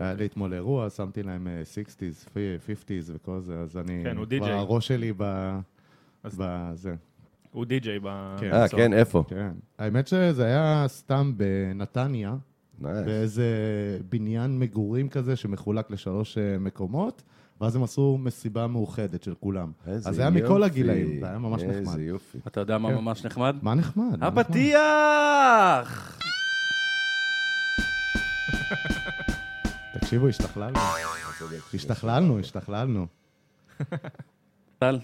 היה לי אתמול אירוע, שמתי להם אה, 60's, 50's וכל זה, אז אני... כן, הוא כבר די-ג'יי. הראש שלי ב... בזה. הוא די-ג'יי ב... כן. אה, כן, איפה? כן. האמת שזה היה סתם בנתניה. באיזה בניין מגורים כזה שמחולק לשלוש אה, מקומות, ואז הם עשו מסיבה מאוחדת של כולם. איזה אז זה היה מכל יופי. הגילאים, זה היה ממש נחמד. איזה יופי. אתה יודע מה כן. ממש נחמד? מה נחמד? מה נחמד? הפתיח! תקשיבו, השתכללנו. השתכללנו, השתכללנו. טל,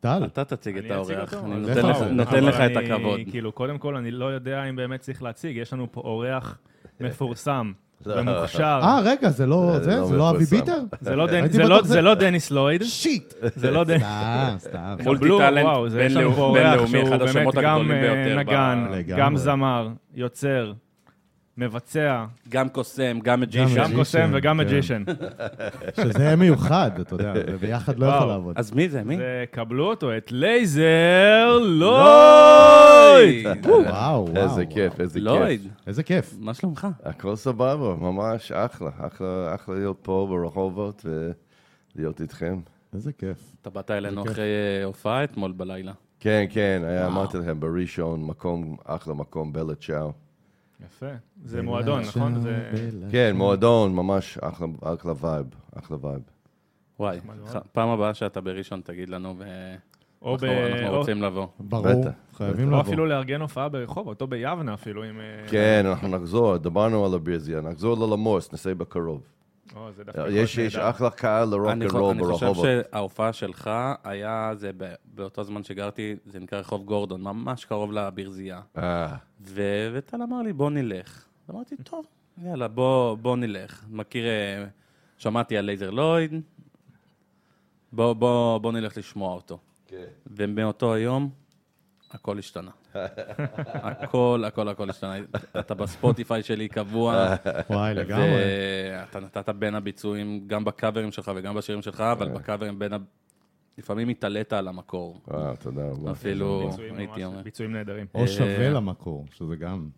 טל, אתה תציג את האורח. אני נותן לך את הכבוד. כאילו, קודם כל, אני לא יודע אם באמת צריך להציג, יש לנו פה אורח מפורסם ומוכשר. אה, רגע, זה לא זה זה? לא זה לא אבי. ביטר? זה לא לא- זה לא דניס לויד, shit! זה לא דניס... סתם, סתם. multi talent בינלאומי, אחד השמות גם הגדולים אה, ביותר ב- נגן. גם זמר, יוצר, מבצע, גם קוסם, גם מג'ישן. גם קוסם וגם כן. מג'ישן. שזה מיוחד, אתה יודע, זה ביחד לא יכול. לעבוד. אז מי זה? מי? וקבלו אותו, את לייזר לויד! וואו, וואו. איזה כיף, איזה כיף. לויד, איזה כיף. מה שלומך? הכל סבבה, ממש אחלה. אחלה, אחלה להיות פה ברחובות ולהיות איתכם. איזה כיף. אתה באת אלינו. אחרי אה, הופעה אתמול בלילה. כן, כן, אמרתי לכם, בראשון, מקום, אחלה מקום, בלה צ'או. יפה. זה מועדון, נכון? זה... כן, מועדון, ממש אחלה, וייב, אחלה וייב. וואי, פעם הבאה שאתה בראשון תגיד לנו או ב... ואנחנו אנחנו או- רוצים לבוא. ברור. חייבים או לבוא. אפילו לארגן הופעה ברחובות, או ביבנה אפילו, אם... אה, כן, אנחנו נחזור, דיברנו על הבירזיה, נחזור ללמוס, נסי בקרוב. או, זה דווקא יכול יש יש. אחלה קהל אני לרוק חו- רול אני חושב ברחובות. שההופעה שלך היה, זה באותו זמן שגרתי, זה נקרא רחוב גורדון, ממש קרוב לברזייה. אה, וטל אמר לי, בוא נלך. אמרתי, טוב, יאללה, בוא, בוא נלך. מכיר, אה, שמעתי על לייזר לויד, בוא, בוא, בוא נלך לשמוע אותו. כן. ומאותו היום, הכל השתנה. הכל, הכל, הכל השתנה. אתה בספוטיפיי שלי קבוע, וואי, לגמרי. ואתה נתת בין הביצועים, גם בקאברים שלך וגם בשירים שלך, אבל בקאברים בין ה... לפעמים התעלית על המקור. וואו, תודה רבה. אפילו, הייתי אומר. ביצועים נהדרים. או אה, שווה למקור, שזה גם...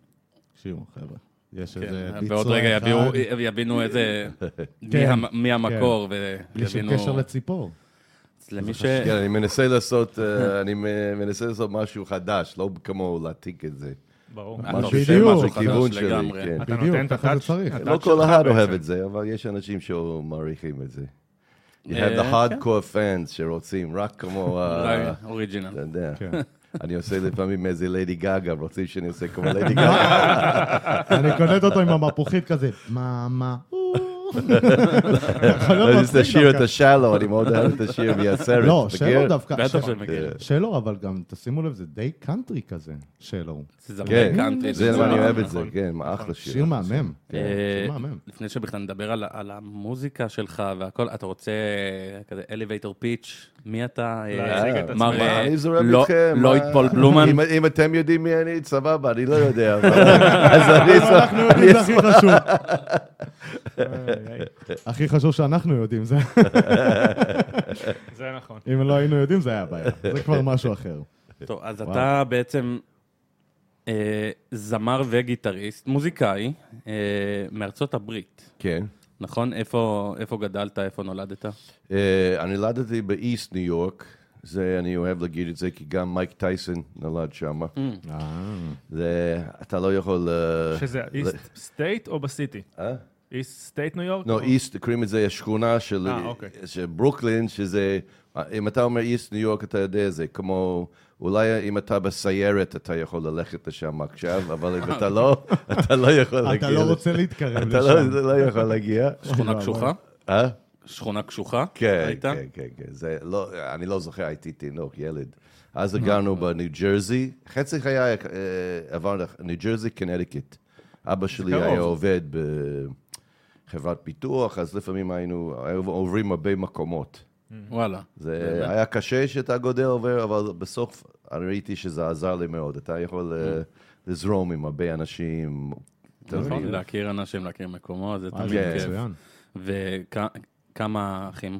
תקשיבו, חבר'ה. יש איזה כן, ביצוע בעוד רגע אחד, יביאו- יבינו איזה... מי כן, מי המקור, בלי שום ויבינו... קשר לציפור. למי ש... כן, אני מנסה לעשות, אה, אני מ- מנסה לעשות משהו חדש, לא כמו להעתיק את זה. ברור. משהו בדיוק. בכיוון חדש שלי, לגמרי. כן. אתה נותן את ה touch לא כל אחד. אוהב את זה, אבל יש אנשים שמעריכים את זה. You אה, have the hardcore fans שרוצים, רק כמו, אה, original. אתה יודע. כן. אני עושה לפעמים איזה ליידי גאגה, רוצים שאני אעשה כמו ליידי גאגה. אני קולט אותו עם המפוחית כזה, מה, מה, אני מצחיק תשאיר את. השאלו, אני מאוד אוהב את השיר מהסרט. לא? שלו דווקא, בטח ש- שמכיר. שלו, אבל גם, תשימו לב, זה די קאנטרי כזה, שלו. זה זמר כן, קאנטרי. זה זה מה אני נכון, אוהב את זה, נכון. כן, אחלה שיר. שיר מהמם. כן, אה, שיר מהמם. לפני שבכלל נדבר על, המוזיקה שלך והכל, אתה רוצה כזה elevator pitch? מי אתה? אה, מר, עצמך. אה, אני זורם לא- איתכם. לויד פול בלומן? אם- אתם יודעים מי אני, סבבה, אני לא יודע. אז אני אשמח- אנחנו יודעים, זה הכי חשוב. הכי חשוב שאנחנו יודעים, זה... זה נכון. אם לא היינו יודעים, זה היה בעיה. זה כבר משהו אחר. טוב, אז. אתה בעצם אה, זמר וגיטריסט, מוזיקאי, אה, מארצות הברית, כן. נכון? איפה, איפה גדלת, איפה נולדת? אה, אני נולדתי באיסט ניו יורק. זה, אני אוהב להגיד את זה, כי גם מייק טייסון נולד שם. זה, אתה לא יכול... שזה איסט state או ב city? אה? upstate ניו יורק? לא, East, קוראים לזה השכונה של אה, אוקיי. של ברוקלין, שזה, אם אתה אומר איסט ניו יורק, אתה יודע, זה כמו, אולי אם אתה בסיירת, אתה יכול ללכת לשם עכשיו, אבל אם אתה לא, אתה לא יכול להגיע. אתה לא. רוצה להתקרב אתה לא- לשם. אתה לא יכול להגיע. שכונה קשוחה? אה? שכונה קשוחה? כן, היית? כן, כן, כן. זה לא, אני לא זוכר, הייתי תינוק, ילד. אז הגענו בניו ג'רזי, חצי חיי אה, עברנו ניו ג'רזי, קנדיקט. אבא שלי. היה עובד בחברת פיתוח, אז לפעמים היינו עוברים הרבה מקומות. וואלה. זה באמת? היה קשה שאתה גודל עובר, אבל בסוף ראיתי שזה עזר לי מאוד. אתה יכול אה, לזרום עם הרבה אנשים. נכון? להכיר אנשים, להכיר מקומות, זה אה, תמיד זה כיף. וכמה אחים?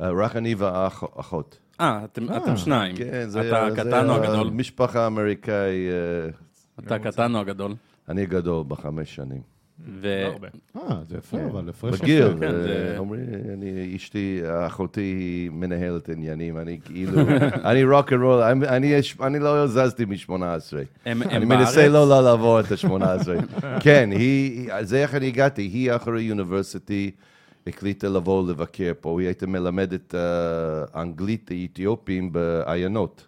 אה, רק אני ואחות. אה, אתם אה, אתם שניים. כן, זה... אתה הקטן או הגדול? משפחה אמריקאי, אתה הקטן או הגדול? אני גדול בחמש שנים. ו... לא הרבה. אה, זה יפה, אבל הפרש יפה. כן, אה, זה- אומרים, אני, אשתי, אחותי היא מנהלת עניינים, אני כאילו, אני rock and roll, אני לא זזתי מ-18. הם אני הם מנסה? לא לא לעבור את ה-18. כן, היא, זה איך אני הגעתי, היא אחרי university החליטה לבוא לבקר פה, היא הייתה מלמדת אה, אנגלית לאתיופים בעיינות.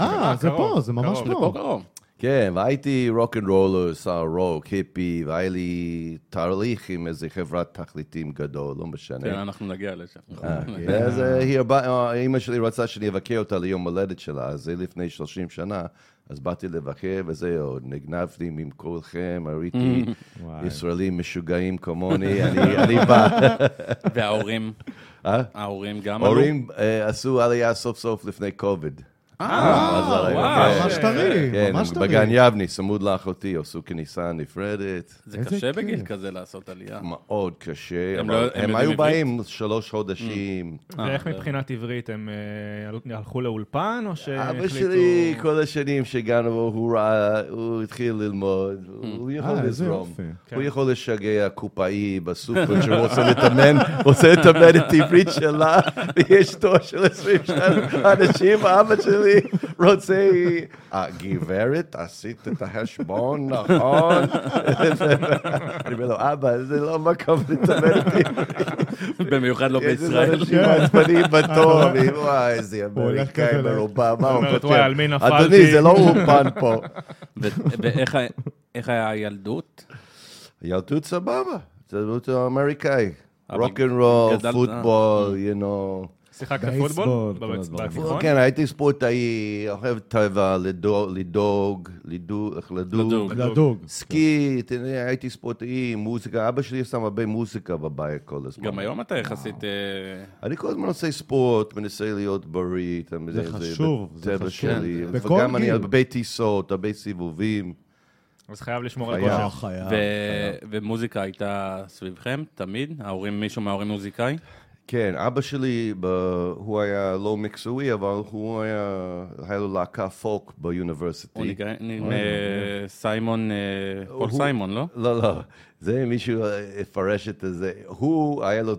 אה, זה קרוב, פה, זה ממש קרוב. זה פה פה. קרוב. כן, והייתי rock and roller, שר רוק, היפי, והיה לי תהליך עם איזה חברת תקליטים גדול, לא משנה. כן, אנחנו נגיע לשם. אה, ואז אה, היא באה- אה, אימא שלי רצה שאני אבקר אותה ליום הולדת שלה, אז זה לפני 30 שנה, אז באתי לבקר וזהו, נגנבתי מכולכם, ראיתי וואי. ישראלים משוגעים כמוני, אני אני בא. וההורים, אה? ההורים גם עלו? ההורים אה, עשו עלייה סוף סוף לפני קוביד. אה, אז הרי- וואו. ממש טרי, ממש טרי. בגן יבני, צמוד לאחותי, עשו כניסה נפרדת. זה איזה קשה כיף. בגיל כזה לעשות עלייה. מאוד קשה, הם אבל הם הם יודעים היו עברית? באים שלוש חודשים. ואיך אה, מבחינת עברית, הם הלכו לאולפן, או שהם אבא החליטו... שלי, כל השנים שהגענו, הוא ראה, הוא התחיל ללמוד, הוא יכול איזה לזרום. יופי. הוא יכול לשגע קופאי בסופר שהוא רוצה לתאמן, רוצה לתאמן את העברית שלה, ויש תור של 22 אנשים, אבא שלי רוצה, "אה, גברת, עשית את החשבון, נכון? אני אומר לו, אבא, זה לא מקום את העברית. במיוחד לא יש איזה בישראל. אנשים עצבניים בתור, אני, וואי, איזה אמריקאי מרובע, מה הוא כותב? וואי, על מי נפלתי? אדוני, זה לא אולפן פה. ואיך היה הילדות? ילדות סבבה, ילדות אמריקאי. rock and roll, פוטבול, you know. שיחקת בייסבול, פוטבול? בתיכון? כן, הייתי ספורטאי, אוהב טבע, לדוג, לדוג, לדוג, איך לדוג. לדוג. סקי, הייתי ספורטאי, מוזיקה, אבא שלי שם הרבה מוזיקה בבית כל הזמן. גם היום אתה יחסית... אה, אני כל הזמן עושה ספורט, מנסה להיות בריא. יודע, חשוב, זה חשוב. וגם אני גיל. הרבה טיסות, הרבה סיבובים. אז חייב לשמור על חייב. כושר. אה, חייב. ו- ומוזיקה הייתה סביבכם, תמיד? ההורים, מישהו מההורים מוזיקאי? כן, אבא שלי, ב... הוא היה לא מקצועי, אבל הוא היה, היה לו להקה פולק הוא באוניברסיטי. נקרא- אה, סיימון, אה, פול הוא- סיימון, לא? לא, לא, זה מישהו אה, יפרש את זה. הוא, היה לו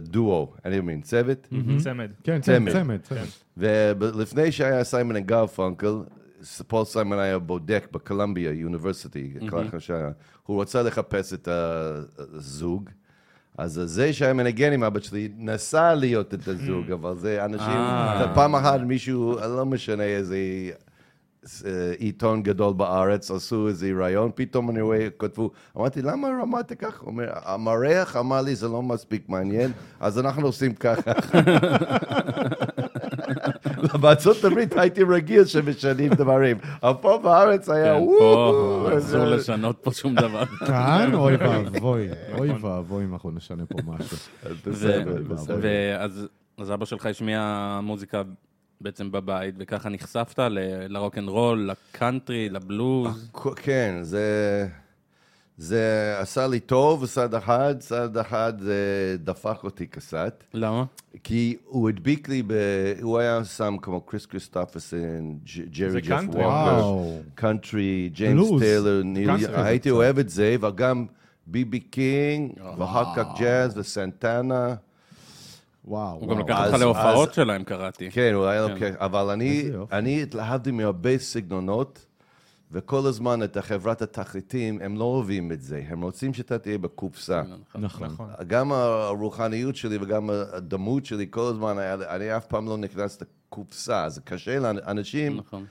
דואו, אני מבין, צוות. צמד. כן, כן, צמד. צמד, צמד. ולפני שהיה סיימון אנד גרפונקל, פול סיימון היה בודק בקולומביה יוניברסיטי. הוא רצה לחפש את הזוג. אז זה שהיה מנגן עם אבא שלי, נסע להיות את הזוג, אבל זה אנשים, אה. פעם אחת מישהו, לא משנה איזה אה, עיתון גדול בארץ, עשו איזה רעיון, פתאום אני רואה, כתבו, אמרתי, למה רמת? הוא אומר, המארח אמר לי, זה לא מספיק מעניין, אז אנחנו עושים ככה. בארצות הברית הייתי רגיל שמשנים דברים, אבל פה בארץ היה כן. פה אסור לשנות פה שום דבר. כאן, אוי ואבוי, אוי ואבוי אם אנחנו נשנה פה משהו. בסדר, אז אבא שלך השמיע מוזיקה בעצם בבית, וככה נחשפת ל- ל rock and roll, לקאנטרי, לבלוז. כן, זה... זה עשה לי טוב צד אחד, צד אחד זה דפק אותי קצת. למה? כי הוא הדביק לי, ב... הוא היה שם כמו קריס קריסטופרסון, ג'- ג'רי ג'ף קאנטרי. ווקר. קאנטרי, ג'יימס. טיילר, הייתי. אוהב את זה, וגם ביבי קינג, ואחר כך ג'אז וסנטנה. וואו, הוא גם. לקח אותך להופעות שלהם, קראתי. כן, הוא היה כן. לוקח, אבל. אני התלהבתי מהרבה סגנונות, וכל הזמן את החברת התכליתים, הם לא אוהבים את זה, הם רוצים שאתה תהיה בקופסה. נכון. נכון. גם הרוחניות שלי וגם הדמות שלי, כל הזמן אני אף פעם לא נכנס לקופסה, זה קשה לאנשים. נכון.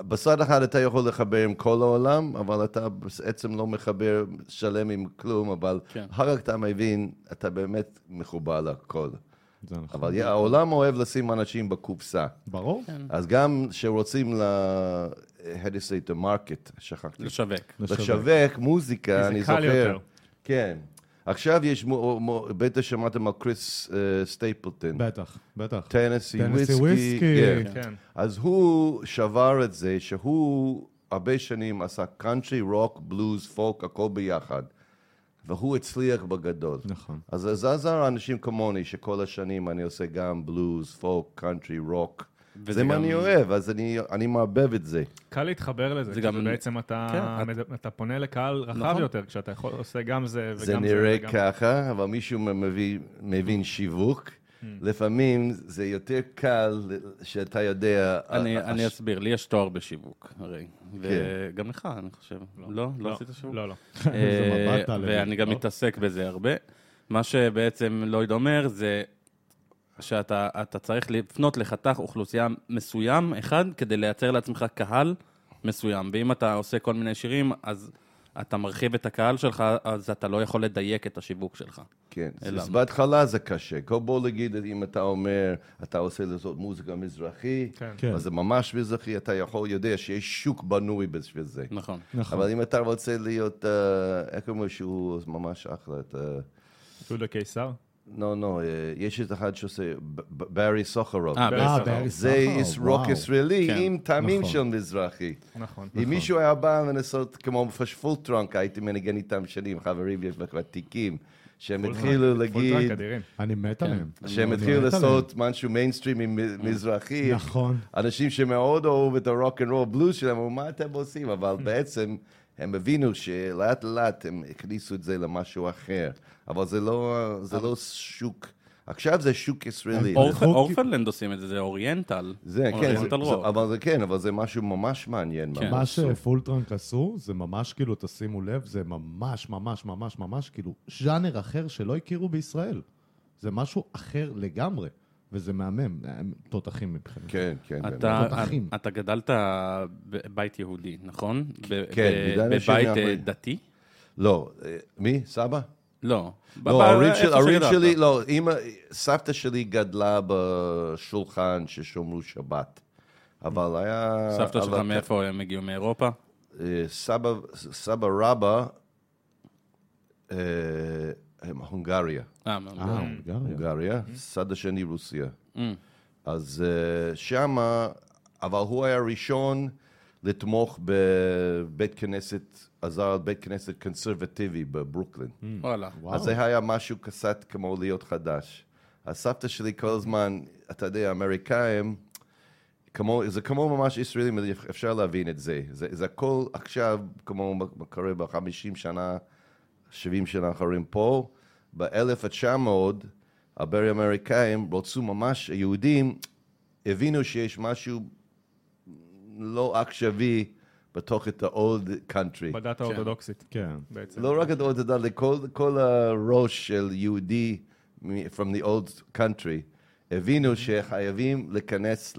בצד אחד אתה יכול לחבר עם כל העולם, אבל אתה בעצם לא מחבר שלם עם כלום, אבל כן. אחר כך אתה מבין, אתה באמת מחובר לכל. זה נכון. אבל העולם אוהב לשים אנשים בקופסה. ברור. אז גם כשרוצים ל... how to say to market, שכחתי. לשווק. לשווק מוזיקה, אני זה קל זוכר. יותר. כן. עכשיו יש, בטח שמעתם על קריס אה, סטייפלטון. בטח, בטח. Tennessee Whiskey. כן. כן. אז הוא שבר את זה שהוא הרבה שנים עשה קאנטרי, רוק, בלוז, פולק, הכל ביחד. והוא הצליח בגדול. נכון. אז זה עזר אנשים כמוני, שכל השנים אני עושה גם בלוז, פולק, קאנטרי, רוק. זה מה גם- אני אוהב, אז אני- אני מערבב את זה. קל להתחבר לזה, זה כי בעצם אתה כן, מד- אתה פונה לקהל רחב נכון. יותר, כשאתה יכול- עושה גם זה וגם זה. זה נראה וגם- ככה, אבל מישהו מבין, מבין שיווק. Hmm. לפעמים זה יותר קל שאתה יודע... אני, ה- אני הש- אסביר, לי יש תואר בשיווק, הרי. וגם לך, אני חושב. לא? לא עשית שיווק? לא, לא. אה. ואני גם לא? מתעסק בזה הרבה. מה שבעצם לויד אומר זה שאתה אתה צריך לפנות לחתך אוכלוסייה מסוים, אחד, כדי לייצר לעצמך קהל מסוים. ואם אתה עושה כל מיני שירים, אז אתה מרחיב את הקהל שלך, אז אתה לא יכול לדייק את השיווק שלך. כן, אלא אז? בהתחלה זה קשה. כל בוא נגיד, אם אתה אומר, אתה עושה לזאת מוזיקה מזרחי, כן. כן. אז זה ממש מזרחי, אתה יכול, יודע שיש שוק בנוי בשביל זה. נכון. נכון. אבל אם אתה רוצה להיות, אה, איך קוראים לו שהוא ממש אחלה, אתה... יהודה קיסר? לא, לא, אה, יש את אחד שעושה, ברי סחרוף. אה, ברי אה, סחרוף. ברי זה יש רוק. ישראלי כן. עם טעמים נכון. של מזרחי. נכון. אם מישהו היה בא לנסות כמו Full Trunk, הייתי מנגן איתם שנים, חברים ותיקים, שהם התחילו להגיד. אני מת עליהם. שהם התחילו לעשות משהו מיינסטרימי מזרחי. נכון. אנשים שמאוד אוהבו את הרוק אנד רול בלוז שלהם, אמרו, מה אתם עושים? אבל בעצם הם הבינו שלאט לאט הם הכניסו את זה למשהו אחר. אבל זה לא, זה לא שוק, עכשיו זה שוק ישראלי. אור- זה- אורפ- אורפלנד עושים את זה, זה אוריינטל. זה, כן, זה, זה. אבל זה כן, אבל זה משהו ממש מעניין. כן. מה. שפולטרנק עשו, זה ממש כאילו, תשימו לב, זה ממש ממש ממש ממש כאילו ז'אנר אחר שלא הכירו בישראל. זה משהו אחר לגמרי, וזה מהמם, הם תותחים מבחינתי. כן, כן, באמת. אתה, תותחים. אתה גדלת בבית יהודי, נכון? כן, בבית אה, דתי? לא, אה, מי? סבא? לא. לא, ההורים של- ההורים. שלי, לא, אמא, סבתא שלי גדלה בשולחן ששומרו שבת. אבל היה... סבתא שלך מאיפה הם הגיעו? מאירופה? אה, סבא, סבא רבא, אה, הם הונגריה. אה, אה. הונגריה. הונגריה, צד השני רוסיה. Mm. אז שמה, אבל הוא היה ראשון לתמוך בבית כנסת, עזר על בית כנסת קונסרבטיבי בברוקלין. וואלה. וואו. אז זה היה משהו קצת כמו להיות חדש. הסבתא שלי כל הזמן, אתה יודע, אמריקאים, כמו, זה כמו ממש ישראלים, אפשר להבין את זה. זה, זה הכל עכשיו, כמו מה קורה בחמישים שנה, שבעים שנה אחרים פה, ב-1900, הרבה אמריקאים רצו ממש, היהודים הבינו שיש משהו לא עכשווי בתוך את ה-old country. בדת האורתודוקסית, כן. בעצם. לא רק את הדל, כל, הראש של יהודי from the old country, הבינו שחייבים להיכנס,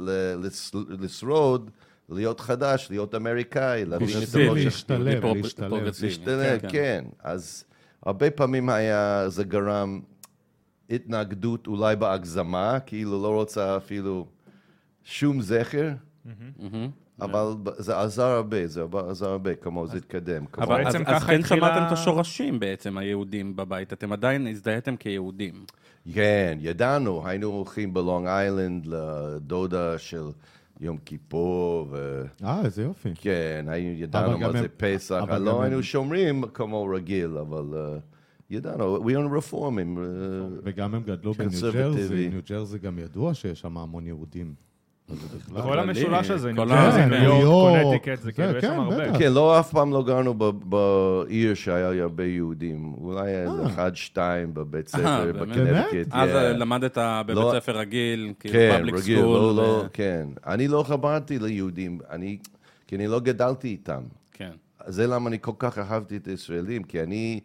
לשרוד, להיות חדש, להיות אמריקאי, להבין את. הראש. להשתלב, להשתלב. להשתלב, כן, כן. כן. אז הרבה פעמים היה, זה גרם התנגדות אולי בהגזמה, כאילו לא רוצה אפילו שום זכר, מהמם. אבל זה עזר הרבה, זה עזר הרבה, כמו זה התקדם. כמו- אבל אז, בעצם אז ככה כן התחילה- שמעתם את השורשים בעצם, היהודים בבית. אתם עדיין הזדהיתם כיהודים. כן, ידענו, היינו הולכים בלונג איילנד לדודה של יום כיפור, וכן, אה, איזה יופי. היינו, ידענו מה זה הם- פסח, לא היינו שומרים כמו רגיל, אבל אה, ידענו, we are רפורמים. אה, וגם הם גדלו בניו. ג'רזי, ניו ג'רזי גם ידוע שיש שם המון יהודים. כל המשולש הזה, כל ניו כן, ניו קונטיקט, זה זה, כאילו, יש כן, שם הרבה. כן, לא, אף פעם לא גרנו ב- בעיר שהיה הרבה יהודים. אולי איזה אחד, שתיים בבית ספר, באמת? בקונטיקט. אז. אה, למדת בבית לא- ספר רגיל, כאילו כן, public רגיל, school. לא, לא, כן. אני לא חברתי ליהודים, אני, כי אני לא גדלתי איתם. כן. זה למה אני כל כך אהבתי את הישראלים, כי אני,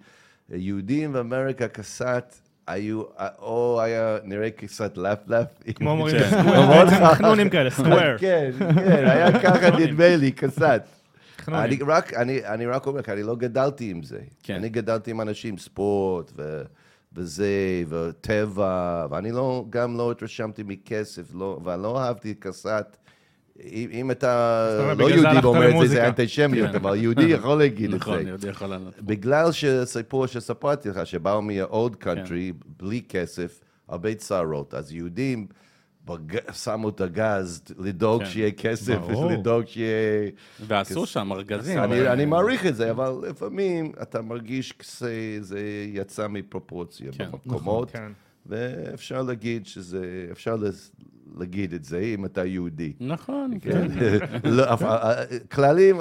יהודים באמריקה קצת היו, או היה נראה קצת לפלף. כמו אומרים, כן. סקוואר, בעצם חנונים כאלה, סקוואר. כן, כן, היה ככה נדמה לי, קצת. אני רק, אני, אני רק אומר, כי אני לא גדלתי עם זה. כן. אני גדלתי עם אנשים, ספורט ו, וזה, וטבע, ואני לא, גם לא התרשמתי מכסף, לא, ואני לא אהבתי קצת. אם, אם אתה לא יהודי ואומר את זה. זה אנטישמיות, כן. אבל יהודי יכול להגיד את נכון, זה. יהודי יכול לענות. בגלל שסיפור שספרתי לך, שבאו מה-old כן. country, בלי כסף, הרבה צרות, אז יהודים בג... שמו את הגז לדאוג כן. שיהיה כסף, ברור. לדאוג שיהיה... ועשו שם ארגזים. אני, מעריך את זה, אבל לפעמים אתה מרגיש שזה יצא מפרופורציה כן. במקומות, כן. ואפשר להגיד שזה, אפשר להגיד את זה אם אתה יהודי. נכון, כן. כן. לא, אף- כללים,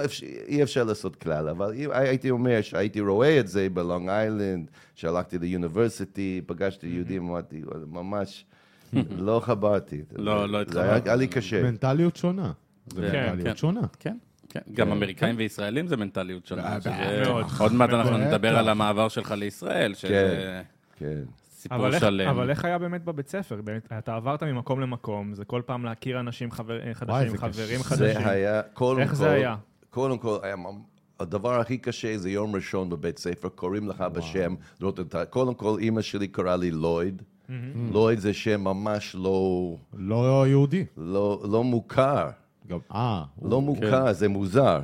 אי אפשר לעשות כלל, אבל הייתי אומר שהייתי רואה את זה בלונג איילנד, שהלכתי לאוניברסיטי, פגשתי יהודים, אמרתי, ממש לא חברתי. לא, לא זה היה- התחברתי. היה לי קשה. מנטליות שונה. זה כן, מנטליות כן. שונה. כן, כן. גם אמריקאים וישראלים זה מנטליות אה, שונה. שזה- מאוד. עוד מעט אנחנו. נדבר על המעבר שלך לישראל, שזה כן. סיפור אבל איך, שלם. אבל איך היה באמת בבית ספר? באמת, אתה עברת ממקום למקום, זה כל פעם להכיר אנשים חבר, אה, חדשים, זה חברים קשה. חדשים. זה היה, קודם איך כל, זה היה? קודם כל, היה, הדבר הכי קשה זה יום ראשון בבית ספר, קוראים לך בשם, לראות את ה- קודם כל, אימא שלי קראה לי לויד. לויד זה שם ממש לא, לא יהודי. לא, לא מוכר. גם, אה, לא מוכר, זה מוזר.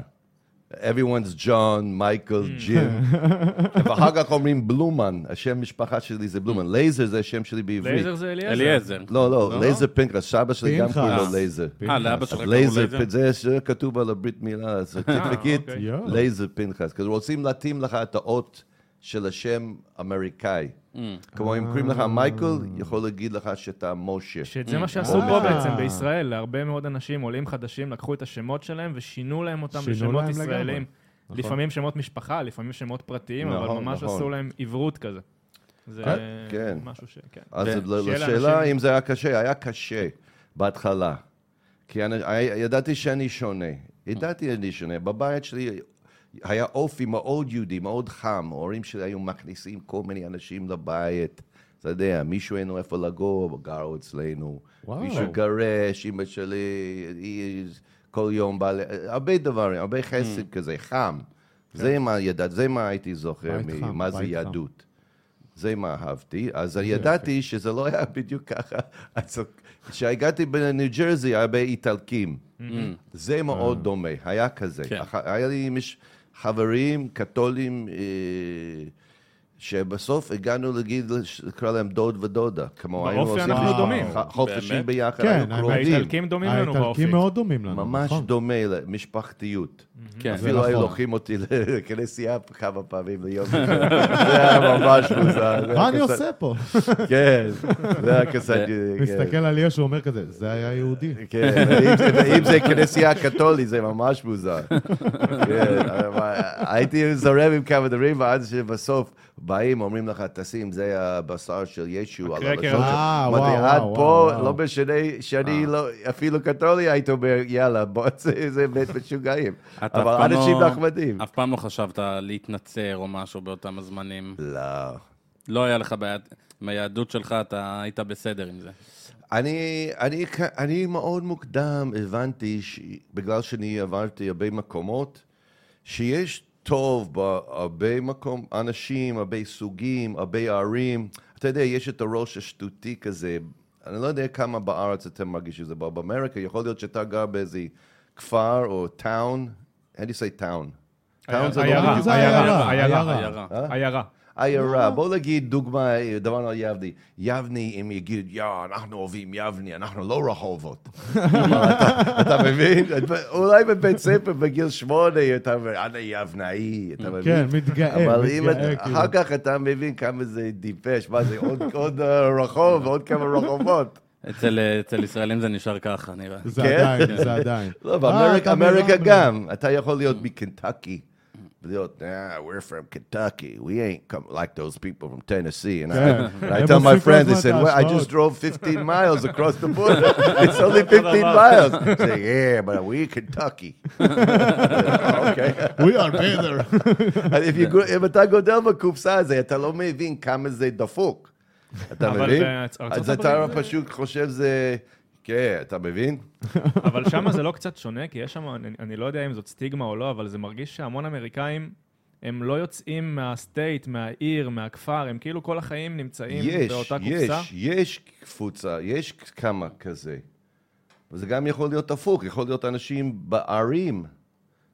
Everyone's John, מייקל, ג'ים. ואחר כך אומרים בלומן, השם משפחה שלי זה בלומן. לייזר זה השם שלי בעברית. לייזר זה אליעזר. אליעזר. לא, לא, לייזר פנחס, סבא שלי גם. קוראים לו לייזר. אה, לאבא שלך קראו לייזר? זה זה כתוב על הברית מילה, certificate, אוקיי. יואו. לייזר פנחס. כי רוצים להתאים לך את האות של השם אמריקאי. Mm. כמו אם קוראים לך מייקל, יכול להגיד לך שאתה משה. שאת זה מה שעשו אה. פה בעצם בישראל, להרבה מאוד אנשים, עולים חדשים, לקחו את השמות שלהם ושינו להם אותם לשמות ישראלים. נכון. לפעמים שמות משפחה, לפעמים שמות פרטיים, אבל נכון, ממש נכון. עשו להם עברות כזה. זה כן. משהו ש... כן. אז כן. לשאלה אם זה היה קשה, היה קשה בהתחלה. כי אני, ידעתי שאני שונה. ידעתי שאני שונה. בבית שלי היה אופי מאוד יהודי, מאוד חם. ההורים שלי היו מכניסים כל מיני אנשים לבית. אתה יודע, מישהו אין לו איפה לגור, גרו אצלנו. וואו. מישהו גרש, אמא שלי, היא כל יום באה, הרבה דברים, הרבה חסד כזה, חם. זה מה ידעתי, זה מה הייתי זוכר, חם, מה זה. יהדות. זה מה אהבתי, אז ידעתי שזה לא היה בדיוק ככה. כשהגעתי בניו ג'רזי, היה הרבה איטלקים. זה מאוד דומה, היה כזה. כן. היה לי חברים קתולים, אה, שבסוף הגענו להגיד, לקרוא להם דוד ודודה. כמו היינו באופי עושים אנחנו ח- דומים. חופשים באמת? ביחד, כן, היינו קרובים. האיטלקים דומים לנו באופי. האיטלקים מאוד דומים לנו. ממש נכון. דומה למשפחתיות. כן. אפילו היו נכון. לוקחים אותי לכנסייה כמה פעמים ליום. זה היה ממש מוזר. מה אני עושה פה? כן, זה היה קצת... כן. מסתכל על ישו, אומר כזה, זה היה יהודי. כן, ואם זה- כנסייה קתולית, זה ממש מוזר. כן, הייתי זורם עם כמה דברים, ואז שבסוף באים, אומרים לך, תשים, זה הבשר של ישו. הקרקר. הלשון שלך." אה, אמרתי, וואו, עד וואו, פה, וואו. לא משנה שאני לא, אפילו קתולי, היית אומר, יאללה, בוא, זה זה בית משוגעים. אבל אנשים לא- נחמדים. אף פעם לא חשבת להתנצר או משהו באותם הזמנים. לא. לא היה לך בעיה, עם היהדות שלך אתה היית בסדר עם זה. אני, אני, אני מאוד מוקדם הבנתי, ש... בגלל שאני עברתי הרבה מקומות, שיש טוב בהרבה מקום, אנשים, הרבה סוגים, הרבה ערים. אתה יודע, יש את הראש השטותי כזה. אני לא יודע כמה בארץ אתם מרגישים את זה, אבל באמריקה יכול להיות שאתה גר באיזה כפר או טאון. Do you say town? טאון זה לא עיירה, בדיוק... זה עיירה, עיירה, עיירה, עיירה. עיירה. עיירה, בוא נגיד דוגמה, דבר על יבני. יבני, אם יגיד, יא, אנחנו אוהבים יבני, אנחנו לא רחובות. אתה- מבין? אולי בבית ספר בגיל שמונה, אתה אומר, אני יבנאי, אתה מבין? כן, מתגאה, אבל אם כאילו. אחר כך אתה מבין כמה זה טיפש, מה זה, עוד- עוד אה, רחוב ועוד כמה רחובות. אצל, אצל ישראלים זה נשאר ככה, נראה. זה כן? עדיין, זה עדיין. לא, אה, באמריקה. גם. אתה יכול להיות מקנטקי. ולהיות, nah, we're from Kentucky. We ain't come like those people from Tennessee. And I, כן. and I הם tell my עושים כל friends, they הזמן said, את well, I ההשוואות. just drove 15 miles across the border. It's only 15 miles. I say, yeah, but we Kentucky. אוקיי. We are better. And if you go- אם אתה גודל בקופסה הזה, אתה לא מבין כמה זה דפוק. אתה אבל מבין? בארצות אז הברית אתה זה- פשוט חושב זה... כן, אתה מבין? אבל שם זה לא קצת שונה, כי יש שם, אני, אני לא יודע אם זאת סטיגמה או לא, אבל זה מרגיש שהמון אמריקאים, הם לא יוצאים מהסטייט, מהעיר, מהכפר, הם כאילו כל החיים נמצאים יש, באותה יש, קופסה. יש קבוצה, יש כמה כזה. וזה גם יכול להיות הפוך, יכול להיות אנשים בערים,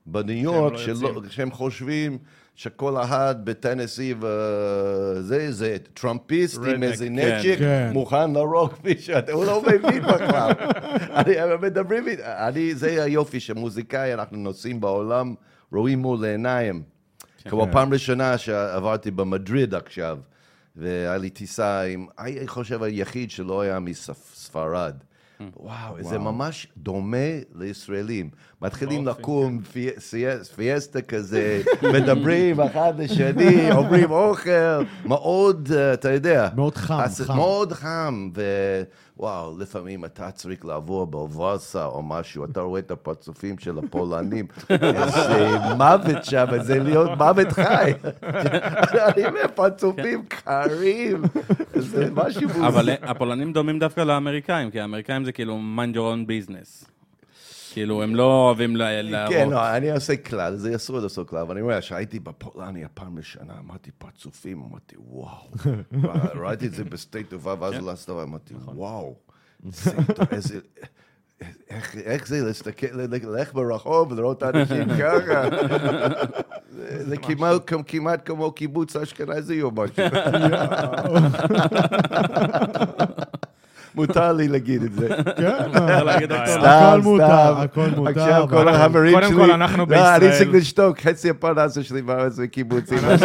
בניו יורק, לא שלא-. שהם חושבים שכל אחד בטנסי וזה, זה טראמפיסט עם איזה כן. נשק, כן. מוכן להרוג מישהו, הוא לא מבין בכלל. אני, מדברים, איתי- אני, זה היופי שמוזיקאי, אנחנו נוסעים בעולם, רואים מול העיניים. כמו פעם ראשונה שעברתי במדריד עכשיו, והיה לי טיסה עם, אני חושב היחיד שלא היה מספרד. וואו, זה ממש דומה לישראלים. מתחילים לקום, פיאס- פיאסטה כזה, מדברים אחד לשני, אומרים אוכל, מאוד, אה, אתה יודע. מאוד חם, אז- חם. מאוד חם, ווואו, לפעמים אתה צריך לעבור בוואסה או משהו, אתה רואה את הפרצופים של הפולנים, איזה מוות שם, זה להיות מוות חי. אני אומר, פרצופים קרים, זה משהו מוזר. אבל הפולנים דומים דווקא לאמריקאים, כי האמריקאים זה כאילו mind your own business. כאילו, הם לא אוהבים ל- להראות. כן, לא, אני עושה כלל, זה אסור לעשות כלל, אבל אני אומר, כשהייתי בפולניה פעם ראשונה, אמרתי פרצופים, אמרתי, וואו. ראיתי את זה בשדה תעופה, ואז לסת אמרתי, וואו. זה טוב, איזה... איך- איך זה להסתכל, ללכת ברחוב ולראות אנשים ככה? זה- זה כמעט- כמעט כמו קיבוץ אשכנזי או משהו. מותר לי להגיד את זה. כן, להגיד הכל. מותר. הכל מותר. עכשיו כל החברים שלי... קודם כל, אנחנו לא, אני בישראל. צריך לשתוק, חצי הפרנסה שלי בארץ זה קיבוצים. לא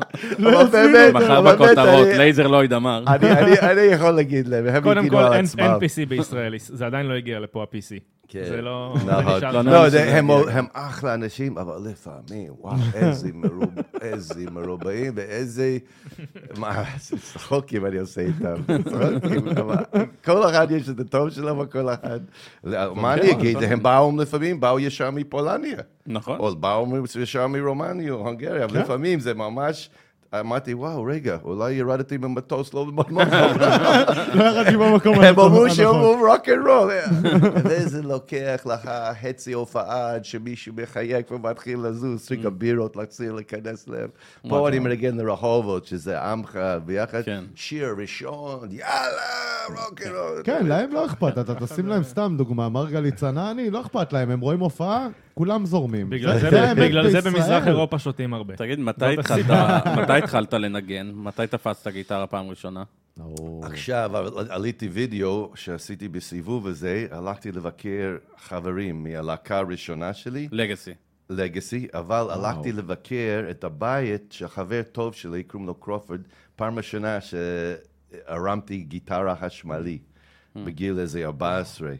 אבל באמת, מחר אבל בכותרות, לייזר לויד אמר. אני- אני- אני יכול להגיד להם, הם קודם כל, אין PC בישראל, זה עדיין לא הגיע לפה ה-PC. כן. זה לא... נכון. לא. לא, לא, הם- אחלה אנשים, אבל לפעמים, וואו, איזה מרוב- איזה מרובעים ואיזה... מה, זה צחוקים אני עושה איתם, צחוקים, אבל כל אחד יש את הטוב שלו וכל אחד... מה אני אגיד, הם באו לפעמים, באו ישר מפולניה. נכון. או באו ישר מרומניה או הונגריה, אבל לפעמים זה ממש... אמרתי, וואו, רגע, אולי ירדתי במטוס לא במקום. לא ירדתי במקום הם הנכון. אמרו שאומרים רוק אנד רול. וזה לוקח לך חצי הופעה עד שמישהו מחייך ומתחיל לזוז, צריך הבירות להחזיר להיכנס להם. פה אני מנגן לרחובות, שזה עמך ביחד. כן. שיר ראשון, יאללה, רוק אנד רול. כן, להם לא אכפת, אתה תשים להם סתם דוגמה, מרגלית צנעני, לא אכפת להם, הם רואים הופעה, כולם זורמים. בגלל זה זה- האמת בגלל זה בישראל. במזרח אירופה שותים הרבה. תגיד, מתי זאת התחלת- הסיבה. מתי התחלת לנגן? מתי תפסת גיטרה פעם ראשונה? עכשיו עליתי וידאו שעשיתי בסיבוב הזה, הלכתי לבקר חברים מהלהקה הראשונה שלי. לגאסי. לגאסי, אבל הלכתי לבקר את הבית של חבר טוב שלי, קוראים לו קרופורד, פעם ראשונה שהרמתי גיטרה חשמלי, בגיל איזה 14.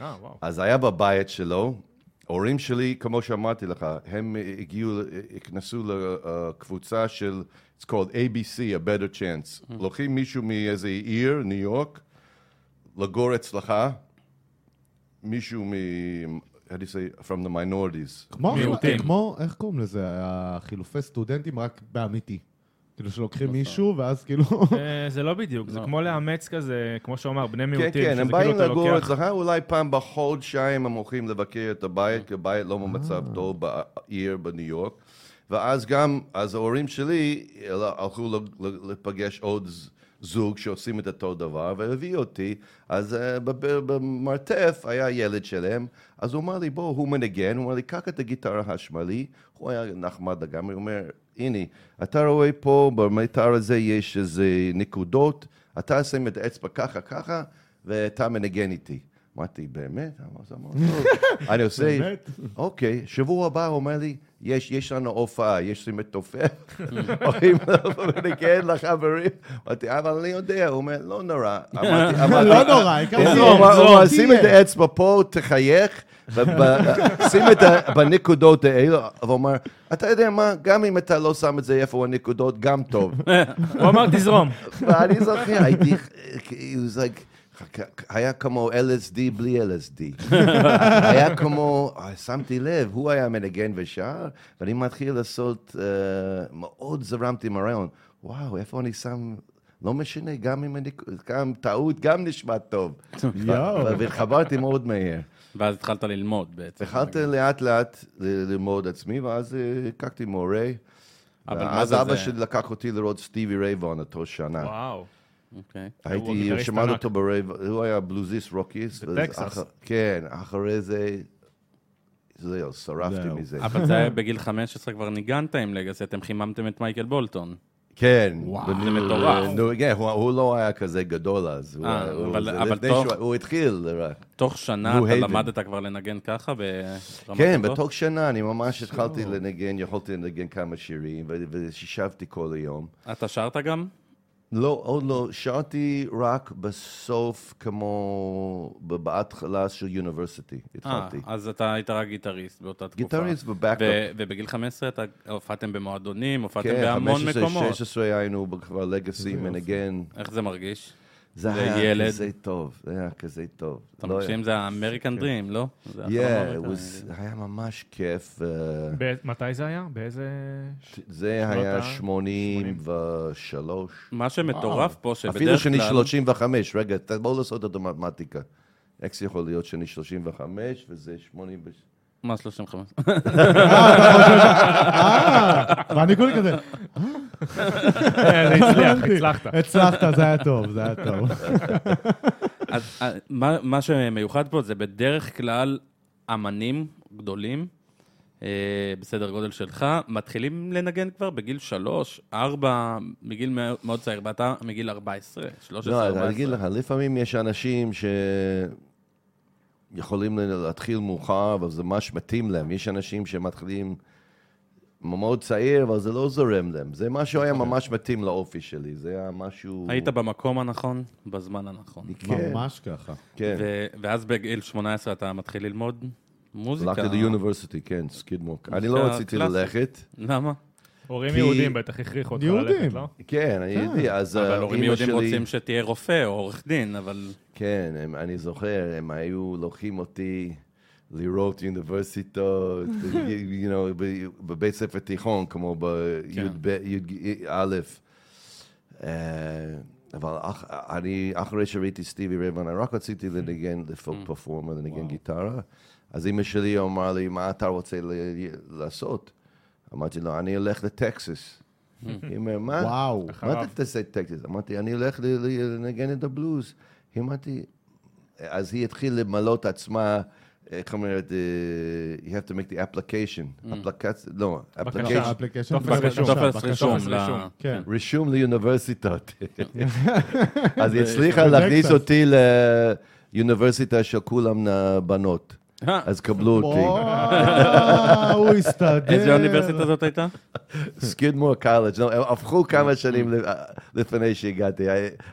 אה. אז היה בבית שלו, ההורים שלי, כמו שאמרתי לך, הם הגיעו, הכנסו לקבוצה של, it's called ABC, a better chance. לוקחים מישהו מאיזה עיר, ניו יורק, לגור אצלך, מישהו מ... how do you say, from the minorities. כמו, מיעוטים. כמו, איך קוראים לזה? החילופי סטודנטים רק באמיתי. כאילו שלוקחים מישהו, ואז כאילו... זה לא בדיוק, זה כמו לאמץ כזה, כמו שהוא אמר, בני כן, מיעוטים, כן, שזה הם כאילו באים לגור. אצלך, אולי פעם בחודשיים הם הולכים לבקר את הבית, כי הבית לא במצב אה. טוב בעיר בניו יורק. ואז גם, אז ההורים שלי הלכו לפגש עוד זוג שעושים את אותו דבר, והביא אותי. אז אה, במרתף היה ילד שלהם, אז הוא אמר לי, בוא, הוא מנגן, הוא אמר לי, קח את הגיטרה החשמלי. הוא היה נחמד לגמרי, הוא אומר, הנה, אתה רואה פה במיתר הזה יש איזה נקודות, אתה שם את האצבע ככה ככה, ואתה מנגן איתי. אמרתי, באמת? אני עושה, באמת? אוקיי, שבוע הבא הוא אומר לי, יש, יש לנו הופעה, יש לי מתופף, הולכים לנגן לחברים. אמרתי, אבל אני יודע, הוא אומר, לא נורא. לא נורא, העיקר הוא זה אומר, שים את תהיה." האצבע פה, תחייך, שים את. בנקודות האלה, והוא אומר, אתה יודע מה, גם אם אתה לא שם את זה איפה הנקודות, גם טוב. הוא אמר, תזרום. ואני זוכר, הייתי, כאילו, זה היה כמו LSD בלי LSD. היה כמו, שמתי לב, הוא היה מנגן ושר, ואני מתחיל לעשות, אה, מאוד זרמתי עם הרעיון, וואו, איפה אני שם... לא משנה, גם אם אני, גם טעות, גם נשמע טוב. יואו. והתחברתי מאוד מהר. ואז התחלת ללמוד בעצם. התחלתי לאט לאט ל- ללמוד עצמי, ואז אה, הכרתי מורה. אבל מה ואז זה אבא זה? שלי לקח אותי לראות סטיבי רייבון אותו שנה. וואו. אוקיי. הוא הייתי, שמענו. אותו ברייב, הוא היה בלוזיסט רוקיסט. בטקסס. כן, אחרי זה, זהו, שרפתי זהו. מזה. אבל זה היה בגיל 15 כבר ניגנת עם לגאסי, אתם חיממתם את מייקל בולטון. כן. זה מטורף. נו, כן, הוא- הוא לא היה כזה גדול אז. הוא אה, אבל-. שהוא- הוא התחיל. רק. תוך שנה אתה הייבן. למדת כבר לנגן ככה ברמה כן? בתוך שנה אני ממש התחלתי לנגן, יכולתי לנגן כמה שירים, ושישבתי כל היום. אתה שרת גם? לא, עוד לא. שרתי רק בסוף, כמו בהתחלה של university, אה, התחלתי. אז אתה היית רק גיטריסט באותה תקופה. גיטריסט ו backup. ו- ובגיל 15 אתה הופעתם במועדונים, הופעתם כן, בהמון 15, מקומות. 16 היינו כבר Legacy מנגן. איך זה מרגיש? זה. היה כזה טוב, זה היה כזה טוב. אתה לא מרגישים זה ה American dream, לא? זה האמריקני. was- היה ממש כיף. אה, ב- מתי זה היה? באיזה... זה היה ה- 83. מה שמטורף פה, שבדרך כלל... אפילו שאני 35, רגע, בואו לעשות את המתמטיקה. איך זה יכול להיות שאני 35 וזה 80... מה 35? אה, ואני כולי כזה, זה הצליח, הצלחת. הצלחת, זה היה טוב, זה היה טוב. אז אה, מה- שמיוחד פה זה בדרך כלל אמנים גדולים, אה, בסדר גודל שלך, מתחילים לנגן כבר בגיל שלוש, ארבע, מגיל מאוד- צעיר, ואתה מגיל 14, 13, לא, 14. אני אגיד לך, לפעמים יש אנשים שיכולים להתחיל מאוחר, אבל זה ממש מתאים להם. יש אנשים שמתחילים מאוד צעיר, אבל זה לא זורם להם. זה משהו היה ממש מתאים לאופי שלי, זה היה משהו... היית במקום הנכון, בזמן הנכון. כן, ממש ככה. כן. ו- ואז בגיל 18 אתה מתחיל ללמוד מוזיקה. הלכתי ל university, כן, סקידמור. אני לא רציתי. ללכת. למה? הורים יהודים בטח הכריחו אותך יהודים. ללכת, לא? כן, אני יודע, אז אבל אה, הורים אמא יהודים שלי... רוצים שתהיה רופא או עורך דין, אבל... כן, אני זוכר, הם היו לוקחים אותי לראות אוניברסיטאות, you know, בבית ספר תיכון, כמו בי"א. אבל אח, אני, אחרי שראיתי סטיבי ריי ווהן, אני רק רציתי לנגן, ל folk performer, לנגן גיטרה. אז אמא שלי אמרה לי, מה אתה רוצה לעשות? אמרתי לו, אני אלך לטקסס. היא אומרת, מה? וואו. מה. אתה תעשה טקסס? אמרתי, אני הולך לנגן את הבלוז. היא אמרתי, אז היא התחילה למלות עצמה, איך אומרת, אה, you have to make the application. אפליקציה, לא, בקשה. application. טופס רישום. רישום. כן. רישום לאוניברסיטות. אז היא הצליחה להכניס. אותי לאוניברסיטה של כולם אה, בנות. אה, אז קבלו אותי. וואו, הוא הסתדר. איזה אוניברסיטה זאת הייתה? סקידמור קולג', לא, הפכו כמה שנים ל- לפני שהגעתי,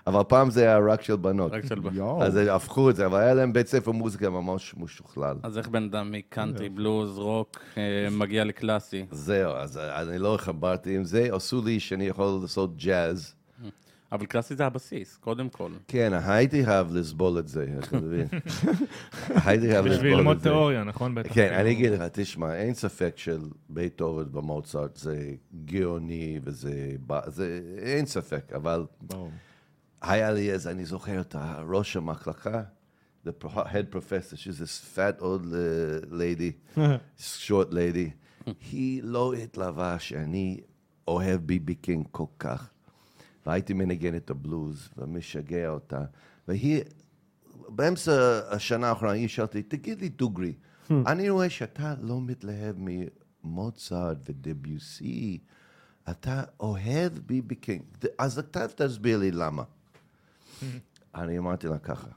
אבל פעם זה היה רק של בנות. רק של... יואו. אז הפכו את זה, אבל היה להם בית ספר מוזיקה ממש משוכלל. אז איך בן אדם מקאנטרי, בלוז, רוק, אה, מגיע לקלאסי? זהו, אז אני לא חברתי עם זה, עשו לי שאני יכול לעשות ג'אז. אבל קלאסי זה הבסיס, קודם כל. כן, הייתי חייב לסבול את זה, אתה מבין? הייתי חייב לסבול את זה. בשביל ללמוד תיאוריה, נכון? בטח. כן, אני אגיד לך, תשמע, אין ספק של בייטהובן ומוצרט זה גאוני וזה, אין ספק, אבל. היה לי איזה, אני זוכר את ראש המחלקה, the head professor, she's this fat old uh, lady, short lady, היא לא התלהבה שאני אוהב ביבי קינג כל כך. והייתי מנגן את הבלוז ומשגע אותה, והיא, באמצע השנה האחרונה, היא שאלתי, תגיד לי דוגרי, אני רואה שאתה לא מתלהב ממוצרט ודביוסי, אתה אוהב ביבי קינג, אז אתה תסביר לי למה. אני אמרתי לה ככה,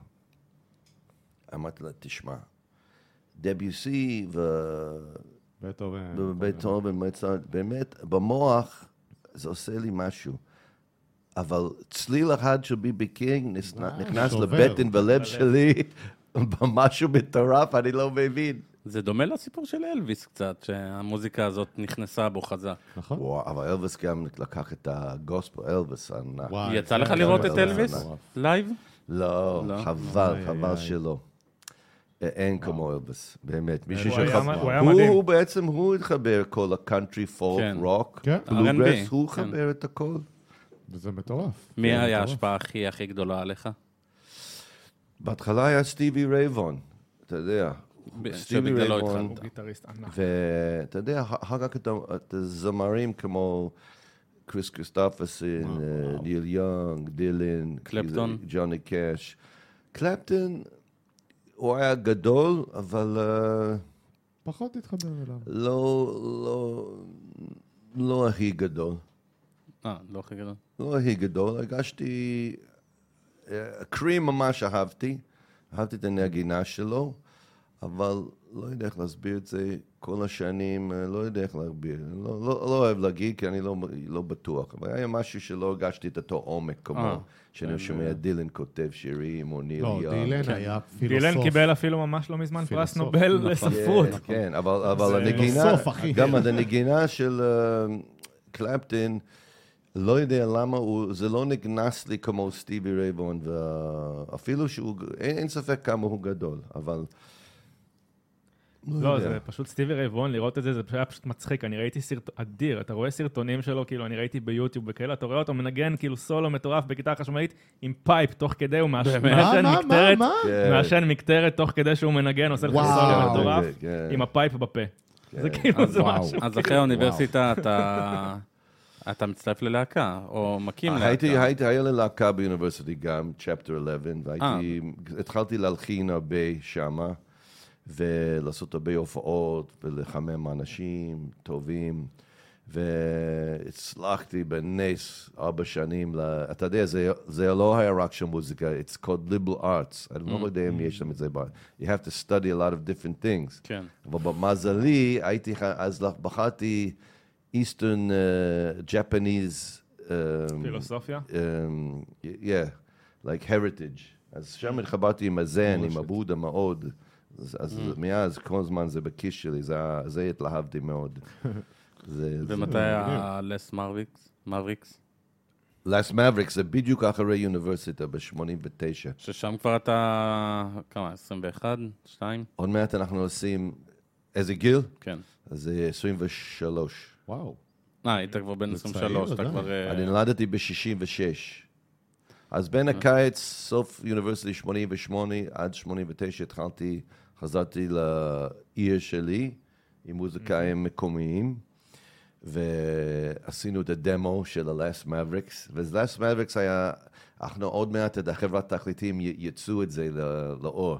אמרתי לה, תשמע, דביוסי ו... בטהובן. מוצרט, באמת, במוח זה עושה לי משהו. אבל צליל אחד של ביבי קינג נכנס-. לבטן ולב שלי במשהו מטורף, אני לא מבין. זה דומה לסיפור של אלוויס קצת, שהמוזיקה הזאת נכנסה בו חזק. נכון? וואו, אבל אלוויס גם לקח את הגוספל, אלוויס ענק. וואי, יצא לך זה לראות היה את אלוויס? לייב? לא, לא? חבל, חבל. שלא. א- אין כמו אלוויס, באמת. מישהו הוא היה שחבר... הוא היה הוא מדהים. בעצם, הוא התחבר כל הקאנטרי, פולק, כן. רוק, כן. בלוגראס, R&B, הוא כן. חבר את הכל. וזה מטורף. מי זה היה מטורף. ההשפעה הכי הכי גדולה עליך? בהתחלה היה סטיבי ריי ווהן, אתה יודע. סטיבי שבגללו ריי ווהן, התחלת. הוא גיטריסט ענק. ואתה יודע, אחר כך את הזמרים כמו קריס קריסטופסון, אה, ניל יונג, דילן, קלפטון. ג'וני קאש. קלפטון, הוא היה גדול, אבל אה, פחות תתחבר אליו. לא, לא, לא הכי גדול. אה, לא הכי גדול. לא הכי גדול, הרגשתי... אה, קרים ממש אהבתי, אהבתי את הנגינה שלו, אבל לא יודע איך להסביר את זה כל השנים, אה, לא יודע איך להסביר. לא, לא, לא אוהב להגיד, כי אני לא, לא בטוח. אבל היה משהו שלא הרגשתי את אותו עומק אה, כמו שאני שומע דילן כותב שירים, או ניל לא, יאנג. דילן כן. היה פילוסוף. דילן קיבל אפילו ממש לא מזמן פרס פילוסוף. נובל נכון. לספרות. כן, כן, אבל, אבל הנגינה. גם הנגינה של אה, קלפטון, לא יודע למה, הוא, זה לא נכנס לי כמו סטיבי ריי ווהן, ואפילו שהוא, אין, אין ספק כמה הוא גדול, אבל... לא, יודע. זה פשוט סטיבי ריי ווהן, לראות את זה, זה היה פשוט מצחיק. אני ראיתי סרט אדיר, אתה רואה סרטונים שלו, כאילו, אני ראיתי ביוטיוב וכאלה, אתה רואה אותו מנגן כאילו סולו מטורף בגיטרה חשמלית עם pipe תוך כדי, הוא? מעשן מקטרת? כן. מעשן מקטרת תוך כדי שהוא מנגן, עושה לך. סולו מטורף, כן, כן. עם ה pipe בפה. זה כאילו, זה וואו. משהו. אז אחרי האוניברסיטה אתה... אתה מצטרף ללהקה, או מקים להקה. הייתי, הייתי, היה לי להקה ב university גם, צ'פטר 11, והייתי, התחלתי להלחין הרבה שמה, ולעשות הרבה הופעות, ולחמם אנשים טובים, והצלחתי בנס ארבע שנים, ל... אתה יודע, זה, זה לא היה רק של מוזיקה, it's called liberal arts, אני לא יודע אם יש שם את זה, but you have to study a lot of different things. כן. אבל במזלי, הייתי, אז בחרתי Eastern uh, Japanese... Um, פילוסופיה? um, yeah, like heritage. אז שם התחברתי עם הזן, עם הבודה מאוד. אז, אז מאז, כל הזמן זה בכיס שלי, זה, התלהבתי מאוד. זה. ומתי הלס מרוויקס? מבריקס? Last Maverick זה בדיוק אחרי אוניברסיטה ב-89. ששם כבר אתה... כמה? 21? 2? עוד מעט אנחנו עושים... איזה גיל? כן. אז זה 23. וואו. אה, היית כבר בן זה 23, צעיר, אתה. כבר... אה, אני נולדתי ב-66. אז בין הקיץ, סוף אוניברסיטי 88 עד 89, התחלתי, חזרתי לעיר שלי עם מוזיקאים מקומיים, ועשינו את הדמו של ה-Last Mavericks, ו-Last Mavericks היה, אנחנו עוד מעט, את החברת תכליתים יצאו את זה לאור.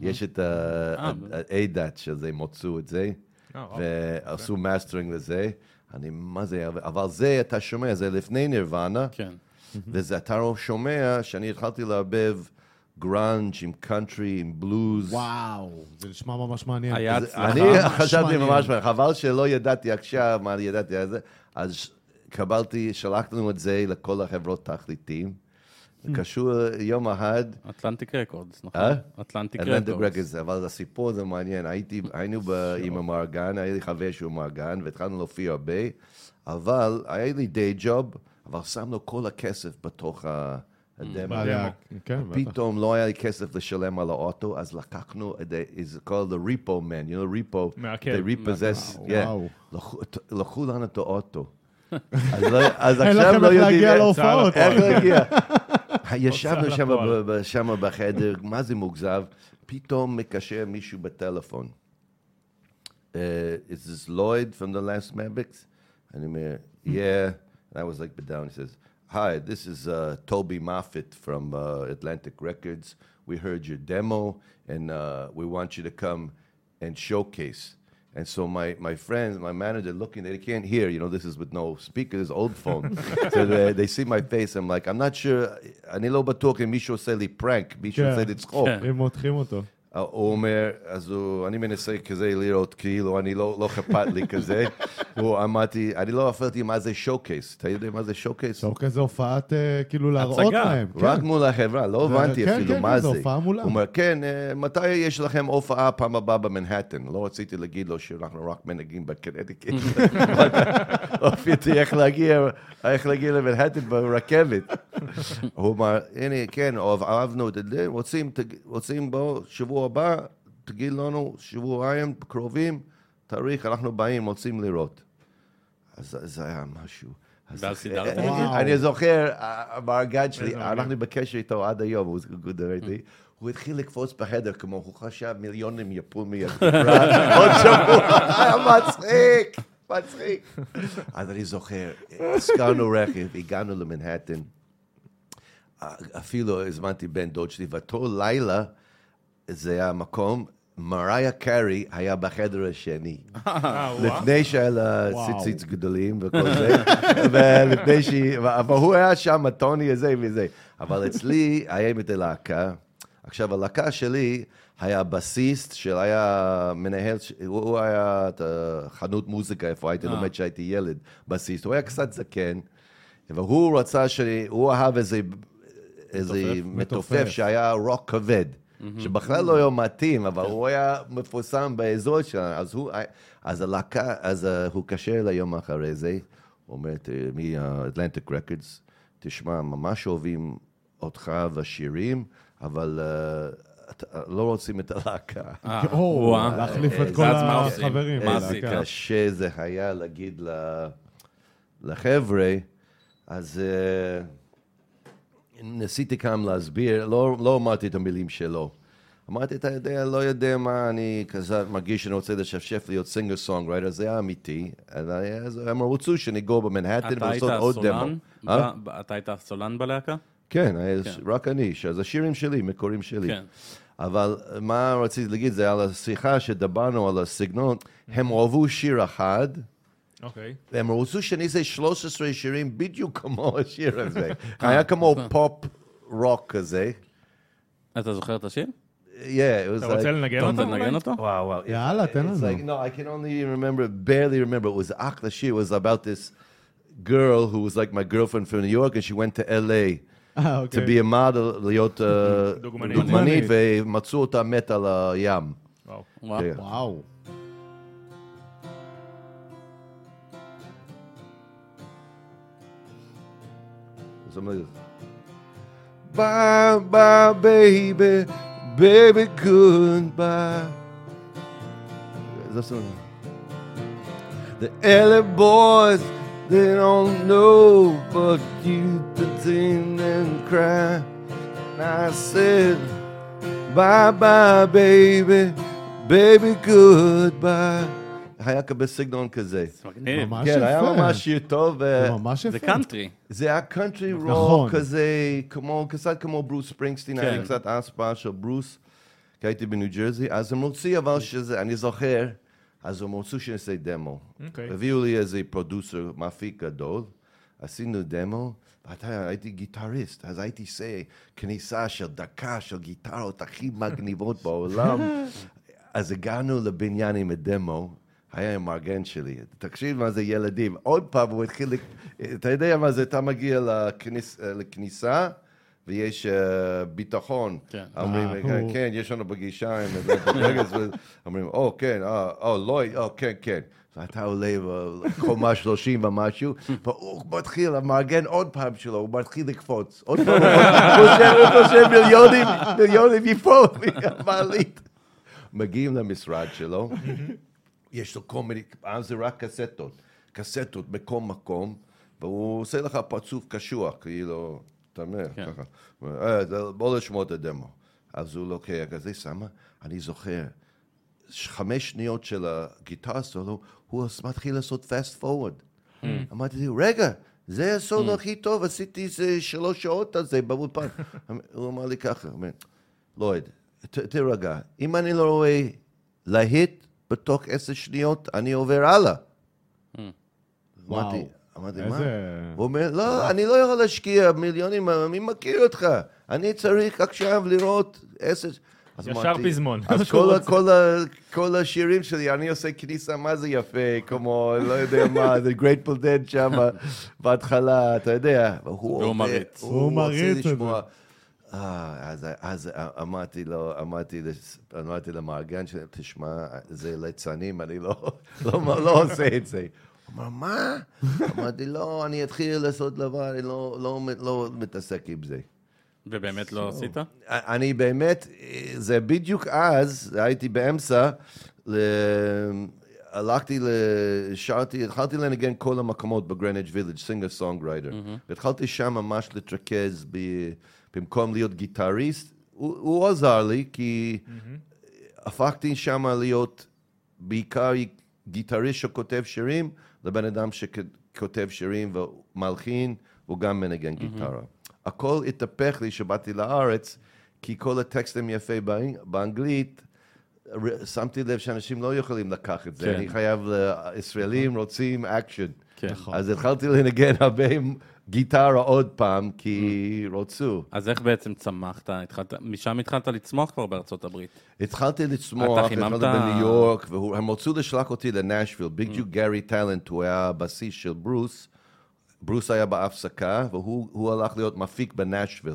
יש את ה-ADAT שזה, הם הוצאו את זה. אה. ועשו מאסטרינג לזה. אני, מה זה, אבל זה, אתה שומע, זה לפני נירוונה, כן. וזה אתה לא שומע שאני התחלתי לערבב גראנג' עם קאנטרי, עם בלוז. וואו, זה נשמע ממש מעניין. היה הצלחה. אני ממש חשבתי מעניין. ממש, חבל שלא ידעתי עכשיו מה ידעתי על זה, אז קבלתי, שלחנו את זה לכל החברות תקליטים. קשור יום אחד, אטלנטיק רקורדס, נכון? אטלנטיק אטלנטיק רקורדס. רקורדס, אבל הסיפור זה מעניין, הייתי, היינו ב- עם המארגן, היה לי חבר שהוא מארגן, והתחלנו להופיע הרבה, אבל היה לי day job, אבל שמנו כל הכסף בתוך ה- כן. פתאום לא היה לי כסף לשלם על האוטו, אז לקחנו את ה... it's called the repo man, you know, repo, מעקל. they repossess, וואו. yeah. וואו. לקחו- לנו את האוטו. אז לא- עכשיו לא איך יודעים... להגיע איך- להופעות. איך להגיע? ישבנו הוצאה שם לפועל. ב- ב- שם בחדר, מה זה מוגזב? פתאום מקשר מישהו בטלפון. Uh, is this Lloyd from the last Mavericks? And I'm uh, yeah. And I was like, but down. He says, hi, this is uh, Toby Moffitt from uh, Atlantic Records. We heard your demo, and uh, we want you to come and showcase. And so my, my friends, my manager looking, they can't hear, you know, this is with no speaker, this old phone. so they, they see my face, I'm like, I'm not sure, אני לא בטוח אם מישהו עושה לי פרנק, מישהו כן. עושה לי צחוק. כן. הם מותחים אותו. הוא אומר, אז הוא, אני מנסה כזה לראות כאילו, אני לא, לא אכפת לי כזה. הוא אמרתי, אני לא הפעלתי מה זה שואו-קייס. אתה יודע מה זה שואו-קייס? סוף כזה הופעת, אה, כאילו להראות הצגה. להם. רק כן. מול החברה, לא זה- הבנתי כן, אפילו כן, מה כן, זה. זה. הוא אומר, כן, אה, מתי יש לכם הופעה פעם הבאה במנהטן? לא רציתי להגיד לו שאנחנו רק מנהגים בקנדיקט. לא הפיתי איך להגיע, איך להגיע למנהטן ברכבת. הוא אמר, הנה, כן, אהבנו את זה, רוצים, רוצים בו, שבוע הבא, תגיד לנו, שבועיים קרובים, תאריך, אנחנו באים, רוצים לראות. אז זה היה משהו. ואז? אני- זוכר, המארגן שלי, אנחנו בקשר איתו עד היום, הוא גודל איתי. הוא התחיל לקפוץ בחדר כמו, הוא חשב מיליונים יפול מהתקרה, עוד שבוע, היה מצחיק, מצחיק. אז אני זוכר, הזכרנו רכב, הגענו למנהטן, אפילו הזמנתי בן דוד שלי, ואותו לילה, זה היה מקום, מריה קארי היה בחדר השני. אה. לפני שהיה לה. ציציץ גדולים וכל זה, ולפני שהיא, אבל הוא היה שם, הטוני הזה וזה. אבל אצלי היה עם את הלהקה, עכשיו, הלהקה שלי היה בסיסט שהיה מנהל, ש- הוא היה את החנות מוזיקה, איפה הייתי אה. לומד כשהייתי ילד, בסיסט. הוא היה קצת זקן, והוא רצה ש... הוא אהב איזה... איזה מתופף מתופף. שהיה רוק כבד, שבכלל לא היה מתאים, אבל הוא היה מפורסם באזור שלנו, אז הוא, אז הלהקה, אז אה, הוא קשר ליום אחרי זה, הוא אומר, "ת- מ-Atlantic Records, תשמע, ממש אוהבים אותך והשירים, אבל אה, את- לא רוצים את הלהקה. אה. להחליף את אה, כל אז מה עושים? החברים. עשית? קשה זה היה להגיד לחבר'ה, אז אה, ניסיתי כאן להסביר, לא, לא אמרתי את המילים שלו. אמרתי, אתה יודע, לא יודע מה, אני כזה מרגיש שאני רוצה לשפשף להיות singer-songwriter, זה היה אמיתי. אז אז הם רצו שנגור במנהטן אתה היית ולעשות עוד דמו. אה? אתה היית סולן בלהקה? כן, כן. רק אני, שזה השירים שלי, מקורים שלי. כן. אבל מה רציתי להגיד, זה על השיחה שדיברנו על הסגנון, הם אוהבו שיר אחד, אוקיי. והם רצו שאני אעשה 13 שירים בדיוק כמו השיר הזה. היה כמו פופ רוק כזה. אתה זוכר את השיר? Yeah, it was אתה רוצה like... לנגן אתה אותו? רוצה לנגן אותו? Wow, wow. יאללה, תן לנו. like, no, I can only remember, barely remember. It was אחלה שיר. It was about this girl who was like my girlfriend from New York, and she went to LA. אה, to be a model, להיות uh, דוגמנית. דוגמנית, ומצאו אותה מת על הים. וואו. Something like this. Bye, bye, baby, baby, goodbye. Is that something? The LA boys, they don't know, but you pretend and cry. And I said, bye, bye, baby, baby, goodbye. היה כזה סגנון כזה. כן, היה. ממש שיר טוב. ו- זה ממש זה יפה. קאנטרי. זה היה קאנטרי נכון. רוק כזה, כמו, קצת כמו ברוס ספרינגסטין, היה לי כן. קצת אספה של ברוס, כי הייתי בניו ג'רזי, אז הם רוצים אבל שזה, אני זוכר, אז הם רצו שנעשה דמו. אוקיי. הביאו לי איזה פרודוסר, מפיק גדול, עשינו דמו, ואתה הייתי גיטריסט, אז הייתי עושה כניסה של דקה של גיטרות הכי מגניבות בעולם. אז הגענו לבניין עם הדמו, היה עם מארגן שלי. תקשיב מה זה ילדים. עוד פעם הוא התחיל, אתה יודע מה זה, אתה מגיע לכניס, לכניסה, ויש אה, ביטחון. כן. אומרים, אה, כן, הוא- כן, יש לנו פגישה עם ברגס, אומרים, או, כן, אה, או, לא, או, כן, כן. ואתה עולה בקומה 30 ומשהו, והוא מתחיל, המארגן עוד פעם שלו, הוא מתחיל לקפוץ. עוד פעם, הוא חושב- הוא חושב מיליונים, מיליונים יפול מהמעלית. מגיעים למשרד שלו, יש לו כל מיני, אז זה רק קסטות, קסטות בכל מקום, והוא עושה לך פרצוף קשוח, כאילו, אתה אומר, כן. ככה, "אה, זה- בוא לשמוע את הדמו. אז הוא לוקח כזה, שמה, אני זוכר, חמש שניות של הגיטרה סולו, הוא מתחיל לעשות fast forward. אמרתי לו, רגע, זה הסולו הכי טוב, עשיתי איזה שלוש שעות על זה באולפן. הוא אמר לי ככה, לויד, ת- תירגע, אם אני לא רואה להיט בתוך עשר שניות, אני עובר הלאה. וואו. אמרתי, אמרתי, מה? הוא אומר, לא, אני לא יכול להשקיע מיליונים, מי מכיר אותך? אני צריך עכשיו לראות עשר... אז ישר פזמון. אז כל. כל, ה- כל השירים שלי, אני עושה כניסה, מה זה יפה, כמו, לא יודע מה, The Grateful Dead שם בהתחלה, אתה יודע. והוא והוא עובד, מריץ. הוא מריץ את זה. אה, אז, אז אמרתי לו, אמרתי, אמרתי למארגן שלהם, תשמע, זה ליצנים, אני לא, לא, לא עושה את זה. הוא אמר, מה? אמרתי, לא, אני אתחיל לעשות דבר, אני לא, לא, לא מתעסק עם זה. ובאמת לא עשית? אני באמת, זה בדיוק אז, הייתי באמצע, הלכתי, שרתי, התחלתי לנגן כל המקומות בגריניץ' וילג', singer-songwriter. והתחלתי שם ממש להתרכז ב, במקום להיות גיטריסט. הוא, הוא עזר לי, כי הפכתי שם להיות בעיקר גיטריסט שכותב שירים, לבן אדם שכותב שירים ומלחין, והוא גם מנגן גיטרה. הכל התהפך לי כשבאתי לארץ, כי כל הטקסטים יפה באנג- באנגלית, שמתי לב שאנשים לא יכולים לקחת את זה. כן. אני חייב, ל- ישראלים רוצים אקשן. כן. נכון. אז התחלתי לנגן הרבה גיטרה עוד פעם, כי רצו. אז איך בעצם צמחת? התחלת, משם התחלת לצמוח כבר בארצות הברית. התחלתי לצמוח, חיממת- התחלתי בניו יורק, והם רצו לשלוח אותי לנשוויל. ביג ג'ו גארי טלנט, הוא היה הבסיס של ברוס. ברוס היה בהפסקה, והוא הוא הלך להיות מפיק בנשוויל.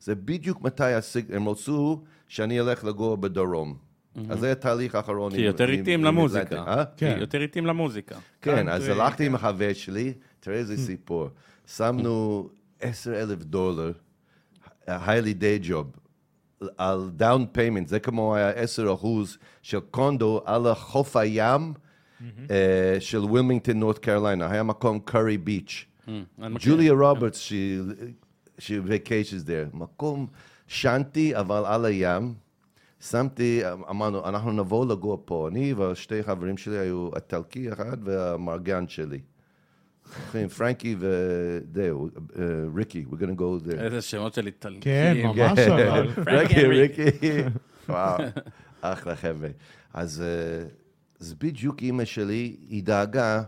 זה בדיוק מתי הסיג... הם רצו שאני אלך לגור בדרום. אז זה התהליך האחרון. כי יותר עם- התאים עם למוזיקה. אה? כן. כי יותר התאים למוזיקה. כן, אז הלכתי עם החבר שלי, תראה איזה סיפור. שמנו עשר אלף דולר, היה לי day job, על down payment, זה כמו היה עשר אחוז של condo על החוף הים אה, של ווילמינגטון, נורת קרוליינה, היה מקום קיור ביץ'. ג'וליה רוברטס, she vacations there. מקום שנתי, אבל על הים. שמתי, אמרנו, אנחנו נבוא לגור פה. אני ושתי חברים שלי היו הטלקי אחד והמארגן שלי. אחים, פרנקי וזהו, אה, ריקי, we're gonna go there. איזה שמות של איטלקים. כן, ממש אבל. ריקי, ריקי. וואו, אחלה חבר'ה. אז אה, אז בדיוק אימא שלי, היא דאגה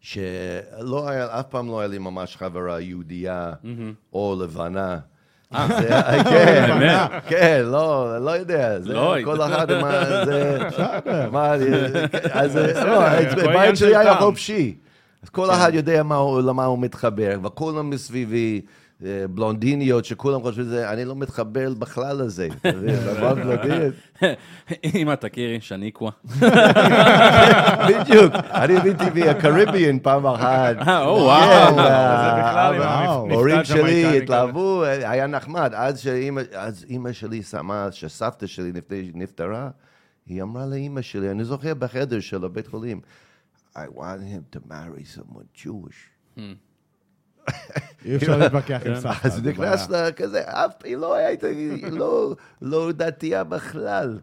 שלא היה, אף פעם לא היה לי ממש חברה יהודייה או לבנה. זה- כן, לבנה. כן, לא, לא יודע, זה לא, כל אחד, מה, זה. מה, אז לא, הבית של שלי היה. חופשי. אז כל אחד יודע מה הוא- למה הוא מתחבר, וכולם מסביבי אה, בלונדיניות שכולם חושבים שזה, אני לא מתחבר בכלל לזה. אמא, תכירי, שניקווה. בדיוק, אני הייתי מהקריביאן פעם אחת. אה, או, כן, וואו. אה, זה בכלל וואו. ההורים שלי. התלהבו, היה נחמד, אז אימא שלי שמה, שסבתא שלי נפט- נפטרה, היא אמרה לאימא שלי, אני זוכר בחדר של הבית חולים, I want him to marry someone Jewish. אי אפשר להתווכח עם סבתא. אז נכנס כזה, אף היא לא הייתה, היא לא, דתייה בכלל.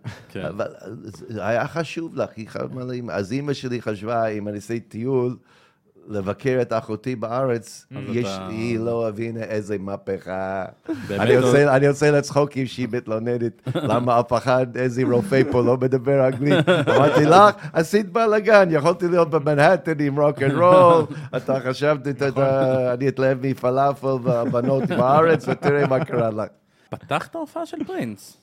אבל זה היה חשוב לך, היא חשבה. אז אימא שלי חשבה, אם אני אעשה טיול, לבקר את אחותי בארץ, יש, אתה- היא לא הבינה איזה מהפכה. אני לא- עושה לה צחוקים שהיא מתלוננת, למה אף אחד, איזה רופא פה לא מדבר אנגלית. אמרתי לך, עשית בלאגן, יכולתי להיות במנהטן עם רוק אנד רול, אתה חשבת, אתה- אתה- אני אתלהב מפלאפל והבנות בארץ, ותראה מה קרה לך. פתחת הופעה של פרינס.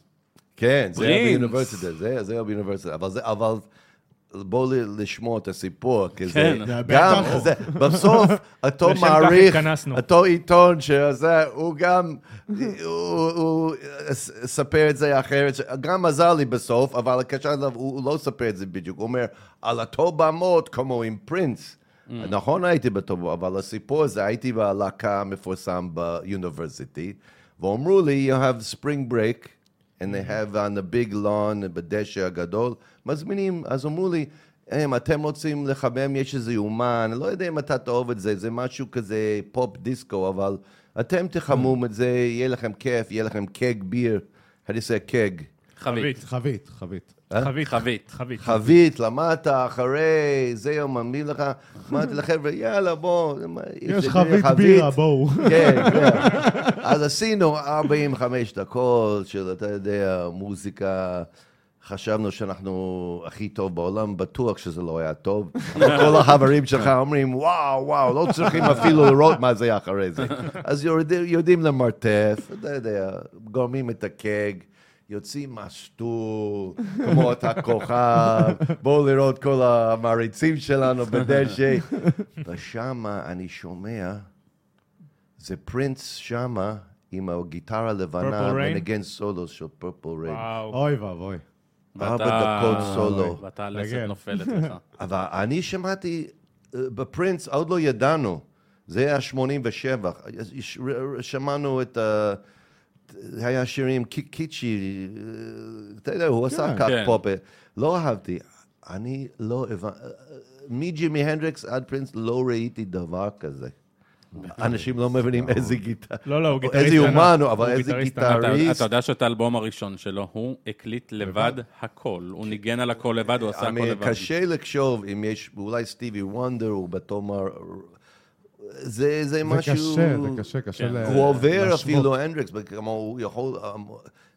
כן, זה היה. באוניברסיטה, זה זה היה באוניברסיטה, אבל זה, אבל בואו לשמוע את הסיפור, כי זה, כן. גם. זה, בסוף, אותו מעריך. אותו עיתון שזה, הוא גם, הוא, ספר את זה אחרת, גם עזר לי בסוף, אבל הקשר אליו, הוא לא ספר את זה בדיוק, הוא אומר, על אותו במות כמו עם פרינס. נכון הייתי בטוב, אבל הסיפור הזה, הייתי בלהקה המפורסם באוניברסיטי, ואמרו לי, you have spring break, and they have on the big lawn בדשא הגדול, מזמינים, אז אמרו לי, הם, אתם רוצים לחמם, יש איזה אני לא יודע אם אתה תאהב את זה, זה משהו כזה פופ דיסקו, אבל אתם תחמום את זה, יהיה לכם כיף, יהיה לכם קג ביר, how do you say קג? חבית. חבית, חבית. אה? חבית. חבית. חבית. חבית, למדת, אחרי, זהו, ממליץ לך, אמרתי לחבר'ה, יאללה, בוא, יש חבית בירה, בואו. כן, כן. אז עשינו 45 דקות של, אתה יודע, מוזיקה. חשבנו שאנחנו הכי טוב בעולם, בטוח שזה לא היה טוב. כל החברים שלך אומרים, וואו, וואו, לא צריכים אפילו לראות מה זה אחרי זה. אז יודעים למרתף, אתה יודע, גורמים את הקג. יוצאים מהשטול, כמו אתה כוכב, בואו לראות כל המעריצים שלנו בדשא. ושמה אני שומע, זה פרינס שמה עם הגיטרה הלבנה? מנגן סולו של פרפל ריין. אוי ואבוי. ארבע דקות סולו. ואתה הלסת. נופלת לך. אבל אני שמעתי, אה, בפרינס עוד לא ידענו, זה היה 87, יש- שמענו את ה... היה שירים קי- קיצ'י, אה, אתה יודע, הוא עשה כך כן. פופ, לא אהבתי. אני לא הבנתי, מג'ימי הנדריקס עד פרינס לא ראיתי דבר כזה. אנשים לא מבינים איזה גיטר, לא, לא, הוא גיטריסט איזה. אומן הוא, אבל איזה גיטריסט. אתה- יודע שאת האלבום הראשון שלו, הוא הקליט לבד הכל. הוא ניגן על הכל לבד, הוא עשה הכל אני- לבד. קשה לחשוב אם יש, אולי סטיבי וונדר הוא בתור, זה, זה זה משהו... קשה, זה קשה, קשה כן. ל- הוא עובר להשוות. אפילו הנדריקס, כמו הוא יכול... אמ,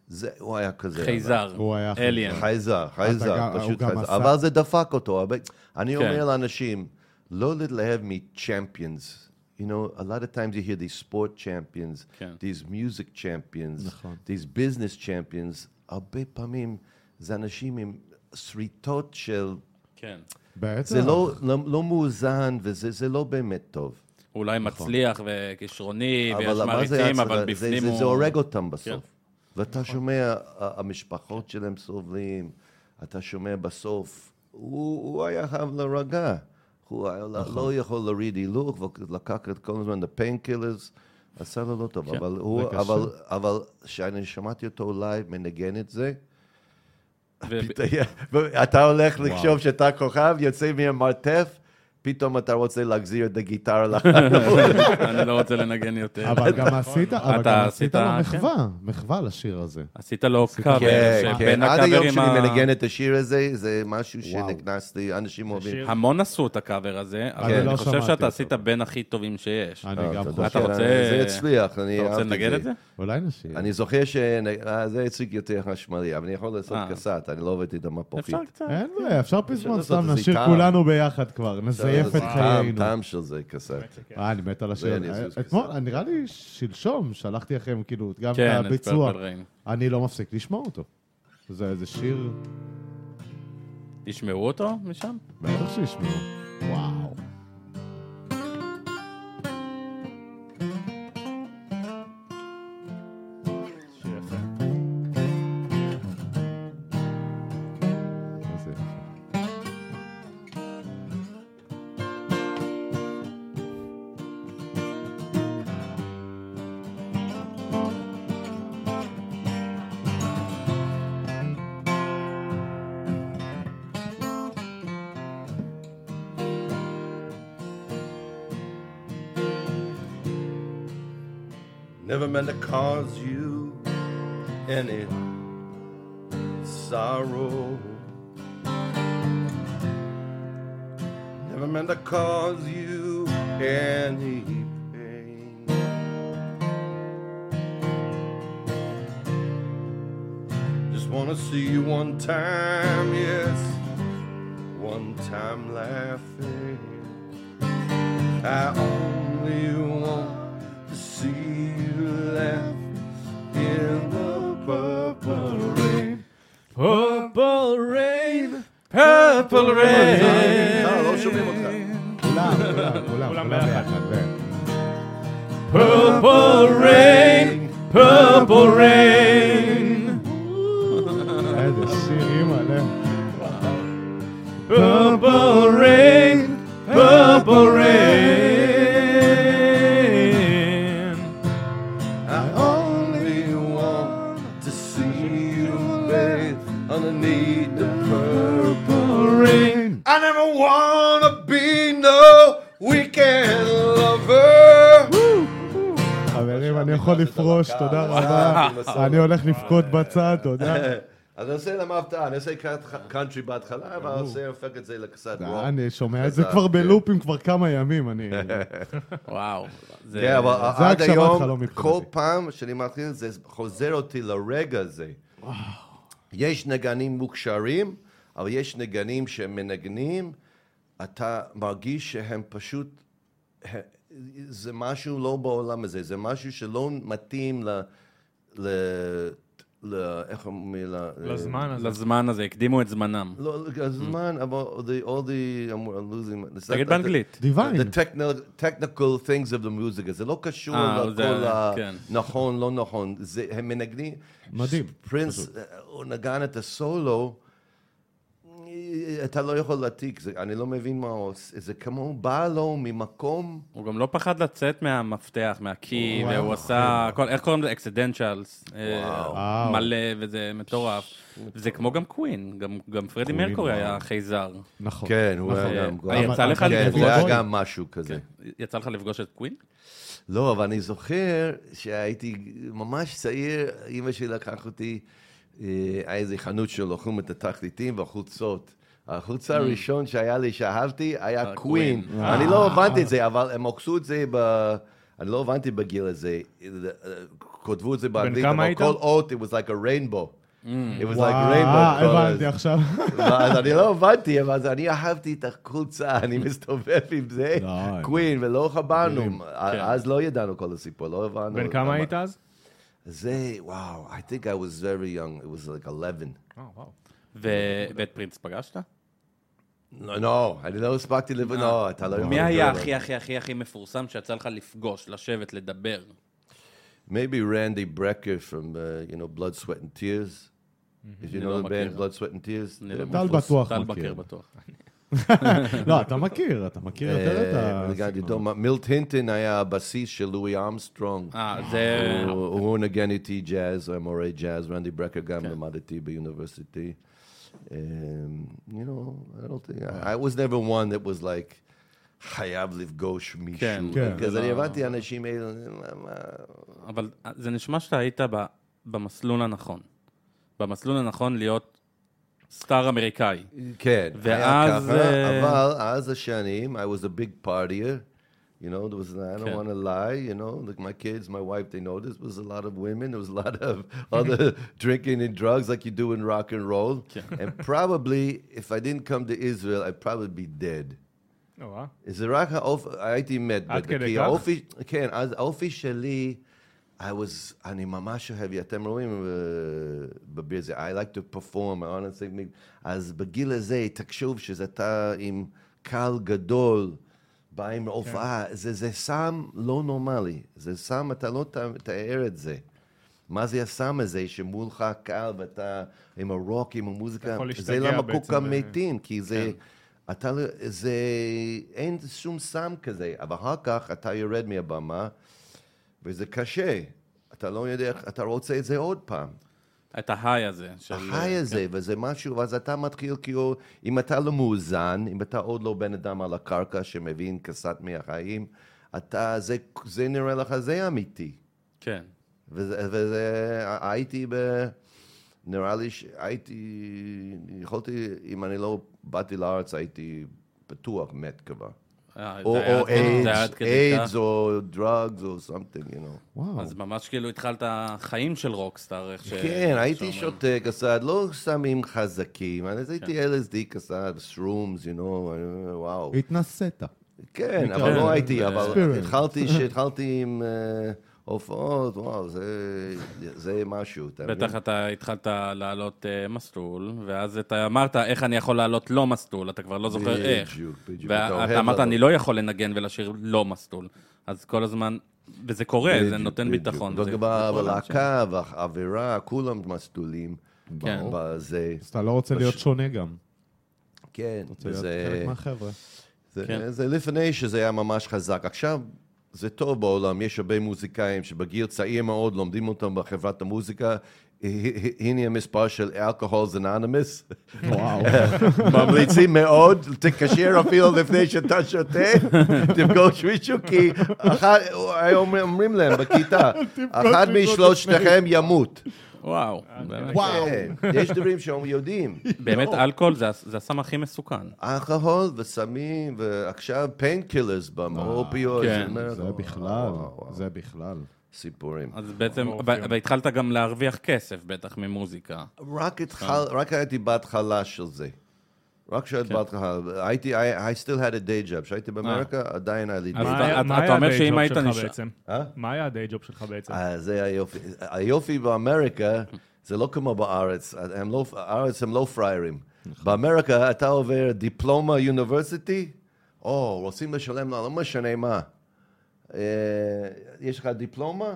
זה, הוא היה כזה. חייזר, הוא היה אליאן. חייזר, חייזר, פשוט חייזר. עשה- אבל זה דפק אותו. הרבה- אני כן. אומר לאנשים, לא להתלהב מ-champions. You know, a lot of times you hear these sport champions, כן. these music champions, נכון. these business champions, הרבה פעמים זה אנשים עם שריטות של... כן. בטח. זה לא, לא, לא מאוזן וזה זה לא באמת טוב. אולי מצליח וכישרוני, ויש זה מעריצים? אבל זה- בפנים זה, הוא... זה הורג אותם בסוף. כן. ואתה שומע, ה- המשפחות שלהם סובלים, אתה שומע בסוף, הוא, הוא היה חייב להירגע. הוא לא- נכון. לא יכול להוריד הילוך, ולקח את כל הזמן את painkillers, עשה לו לא טוב. כן. אבל הוא, זה. אבל, אבל כשאני שמעתי אותו לייב מנגן את זה, ו- אתה הולך לחשוב שאתה כוכב, יוצא מהמרתף, פתאום אתה רוצה להחזיר את הגיטרה לחנות. אני לא רוצה לנגן יותר. אבל גם עשית, אבל אתה גם עשית לו כן. מחווה, מחווה לשיר הזה. עשית לו קאבר, כן, כן, שבין עד היום הקאברים שאני ה... מנגן את השיר הזה, זה משהו. שנכנס לי, אנשים אוהבים. המון עשו את הקאבר הזה, אבל אני לא אני חושב שאתה. עשית בין הכי טובים שיש. אני אה, גם. חושב. אתה רוצה- זה הצליח, אני אתה רוצה אהבתי לנגן את זה? אולי נשיר. אני זוכר שזה הצליח יותר חשמלי, אבל אני יכול לעשות אה. קסט, אני לא עובד את המפוחית. אפשר קצת. אין בעיה, אפשר פזמון, סתם נשיר. כולנו ביחד כבר, נזייף את חיינו. טעם של זה קסט. אה, אני מת על. אני אזוז אתמול, נראה לי שלשום, שלחתי לכם כאילו גם כן, את הביצוע. אני לא מפסיק לשמוע אותו. זה איזה שיר, תשמעו אותו משם? בטח שישמעו. וואו. Meant to cause you any sorrow. Never meant to cause you any pain. Just wanna see you one time, yes, one time laughing. I only want Purple rain, purple rain. לא, לא שומעים אותך. כולם, כולם, כולם, כולם כולם ביחד. ביחד. כן. Purple rain, purple rain. איזה שיר, אימא'לה. Purple יכול לפרוש, תודה רבה. אני הולך לבכות בצד, תודה. אז אני עושה להם הפתעה, אני עושה קאנטרי בהתחלה, אבל אני עושה, הופך את זה לקצת רוק. אני שומע את זה כבר כן. בלופים כבר כמה ימים, אני... וואו. זה- כן, אבל עד היום, חלום מבחינתי. כל פעם שאני מתחיל, זה חוזר אותי לרגע הזה. יש נגנים מוכשרים, אבל יש נגנים שמנגנים, אתה מרגיש שהם פשוט, זה משהו לא בעולם הזה, זה משהו שלא מתאים ל... ל... ל... איך אומרים? ל- לזמן הזה. לזמן הזה, הקדימו את זמנם. לא, הזמן, אבל the, all the, I'm losing, תגיד באנגלית. דיוויין. The technical, technical things of the music, זה לא קשור אה, לכל ה... כן. נכון, לא נכון. זה, הם מנגנים... מדהים, פרינס, הוא נגן את הסולו, אתה לא יכול להעתיק, זה- אני לא מבין מה הוא עושה, זה כמו בא לו ממקום... הוא גם לא פחד לצאת מהמפתח, מהקי. והוא עשה, כל- איך קוראים לזה? אקסידנציאלס. וואו. מלא, וזה מטורף. זה כמו גם קווין, גם- גם פרדי מרקורי היה. חייזר. נכון. כן, הוא נכון. היה גם... אה, יצא לך כן, לפגוש? זה היה גם משהו כזה. יצא לך לפגוש את קווין? לא, אבל אני זוכר שהייתי ממש צעיר, אימא שלי לקח אותי, אה, היה איזה חנות שלוחים את התחליטים והחולצות. החולצה הראשון שהיה לי, שאהבתי, היה אה, קווין. קווין. אני לא הבנתי את זה, אבל הם עוקצו את זה ב... אני לא הבנתי בגיל הזה. כותבו את זה באנגלית, אבל? כל אות, it was like a rainbow. It was like rainbow. הבנתי עכשיו. אז אני לא הבנתי, אבל אני אהבתי את החולצה, אני מסתובב עם זה. קווין, ולא חברנו. מדהים. אז לא ידענו כל הסיפור, לא הבנו. בן כמה היית אז? זה, וואו, I think I was very young, it was like 11. אה, ואת פרינס פגשת? לא, לא, אני לא הספקתי לב... לא, אתה לא יכול... מי היה. הכי הכי הכי הכי מפורסם שיצא לך לפגוש, לשבת, לדבר? Maybe Randy Brecker from, uh, you know, Blood, Sweat and Tears. If you know לא the band. Blood, Sweat and Tears. לא טל בטוח טל מכיר. בטוח. לא, אתה מכיר, אתה מכיר יותר את אה, הסגנון. דומה, מילט הינטון היה הבסיס של לואי אמסטרונג. אה, זה... הוא הוא נגן איתי ג'אז, הוא היה מורה ג'אז, רנדי ברקר גם למד איתי ב university. Um, you know, I don't think, I, I was never one that was like, חייב לפגוש מישהו. כן, כן. אז אני הבנתי אנשים האלה, מה- אבל זה נשמע שאתה היית במסלול הנכון. במסלול הנכון להיות סטאר אמריקאי. כן, היה ואז, ככה, אה, אבל אז השנים, I was a big partier. You know, there was, I don't כן. want to lie, you know, like my kids, my wife, they know this, was a lot of women, there was a lot of other drinking and drugs like you do in rock and roll. and probably, if I didn't come to Israel, I'd probably be dead. אה, וואו. זה רק האופי, הייתי מת. עד כדי כך? האופי, כן, אז האופי שלי, I was, אני ממש אוהב, אתם רואים uh, בביר זה, I like to perform, I sing, אז בגיל הזה, תחשוב שזה אתה עם קהל גדול, בא עם הופעה, זה, זה סם לא נורמלי, זה סם, אתה לא תאר את זה. מה זה הסם הזה שמולך קהל ואתה עם הרוק, עם המוזיקה, זה למה כל כך ב- מתים, כי זה... כן. אתה, לא- זה, אין שום סם כזה, אבל אחר כך אתה יורד מהבמה, וזה קשה. אתה לא יודע, אתה רוצה את זה עוד פעם. את ההיי הזה. של- החי הזה, וזה משהו, ואז אתה מתחיל כאילו, אם אתה לא מאוזן, אם אתה עוד לא בן אדם על הקרקע שמבין קצת מהחיים, אתה, זה, זה נראה לך, זה אמיתי. כן. וזה, וזה הייתי ב... נראה לי שהייתי, יכולתי, אם אני לא באתי לארץ, הייתי בטוח מת כבר. אה, או איידס. או דרגס או something, you know. וואו. אז ממש כאילו התחלת חיים של רוקסטאר, איך ש... כן, הייתי. שותה קצת, לא סמים חזקים, אז כן. הייתי LSD קצת, שרומס, you know, וואו. התנסית. כן, כן, אבל לא הייתי, אבל. התחלתי, שהתחלתי עם אה, הופעות, וואו, זה- זה משהו, אתה מבין? בטח אתה התחלת לעלות אה, מסלול, ואז אתה אמרת, איך אני יכול לעלות לא מסלול, אתה כבר לא זוכר איך. בדיוק, בדיוק. אתה ואתה אמרת. אני לא יכול לנגן ולשיר לא מסלול. אז כל הזמן, וזה קורה, זה בדיוק, נותן בדיוק. ביטחון. זה- זה כל בלהקה והאווירה, כולם מסלולים. כן. בזה, אז אתה לא רוצה להיות שונה גם. כן, רוצה להיות וזה... חלק מהחבר'ה. זה, כן. זה לפני שזה היה ממש חזק. עכשיו, זה טוב בעולם, יש הרבה מוזיקאים שבגיל צעיר מאוד לומדים אותם בחברת המוזיקה. הנה המספר של אלכוהולס אנונימוס. וואו. ממליצים מאוד, תתקשר אפילו לפני שאתה שותה, תפגוש מישהו, כי אומרים להם בכיתה, אחד משלושתכם ימות. וואו, באמת. וואו. כן, יש דברים שהם יודעים. באמת אלכוהול זה הס- זה הסם הכי מסוכן. אלכוהול וסמים, ועכשיו painkillers ב opioid. כן. זה בכלל, זה בכלל. סיפורים. אז בעצם. ו- והתחלת גם להרוויח כסף בטח ממוזיקה. רק התחל, רק הייתי בהתחלה של זה. רק כשהייתי כן. בהתחלה, הייתי, I, I still had a day job. כשהייתי באמריקה, עדיין היה לי day אז אתה- אתה אומר שאם היית נשאר-? אה? מה היה הדיי ג'וב שלך בעצם? אה, זה היופי. היופי באמריקה, זה לא כמו בארץ. הם לא, הארץ הם לא פראיירים. באמריקה אתה עובר דיפלומה יוניברסיטי, או רוצים לשלם לה, לא משנה מה. אה, יש לך דיפלומה?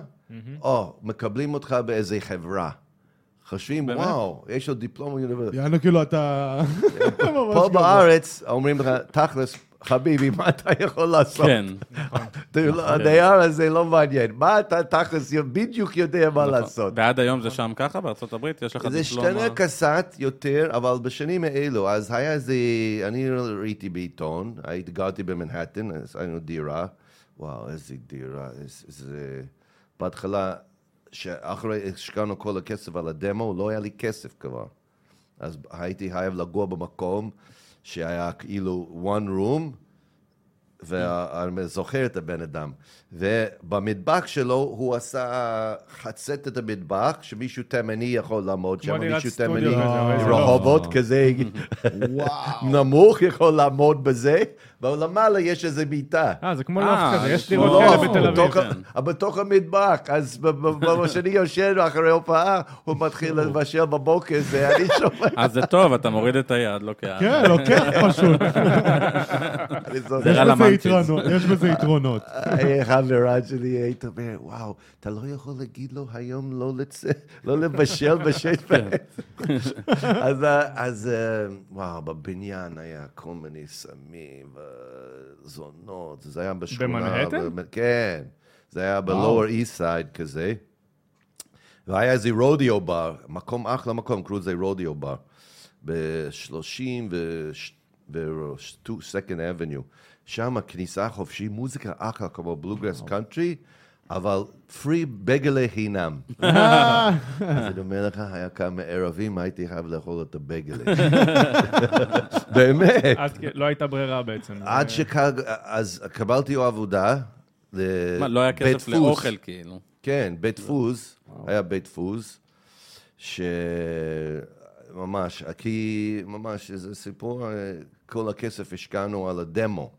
או, מקבלים אותך באיזה חברה. חושבים? וואו, יש לו דיפלומה יוניברסיטי. יענו כאילו אתה... פה. בארץ אומרים לך, תכלס, חביבי, מה אתה יכול לעשות? כן. הדייר הזה לא מעניין. מה אתה תכלס בדיוק יודע מה לעשות? ועד היום זה שם ככה בארצות הברית? יש לך זה דיפלומה? השתנה קצת יותר, אבל בשנים האלו, אז היה איזה, אני ראיתי בעיתון, הייתי גרתי במנהטן, אז היינו דירה, וואו, איזה דירה, איזה... בהתחלה, שאחרי השקענו כל הכסף על הדמו, לא היה לי כסף כבר. אז הייתי חייב לגור במקום שהיה כאילו one room, ואני זוכר את הבן אדם. ובמטבח שלו הוא עשה חצת את המטבח, שמישהו תימני יכול לעמוד שם, מישהו תימני כזה, לא. רחובות כזה וואו. נמוך יכול לעמוד בזה, ולמעלה יש איזה מיטה. אה, זה כמו אה, לוף כזה, זה יש דירות כאלה בתל אביב. בתוך ה- כן. בתוך המטבח, אז כשאני יושב אחרי הופעה, הוא מתחיל לבשל בבוקר, ואני שומע, אז זה טוב, אתה מוריד את היד, לא כעד. כן, לוקח פשוט. אני. יש בזה. יתרונות, יתרונות. חברה שלי היית אומר, וואו, אתה לא יכול להגיד לו היום לא לא לבשל בשש בעצם. אז, אה, אז, אה, וואו, בבניין היה כל מיני סמים וזונות, זה היה בשכונה. במנהטן? כן, זה היה ב-lower east side כזה. והיה איזה רודיו בר, מקום אחלה מקום, קראו לזה רודיו בר, ב-30 ו-2nd אבניו. שם כניסה חופשי, מוזיקה אחלה כמו בלוגרס קאנטרי, אבל פרי בגלה חינם. אז אני אומר לך, היה כמה ערבים, הייתי חייב לאכול את הבגלה. באמת. לא הייתה ברירה בעצם. עד זה- שכ... אז קבלתי עבודה. מה, לא היה כסף. לאוכל, כאילו. כן, בית דפוס, היה בית דפוס, שממש, כי ממש, זה סיפור, אה, כל הכסף השקענו על הדמו,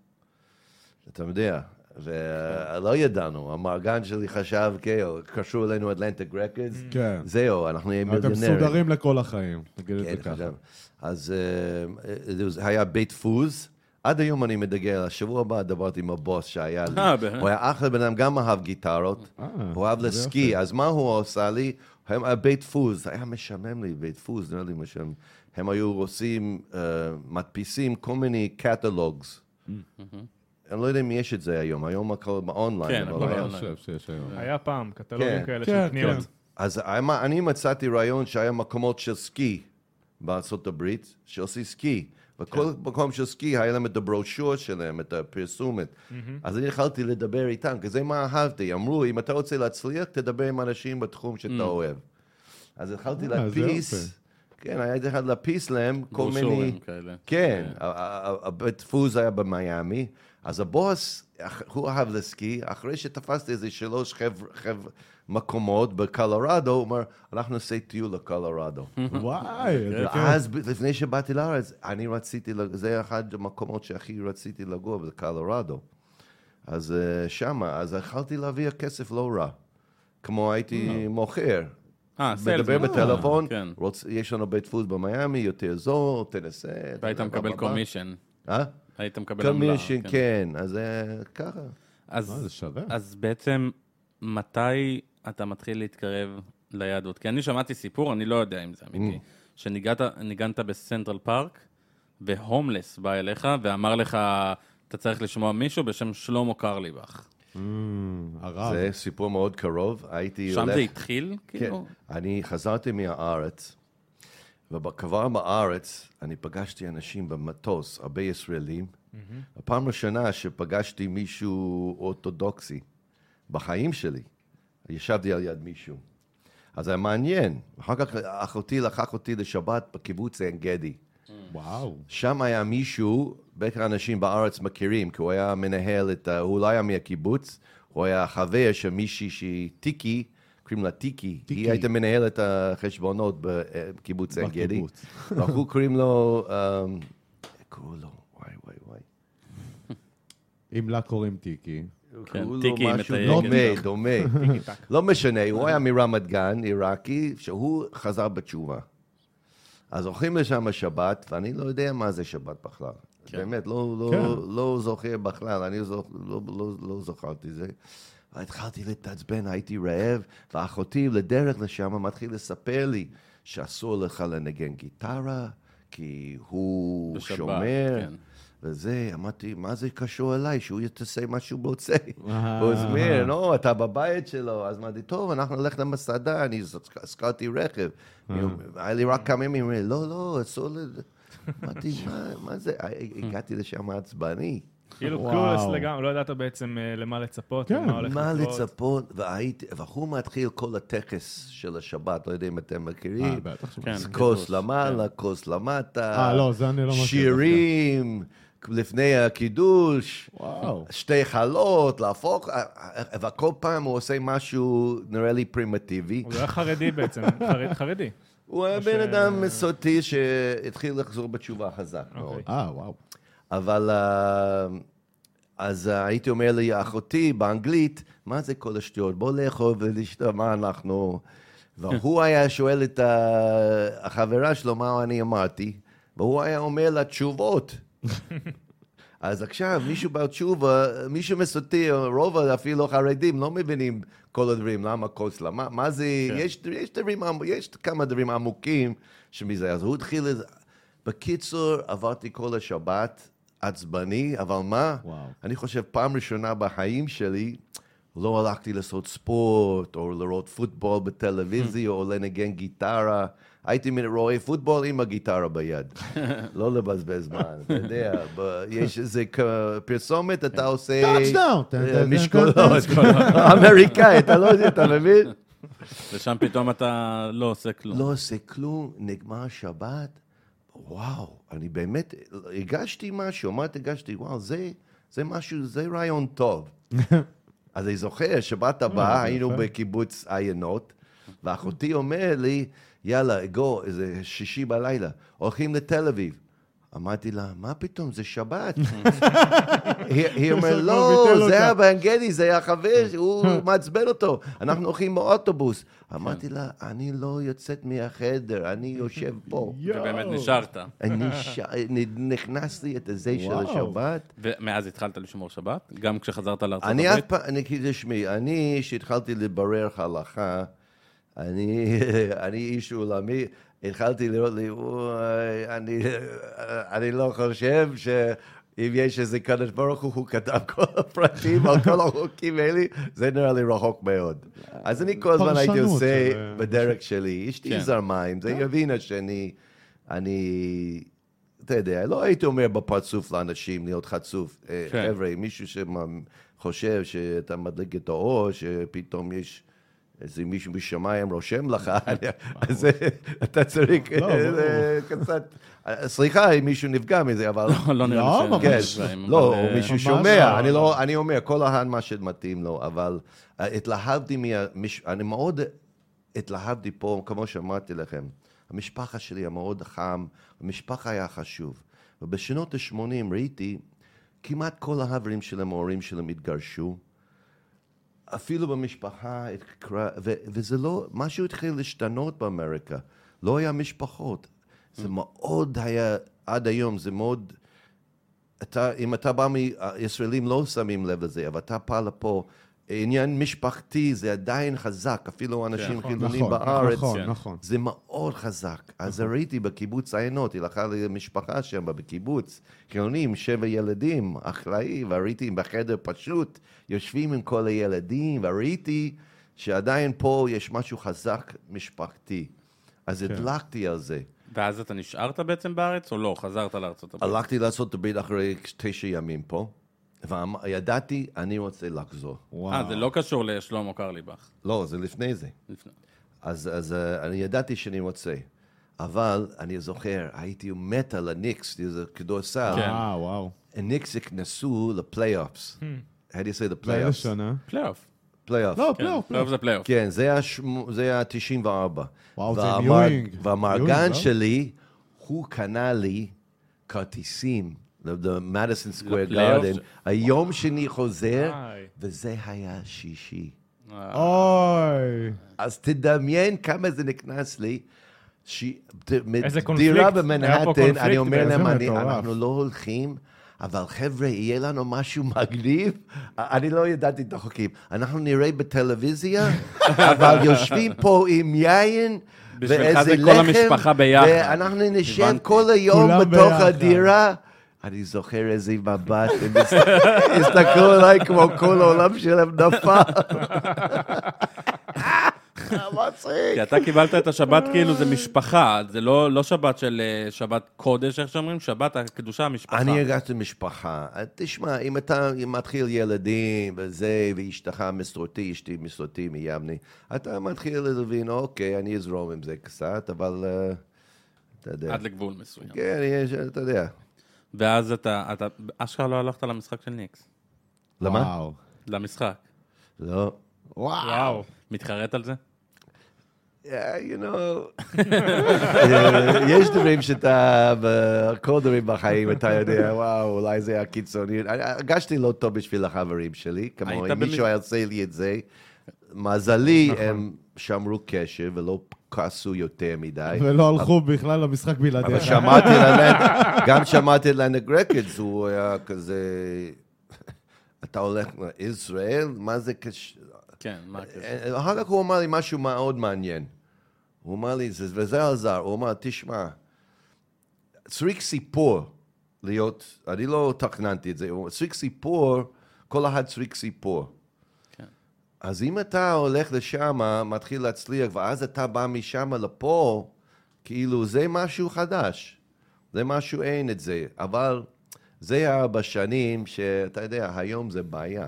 אתה יודע, ולא ידענו, המארגן שלי חשב, כן, קשור אלינו אטלנטיק רקדס, כן. זהו, אנחנו נהיה אתם מיליונרים. מסודרים לכל החיים, נגיד את כן, זה ככה. חשב. אז אה, זה היה בית דפוס. עד היום אני מדגל, השבוע הבא דיברתי עם הבוס שהיה לי. אה? הוא היה אחלה בן אדם, גם אהב גיטרות, אה, הוא אהב לסקי, אז מה הוא עשה לי? בית דפוס, היה משעמם לי, בית דפוס, נראה לי משעמם. הם היו עושים, אה, מדפיסים כל מיני קטלוגס. אני לא יודע אם יש את זה היום, היום הכל באונליין. כן, הכל היה- אני אונליין. חושב שיש היום. היה פעם, קטלוגים כן. כאלה כן, של קניות. כן. אז אני- מצאתי רעיון שהיה מקומות של סקי בארצות הברית, שעושים סקי. וכל מקום של סקי היה להם את הברושור שלהם, את הפרסומת. אז אני התחלתי לדבר איתם, כי זה מה אהבתי. אמרו, אם אתה רוצה להצליח, תדבר עם אנשים בתחום שאתה אוהב. אז התחלתי אה, להדפיס. כן, הייתי יכול להדפיס להם כל ברושורים מיני... כאלה. כן, הבית דפוס היה במיאמי, אז הבוס, הוא אהב לסקי, אחרי שתפסתי איזה שלוש חבר- חבר- מקומות בקולורדו, הוא אמר, אנחנו נעשה טיול לקולורדו. וואי, כיף. ואז לפני שבאתי לארץ, אני רציתי, זה אחד המקומות שהכי רציתי לגור, זה קולורדו. אז אה, שמה, אז יכלתי להביא כסף לא רע. כמו הייתי מוכר. אה, מדבר. בטלפון, כן. רוצ- יש לנו בית דפוס במיאמי, יותר זול, תנסה. והיית מקבל קומישן. אה? היית מקבל עמלה. קומישן, כן. כן, אז אה, ככה. אז- אה, זה שווה. אז בעצם, מתי אתה מתחיל להתקרב ליהדות? כי אני שמעתי סיפור, אני לא יודע אם זה אמיתי, שניגנת בסנטרל פארק, והומלס בא אליך ואמר לך, אתה צריך לשמוע מישהו בשם שלמה קרליבך. הרב. זה סיפור מאוד קרוב. הייתי שם הולך... זה התחיל? כן. כאילו? אני חזרתי מהארץ, וכבר בארץ אני פגשתי אנשים במטוס, הרבה ישראלים. הפעם ראשונה שפגשתי מישהו אורתודוקסי בחיים שלי, ישבתי על יד מישהו. אז היה מעניין. אחר כך אחותי לקח אותי לשבת בקיבוץ עין גדי. וואו. שם היה מישהו, בעיקר אנשים בארץ מכירים, כי הוא היה מנהל את. הוא לא היה מהקיבוץ, הוא היה חבר של מישהי שהיא טיקי, קוראים לה טיקי. טיקי. היא הייתה מנהלת החשבונות בקיבוץ עין גדי. ואנחנו קוראים לו, אמ, קראו לו? וואי וואי וואי. אם לה קוראים טיקי. כן, קראו לו טיקי משהו מתייגת. דומה, דומה. לא משנה, הוא היה מרמת גן, עיראקי, שהוא חזר בתשובה. אז הולכים לשם שבת, ואני לא יודע מה זה שבת בכלל. באמת, לא, לא, כן. לא זוכר בכלל, אני זוכ... לא, לא, לא זכרתי זה. והתחלתי להתעצבן, הייתי רעב, ואחותי לדרך לשם מתחיל לספר לי שאסור לך לנגן גיטרה, כי הוא בשבת, שומר. כן. וזה, אמרתי, מה זה קשור אליי, שהוא יתעשה מה שהוא רוצה. אה. הוא הסביר, לא, אתה בבית שלו. אז אמרתי, טוב, אנחנו נלך למסעדה, אני הזכרתי רכב. היה לי רק כמה ימים, לא, לא, אסור ל... אמרתי, "מה- מה זה? הגעתי לשם עצבני. כאילו. קלולס לגמרי, לא ידעת בעצם אה, למה לצפות, כן. ומה הולך מה לקרות. לצפות, והייתי, והוא מתחיל כל הטקס של השבת, לא יודע אם אתם אה, מכירים. בטח ש... כן. כוס למעלה, כוס למטה. אה, לא, זה אני לא מכיר. שירים, לפני הקידוש, וואו. שתי חלות, להפוך, וכל פעם הוא עושה משהו, נראה לי פרימיטיבי. הוא היה חרדי בעצם, חרד- חרדי. הוא היה בן ש- אדם מסורתי שהתחיל לחזור בתשובה חזק מאוד. אוקיי. אה, וואו. אבל אה, אז הייתי אומר לאחותי באנגלית, מה זה כל השטויות? בוא לאכול ולשתות, מה אנחנו... והוא היה שואל את החברה שלו מה אני אמרתי, והוא היה אומר לה תשובות. אז עכשיו, מישהו בתשובה, מישהו מסורתי, רוב אפילו חרדים לא מבינים כל הדברים, למה כוס, למה, מה זה, יש, יש, דברים, יש כמה דברים עמוקים שמזה, אז הוא התחיל, את- בקיצור, עברתי כל השבת, עצבני, אבל מה? וואו. אני חושב פעם ראשונה בחיים שלי, לא הלכתי לעשות ספורט, או לראות פוטבול בטלוויזיה, או לנגן גיטרה. הייתי רואה פוטבול עם הגיטרה ביד. לא לבזבז זמן, אתה יודע. יש איזה פרסומת, אתה עושה... Touchdown. אה, משקולות. אמריקאי, אתה לא יודע, אתה מבין? ושם פתאום אתה לא עושה כלום. לא עושה כלום, נגמר שבת, וואו, אני באמת, הגשתי משהו, אמרתי, הגשתי, וואו, זה, זה משהו, זה רעיון טוב. אז אני זוכר, שבת הבאה היינו בקיבוץ עיינות, ואחותי אומרת לי, יאללה, גו, איזה שישי בלילה, הולכים לתל אביב. אמרתי לה, מה פתאום, זה שבת. היא אומרת, לא, זה אותה." האבנגלי, זה החבר, הוא מעצבן אותו, אנחנו הולכים באוטובוס. אמרתי לה, אני לא יוצאת מהחדר, אני יושב פה. ובאמת נשארת. נכנס לי את הזה של. השבת. ומאז התחלת לשמור שבת? גם כשחזרת לארצות אני אף הברית? פעם, אני כאילו, תשמעי, אני, כשהתחלתי לברר הלכה, אני, אני איש עולמי, התחלתי לראות לי, וואי, אני, אני לא חושב שאם יש איזה קדוש ברוך הוא, הוא כתב כל הפרטים על כל החוקים האלה, זה נראה לי רחוק מאוד. אז אני כל הזמן הייתי עושה של- בדרך שלי, אשתי כן. זרמיים, זה יבינה שאני, אני, אתה יודע, לא הייתי אומר בפרצוף לאנשים להיות חצוף. אה, כן. חבר'ה, מישהו שחושב שאתה מדליק את האור, שפתאום יש איזה מישהו בשמיים רושם לך, אז אה, אתה צריך לא, אה, קצת... אה, סליחה אם מישהו נפגע מזה, אבל... לא, לא נראה לא, לי כן, נפגעים, לא, אבל, או אה, מישהו שומע, לא. אני לא, אני אומר, כל אחד מה שמתאים לו, אבל התלהבתי מה... אני מאוד התלהבתי פה, כמו שאמרתי לכם, המשפחה שלי היה מאוד חם, המשפחה היה חשוב. ובשנות ה-80 ראיתי, כמעט כל החברים שלהם, ההורים שלהם התגרשו. אפילו במשפחה, וזה לא, משהו התחיל להשתנות באמריקה. לא היה משפחות. זה מאוד היה, עד היום זה מאוד, אתה, אם אתה בא מישראלים לא שמים לב לזה, אבל אתה בא לפה, עניין משפחתי זה עדיין חזק, אפילו אנשים נכון, חילונים נכון, בארץ. נכון, כן. נכון. זה מאוד חזק. אז ראיתי בקיבוץ עיינות, היא לקחה לי משפחה שם בקיבוץ, חילונים, שבע ילדים, אחראי, וראיתי בחדר פשוט, יושבים עם כל הילדים, וראיתי שעדיין פה יש משהו חזק משפחתי. אז הדלקתי על זה. ואז אתה נשארת בעצם בארץ, או לא? חזרת לארצות הברית? הלכתי לארצות הברית אחרי תשע ימים פה, וידעתי, אני רוצה לחזור. וואו. אה, זה לא קשור לשלמה קרליבך. לא, זה לפני זה. לפני. אז, אז uh, אני ידעתי שאני רוצה. אבל אני זוכר, הייתי מת על הניקס, זה כדורסל. כן. אה, וואו. הניקס נכנסו לפלייאופס. How do you say the playoffs? שנה? פלייאוף. פלייאוף. לא, כן, פלייאוף. פלייאוף זה פלייאוף. כן, זה היה, שמו, זה היה 94. וואו, זה מיואינג. והמארגן? שלי, הוא קנה לי כרטיסים סקוויר לפלייאוף גארדן. ש- היום שאני חוזר. וזה היה שישי. אה, אוי. אז תדמיין כמה זה נכנס לי. איזה דירה קונפליקט. פה במנהטן, אני אומר. להם. אנחנו לא הולכים, אבל חבר'ה, יהיה לנו משהו מגניב. אני לא ידעתי את החוקים. אנחנו נראה בטלוויזיה, אבל יושבים פה עם יין. בשבילך זה כל המשפחה ביחד. ואנחנו נשב. כל היום בתוך. הדירה. אני זוכר איזה מבט, הם הס- הסתכלו עליי כמו כל העולם שלהם נפל. מצחיק. כי אתה קיבלת את השבת כאילו זה משפחה, זה לא לא שבת של אה, שבת קודש, איך שאומרים, שבת הקדושה המשפחה. אני הרגשתי משפחה. תשמע, אם אתה מתחיל ילדים וזה, ואשתך מסורתי, אשתי מסורתי מיבני, אתה מתחיל להבין, אוקיי, אני אזרום עם זה קצת, אבל אה, אתה יודע. עד לגבול מסוים. כן, אתה יודע. ואז אתה, אתה אשכרה לא הלכת למשחק של ניקס. למה? וואו. למשחק. לא. וואו. מתחרט על זה? Yeah, you know, יש דברים שאתה, בכל דברים בחיים, אתה יודע, וואו, אולי זה היה קיצוני. הרגשתי לא טוב בשביל החברים שלי, כמו אם מישהו היה עושה לי את זה. מזלי, הם שמרו קשר ולא כעסו יותר מדי. ולא הלכו בכלל למשחק בלעדיך. אבל שמעתי ללנד, גם שמעתי ללנד רקדס, הוא היה כזה, אתה הולך לישראל? מה זה קשה? כן, מה הקשר? אחר כך הוא אמר לי משהו מאוד מעניין. הוא אמר לי, זה- וזה עזר, הוא אמר, תשמע, צריך סיפור להיות, אני לא תכננתי את זה, צריך סיפור, כל אחד צריך סיפור. כן. אז אם אתה הולך לשם, מתחיל להצליח, ואז אתה בא משם לפה, כאילו זה משהו חדש. זה משהו, אין את זה. אבל זה היה בשנים שאתה יודע, היום זה בעיה.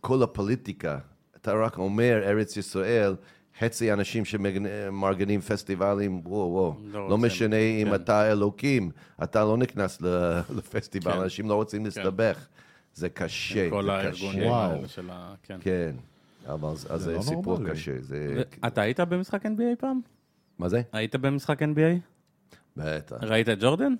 כל הפוליטיקה, אתה רק אומר ארץ ישראל, חצי אנשים שמארגנים פסטיבלים, וואו, וואו. לא לא, משנה אם כן. אתה אלוקים, אתה לא נכנס לפסטיבל, כן. אנשים לא רוצים להסתבך. זה קשה, כל זה הארגונים קשה. וואו. האלה של ה... כן. כן, אבל אז זה זה לא סיפור נורמלי. קשה. זה... אתה היית במשחק NBA פעם? מה זה? היית במשחק NBA? בטח. ראית את ג'ורדן?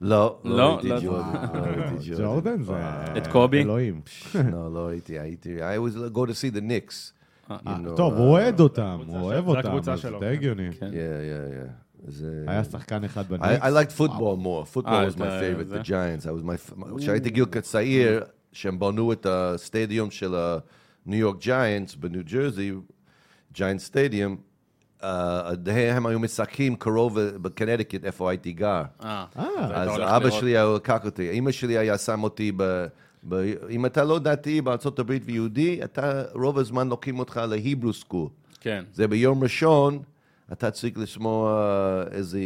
לא, לא, לא ראיתי לא. ג'ורדן. לא ראיתי ג'ורדן זה... את קובי? אלוהים. לא, לא הייתי, הייתי, I was go to see the Knicks. אה, know, טוב, הוא אוהד אותם, הוא אוהב אותם, זה כן. הגיוני. Yeah, yeah, yeah. זה... היה שחקן אחד I, בניקס. I liked football more. Football אה, was my favorite, the Giants. I was my... כשהייתי גיל צעיר, שהם בנו את ה stadium של הניו יורק ג'יינטס בניו ג'רזי, ג'יינט סטדיום, הם היו משחקים קרוב בקונטיקט, איפה הייתי גר. אה, אה, אז אבא. שלי היה לקח אותי, אמא שלי היה שם אותי. ב... אם אתה לא דתי בארצות הברית ויהודי, אתה רוב הזמן לוקחים אותך ל Hebrew school. כן. זה ביום ראשון, אתה צריך לשמוע איזה,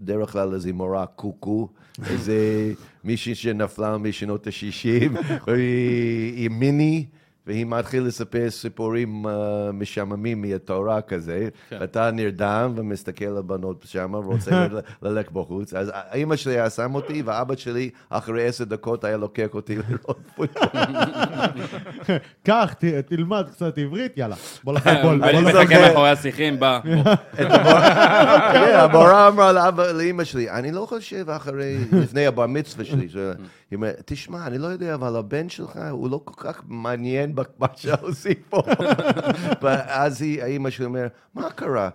דרך כלל איזה מורה קוקו, איזה מישהי שנפלה משנות ה-60, היא היא מיני, והיא מתחילה לספר סיפורים uh, משעממים מהתורה כזה, כן. ואתה נרדם ומסתכל על בנות שם ורוצה ל- ללכת בחוץ. אז אימא שלי היה שם אותי, ואבא שלי אחרי עשר דקות היה לוקח אותי לראות פוטבול. קח, ת- תלמד קצת עברית, יאללה. בוא לחבול. בוא אני זוכר- מאחורי השיחים, בא. כן, המורה אמרה לאמא שלי, אני לא חושב אחרי, לפני הבר מצווה שלי, היא אומרת, תשמע, אני לא יודע, אבל הבן שלך, הוא לא כל כך מעניין במה שעושים פה. ואז היא- האמא שלי אומרת, מה קרה?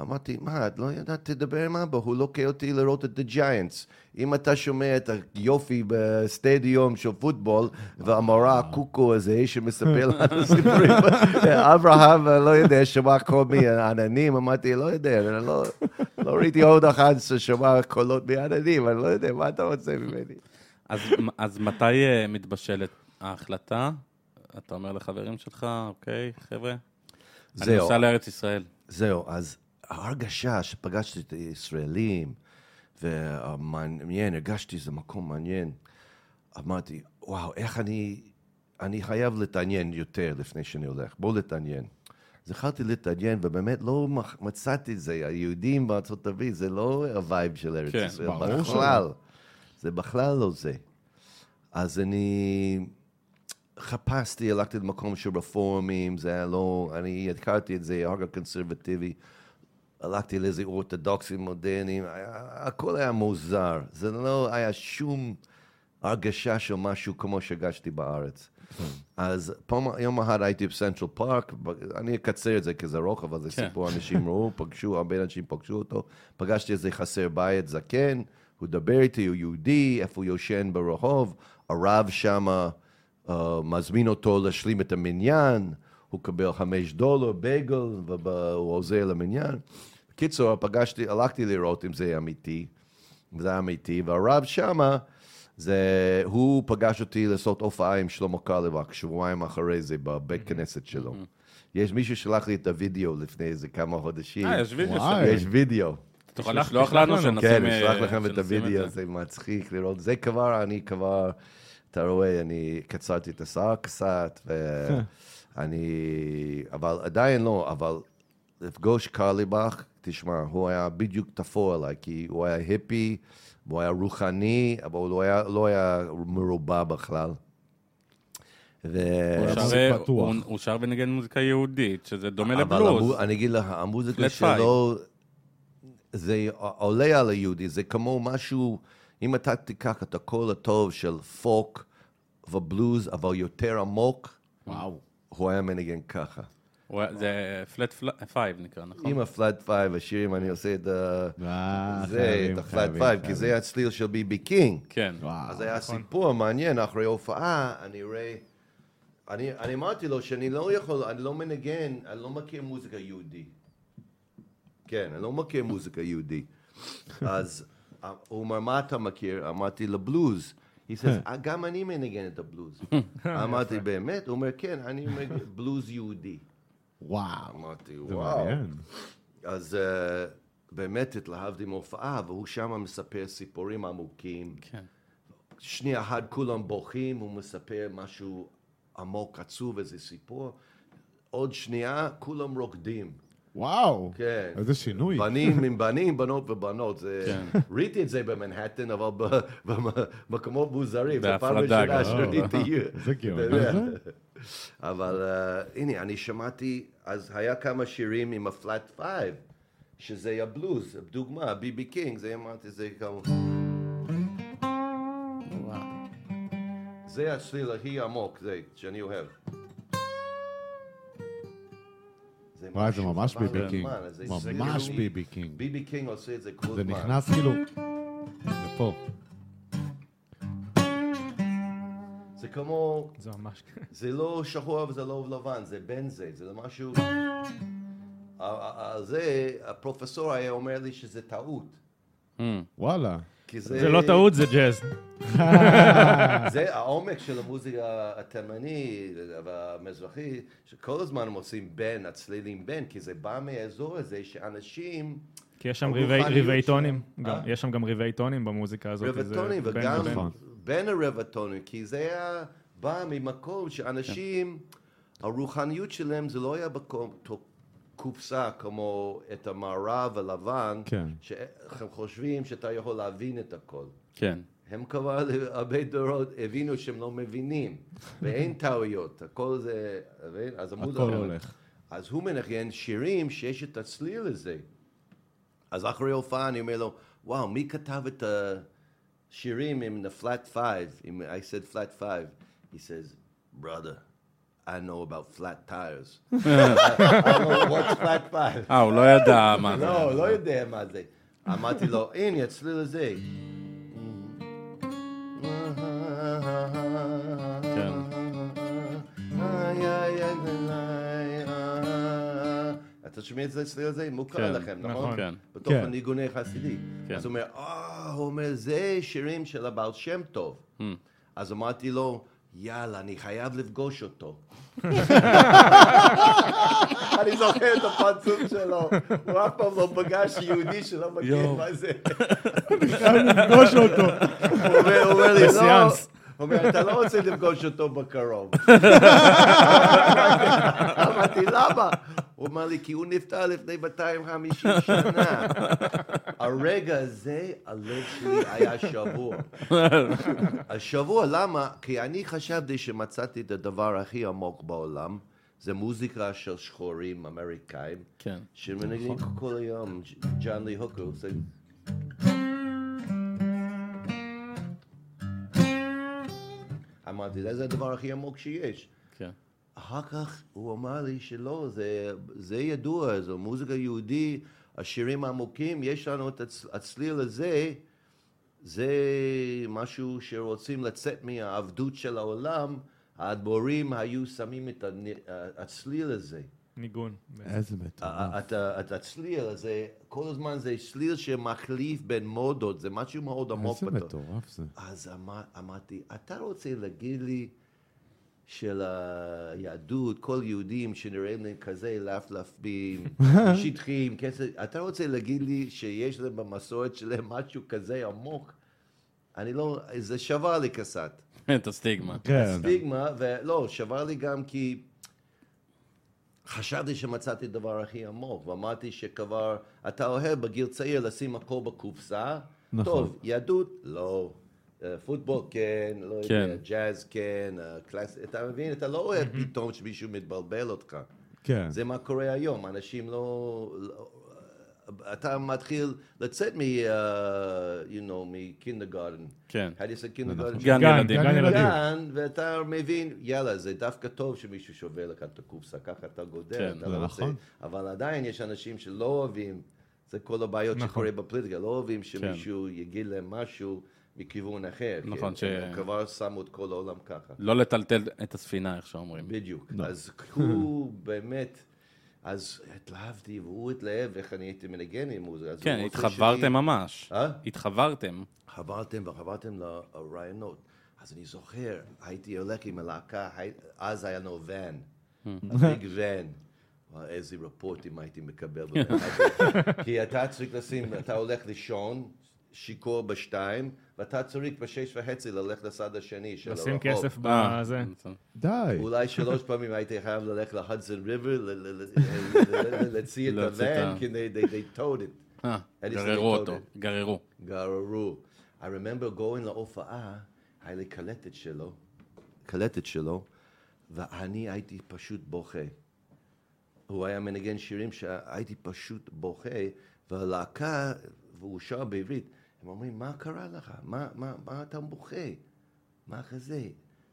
אמרתי, מה, את לא יודעת, תדבר עם אבא, הוא לוקח אותי לראות את הג'יינטס. אם אתה שומע את היופי בסטדיום של פוטבול, והמורה הקוקו הזה שמספר לנו סיפורים, אברהם, לא יודע, שמע כל מיני עננים, אמרתי, לא יודע, לא, לא ראיתי עוד אחד ששמע קולות מעננים, אני לא יודע, מה אתה רוצה ממני? אז, אז מתי אה, מתבשלת ההחלטה? אתה אומר לחברים שלך, אוקיי, חבר'ה? אני זהו. נוסע לארץ ישראל. זהו, אז ההרגשה שפגשתי את הישראלים, ומעניין, הרגשתי שזה מקום מעניין. אמרתי, וואו, איך אני, אני חייב להתעניין יותר לפני שאני הולך. בואו להתעניין. אז התחלתי להתעניין, ובאמת לא מצאתי את זה. היהודים בארצות הברית, זה לא הווייב של ארץ כן, ישראל, ברור בכלל. זה בכלל לא זה. אז אני חיפשתי, הלכתי למקום של רפורמים, זה היה לא, אני הכרתי את זה, הרגע קונסרבטיבי. הלכתי לאיזה אורתודוקסים מודרניים, הכל היה מוזר. זה לא היה שום הרגשה של משהו כמו שהרגשתי בארץ. אז פעם, יום אחד הייתי בסנטרל פארק, אני אקצר את זה כי זה ארוך, אבל זה כן. סיפור אנשים ראו, פגשו, הרבה אנשים פגשו אותו. פגשתי איזה חסר בית זקן, הוא דבר איתי, הוא יהודי, איפה הוא יושן ברחוב, הרב שמה אה, מזמין אותו להשלים את המניין, הוא קבל חמש דולר, בייגל, והוא עוזר למניין. בקיצור, פגשתי, הלכתי לראות אם זה אמיתי, זה היה אמיתי, והרב שמה, זה, הוא פגש אותי לעשות הופעה עם שלמה קרליבק, שבועיים אחרי זה בבית כנסת שלו. יש מישהו שלח לי את הוידאו לפני איזה כמה חודשים. אה, יש וידאו. יש וידאו. תשלח- לשלוח לנו. שנשים... כן, אה, אשלח לכם את הוידאו, זה. זה מצחיק לראות. זה כבר, אני כבר, אתה רואה, אני קצרתי את השיער קצת, ואני, אבל עדיין לא, אבל לפגוש קרליבך, תשמע, הוא היה בדיוק תפור עליי, כי הוא היה היפי, והוא היה רוחני, אבל הוא לא היה, לא היה מרובע בכלל. ו... הוא שר-. הוא- הוא שר בניגן מוזיקה יהודית, שזה דומה אבל לבלוז. המו- אני אגיד לך, המוזיקה. שלו, זה עולה על היהודי, זה כמו משהו, אם אתה תיקח את הקול הטוב של פולק ובלוז, אבל יותר עמוק, וואו. הוא היה מנגן ככה. זה flat five נקרא, נכון? עם ה flat five, השירים, אני עושה את ה... אה, זה, את ה flat חייבים, five, כי. זה הצליל של ביבי קינג. כן. אז היה סיפור מעניין, אחרי הופעה, אני רואה... אני, אני אמרתי לו שאני לא יכול, אני לא מנגן, אני לא מכיר מוזיקה יהודי. כן, אני לא מכיר מוזיקה יהודי. אז אה, הוא אומר, מה אתה מכיר? אמרתי לו, בלוז. He says, "אה, גם אני מנגן את הבלוז. אמרתי, באמת? הוא אומר, כן, אני מנגן בלוז יהודי. וואו. אמרתי, וואו. אז uh, באמת התלהבתי מהופעה, והוא שם מספר סיפורים עמוקים. כן. שנייה אחת כולם בוכים, הוא מספר משהו עמוק, עצוב, איזה סיפור. עוד שנייה, כולם רוקדים. וואו. כן. איזה שינוי. בנים עם בנים, בנות ובנות. זה... כן. ראיתי את זה במנהטן, אבל במקומות מוזרים. בהפרדה ראשונה גם. שראיתי. איזה גאון. אתה יודע. אבל אה, הנה, אני שמעתי, אז היה כמה שירים עם ה flat five, שזה הבלוז, דוגמה, ביבי קינג, זה אמרתי, זה כמו... זה הצליל הכי עמוק, זה, שאני אוהב. זה וואי, זה ממש ביבי קינג. זה ממש ביבי קינג. ביבי קינג עושה את זה כל זה הזמן. נכנס כאילו... לפה. זה כמו, זה ממש... זה לא שחור וזה לא לבן, זה בין זה, זה לא משהו... על- על זה, הפרופסור היה אומר לי שזה טעות. Mm. וואלה. כי זה... זה לא טעות, זה ג'אז. זה העומק של המוזיקה התימני והמזרחי, שכל הזמן הם עושים בין, הצלילים בין, כי זה בא מהאזור הזה שאנשים... כי יש שם ריבי טונים. אה? יש שם גם ריבי טונים במוזיקה הזאת. רבטונים, בין וגם. נכון. בין הרבטונים, כי זה היה בא ממקום שאנשים, הרוחניות שלהם זה לא היה באותו קופסה כמו את המערב הלבן, כן. שהם חושבים שאתה יכול להבין את הכל. כן. הם כבר הרבה דורות הבינו שהם לא מבינים, ואין טעויות, הכל זה? אז אמרו הכל הולך. אז הוא מנגן שירים שיש את הצליל הזה. אז אחרי הופעה אני אומר לו, וואו, מי כתב את השירים עם the flat five? עם, I said flat five. He says, brother, I know about flat tires. I know what's flat five. אה, הוא לא ידע מה זה. לא, לא יודע מה זה. אמרתי לו, הנה, הצליל הזה. כן. אתה שומע את זה הצליל הזה? כן, מוכר לכם, נכון? נכון. כן. בתוך כן. הניגוני חסידי. כן. אז הוא אומר, אה, הוא אומר, זה שירים של הבעל שם טוב. Hmm. אז אמרתי לו, יאללה, אני חייב לפגוש אותו. אני זוכר את הפרצוף שלו, הוא אף פעם לא פגש יהודי שלא מכיר. מה זה. לפגוש אותו. הוא אומר- לי, לא, אומר, אתה לא רוצה לפגוש אותו בקרוב. אמרתי, למה? הוא אמר לי, כי הוא נפטר לפני 250 שנה. הרגע הזה, הלב שלי היה שבור. השבוע, למה? כי אני חשבתי שמצאתי את הדבר הכי עמוק בעולם, זה מוזיקה של שחורים אמריקאים, כן. שמנגנים כל היום, ג'ון לי הוקר, אמרתי, זה הדבר הכי עמוק שיש. כן. אחר כך הוא אמר לי שלא, זה, זה ידוע, זו מוזיקה יהודי, השירים העמוקים, יש לנו את הצ- הצליל הזה, זה משהו שרוצים לצאת מהעבדות של העולם, האדמו"רים היו שמים את הצליל הזה. ניגון. איזה מטורף. את הצליל הזה, כל הזמן זה צליל שמחליף בין מודות, זה משהו מאוד עמוק. איזה מטורף זה. אז אמר, אמרתי, אתה רוצה להגיד לי של היהדות, כל יהודים שנראים להם כזה לפלפים, שטחיים, כסף, אתה רוצה להגיד לי שיש להם במסורת שלהם משהו כזה עמוק? אני לא, זה שבר לי קצת. את הסטיגמה. כן. סטיגמה, ולא, שבר לי גם כי חשבתי שמצאתי דבר הכי עמוק, ואמרתי שכבר, אתה אוהב בגיל צעיר לשים הכל בקופסה, נכון. טוב, יהדות, לא. אה, פוטבול כן, לא יודע, כן. ג'אז כן, אה, קלאס, אתה מבין? אתה לא אוהב פתאום שמישהו מתבלבל אותך. כן. זה מה קורה היום, אנשים לא... לא אתה מתחיל לצאת מ... uh, you know, מקינדרגרדן. כן. How do you say kindergarten? גן ילדים. גן ילדים. ואתה מבין, יאללה, זה דווקא טוב שמישהו שובר לך את הקופסה, ככה אתה גודל, כן, אתה זה לא רוצה... נכון. אבל עדיין יש אנשים שלא אוהבים, זה כל הבעיות נכון. שקורה בפוליטיקה, לא אוהבים שמישהו יגיד להם משהו מכיוון אחר. כן. נכון, ש- הם כבר שמו את כל העולם ככה. לא לטלטל את הספינה, איך שאומרים. בדיוק. לא. אז הוא באמת, אז התלהבתי, והוא התלהב איך אני הייתי מנגן עם כן, הוא רוצה התחברתם שלי- ממש. אה? התחברתם. חברתם וחברתם לרעיונות. אז אני זוכר, הייתי הולך עם הלהקה, הי- אז היה לנו ואן, הביג ואן. וואי, איזה רפורטים הייתי מקבל. כי אתה צריך לשים, אתה הולך לישון, שיכור בשתיים, ואתה צריך בשש וחצי ללכת לצד השני של לשים הרחוב. כסף אה, בזה. די. אולי שלוש פעמים הייתי חייב ללכת להדסון ריבר, ל- ל- ל- ל- ל- להוציא את להוציא את הוואן, ה- כי they towed it. אה, גררו אותו. גררו. גררו. I remember going להופעה, היה לי קלטת שלו, קלטת שלו, ואני הייתי פשוט בוכה. הוא היה מנגן שירים שהייתי פשוט בוכה, והלהקה, והוא שר בעברית, הם אומרים, מה קרה לך? מה, מה, מה אתה בוכה? מה כזה?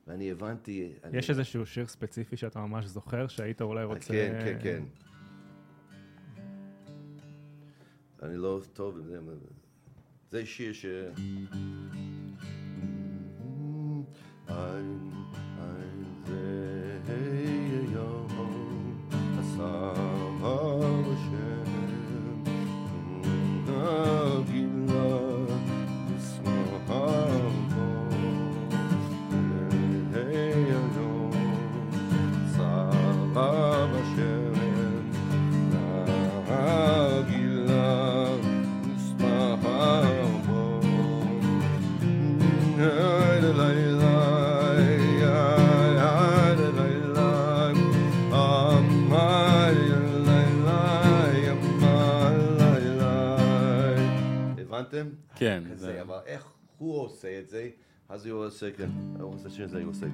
ואני הבנתי... אני- יש איזשהו שיר ספציפי שאתה ממש זוכר, שהיית אולי רוצה... כן, כן, כן. אני לא טוב עם זה, זה שיר ש... ein, כן, כזה, זה- אבל איך הוא עושה את זה, אז הוא עושה כן, הוא עושה שיר זה, הוא עושה.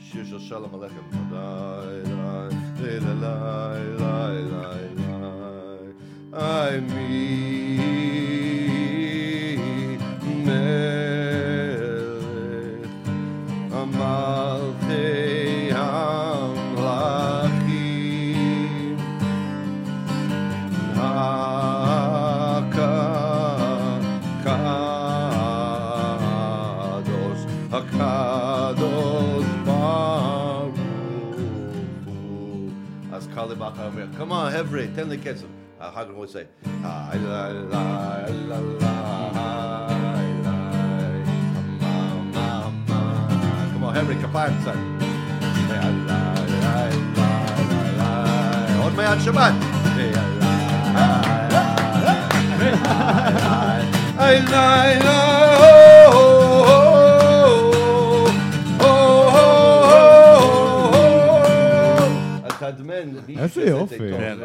שיר של שלום עליכם. I me melech המלכי הקדוש, הקדוש ברוך הוא. אז קרלי בכר אומר, come on, חבר'ה, תן לי קצב. אחר כך הוא עושה, "איי, ליי, ליי, ליי, ליי, ליי, מה, מה, מה." come on, חבר'ה, כפיים קצת. ליי, ליי, ליי, ליי, ליי. עוד מעט שבת. ליי, ליי, ליי, ליי, התדמן, איזה יופי. כן,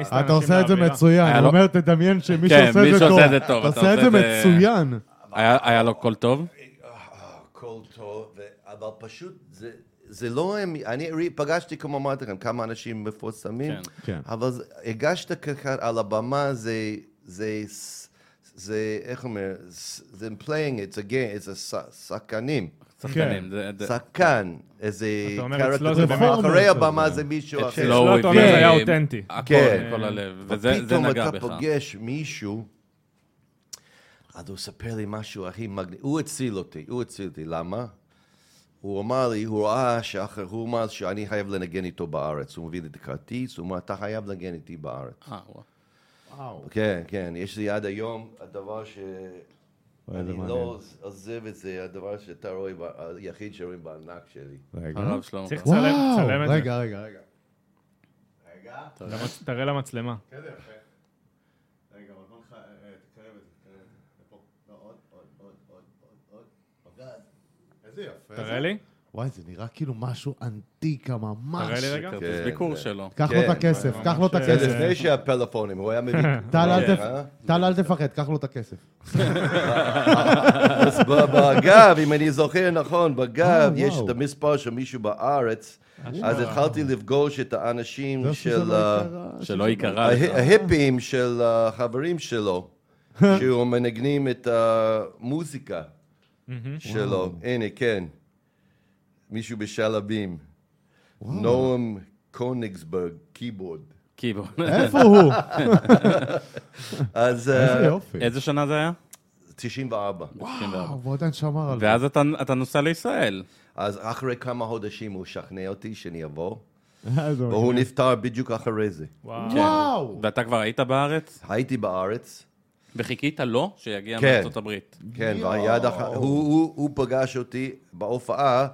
את אתה עושה את זה. מצוין, לו- אומר, תדמיין שמישהו כן, עושה את זה טוב. אתה עושה את זה מצוין. היה לו קול טוב? הכל טוב, אבל פשוט זה... זה לא הם, אני פגשתי, כמו אמרתי לכם, כמה אנשים מפורסמים, כן. כן. אבל הגשת ככה על הבמה, זה, זה, זה, איך אומר, זה playing, it's a game, שחקנים. שחקנים. זה- שחקן, איזה אתה אומר, character, אצלו זה אחרי באמת- הבמה זה מישהו אחר. אצלו לא, אתה אומר, הביא- זה היה אותנטי. הכל, כן. כל הלב. וזה זה ופתאום נגע אתה בך. פוגש מישהו, אז הוא ספר לי משהו הכי מגניב, הוא הציל אותי, הוא הציל אותי, למה? הוא אמר לי, הוא ראה שאחר, הוא אמר שאני חייב לנגן איתו בארץ, הוא מביא לי את הכרטיס, הוא אמר, אתה חייב לנגן איתי בארץ. אה. וואו. כן, כן, יש לי עד היום הדבר ש... אני לא עוזב את זה, הדבר שאתה רואה, היחיד שרואים בענק שלי. הרב שלמה. צריך לצלם את זה. רגע, רגע, רגע. רגע. תראה למצלמה. איזה יפה. תראה לי. וואי, זה נראה כאילו משהו אנטיקה ממש. תראה לי רגע. כן, ביקור זה- שלו. קח לו את כן, הכסף, קח לו את ממש, זה הכסף. לפני שהפלאפונים, הוא היה מביא... טל, אל כן, תפ- אה? טל, אל תפחד, קח לו את הכסף. אז בגב, אם אני זוכר נכון, בגב אה, יש. את המספר של מישהו בארץ, אז התחלתי לפגוש את האנשים זה של לא יקרה, שלא ייקרא לך. ה- ההיפים של החברים שלו, שהוא מנגנים את המוזיקה שלו. הנה, כן. מישהו בשלבים. נועם קוניגסברג, קיבורד. קיבו. איפה הוא? אז איזה אה, יופי. איזה שנה זה היה? 94. וואו, הוא עדיין שמר על זה. ואז אתה- נוסע לישראל. אז אחרי כמה חודשים הוא שכנע אותי שאני אבוא, איזה והוא. נפטר בדיוק אחרי זה. וואו. כן. וואו. ואתה כבר היית בארץ? הייתי בארץ, וחיכית לו שיגיע כן. מארצות הברית. כן. והיד הוא, הוא פגש אותי בהופעה,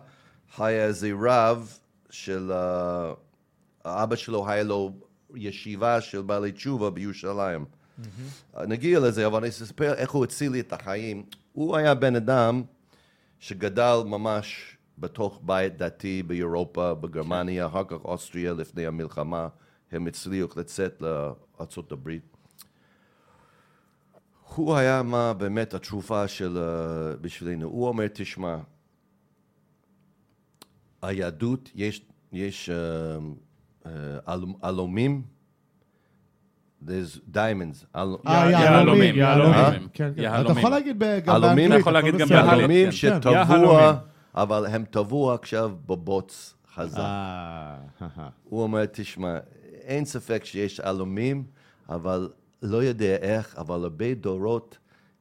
היה איזה רב של, uh, אבא שלו היה לו ישיבה של בעלי תשובה בירושלים. נגיע לזה, אבל אני אספר איך הוא הציל לי את החיים. הוא היה בן אדם שגדל ממש בתוך בית דתי באירופה, בגרמניה, אחר כך אוסטריה לפני המלחמה, הם הצליחו לצאת לארצות הברית. הוא היה מה באמת התרופה של uh, בשבילנו. הוא אומר, תשמע, היהדות, יש, יש uh, uh, עלומים, there's diamonds, אה, יהלומים. כן, כן. אתה יהלומים. יכול להגיד גם באנגלית. אתה יכול להגיד גם. באנגלית. יהלומים כן. שטבוע, יהלומים. אבל הם טבוע עכשיו בבוץ חזק. אה, הוא אומר, תשמע, אין ספק שיש עלומים, אבל לא יודע איך, אבל הרבה דורות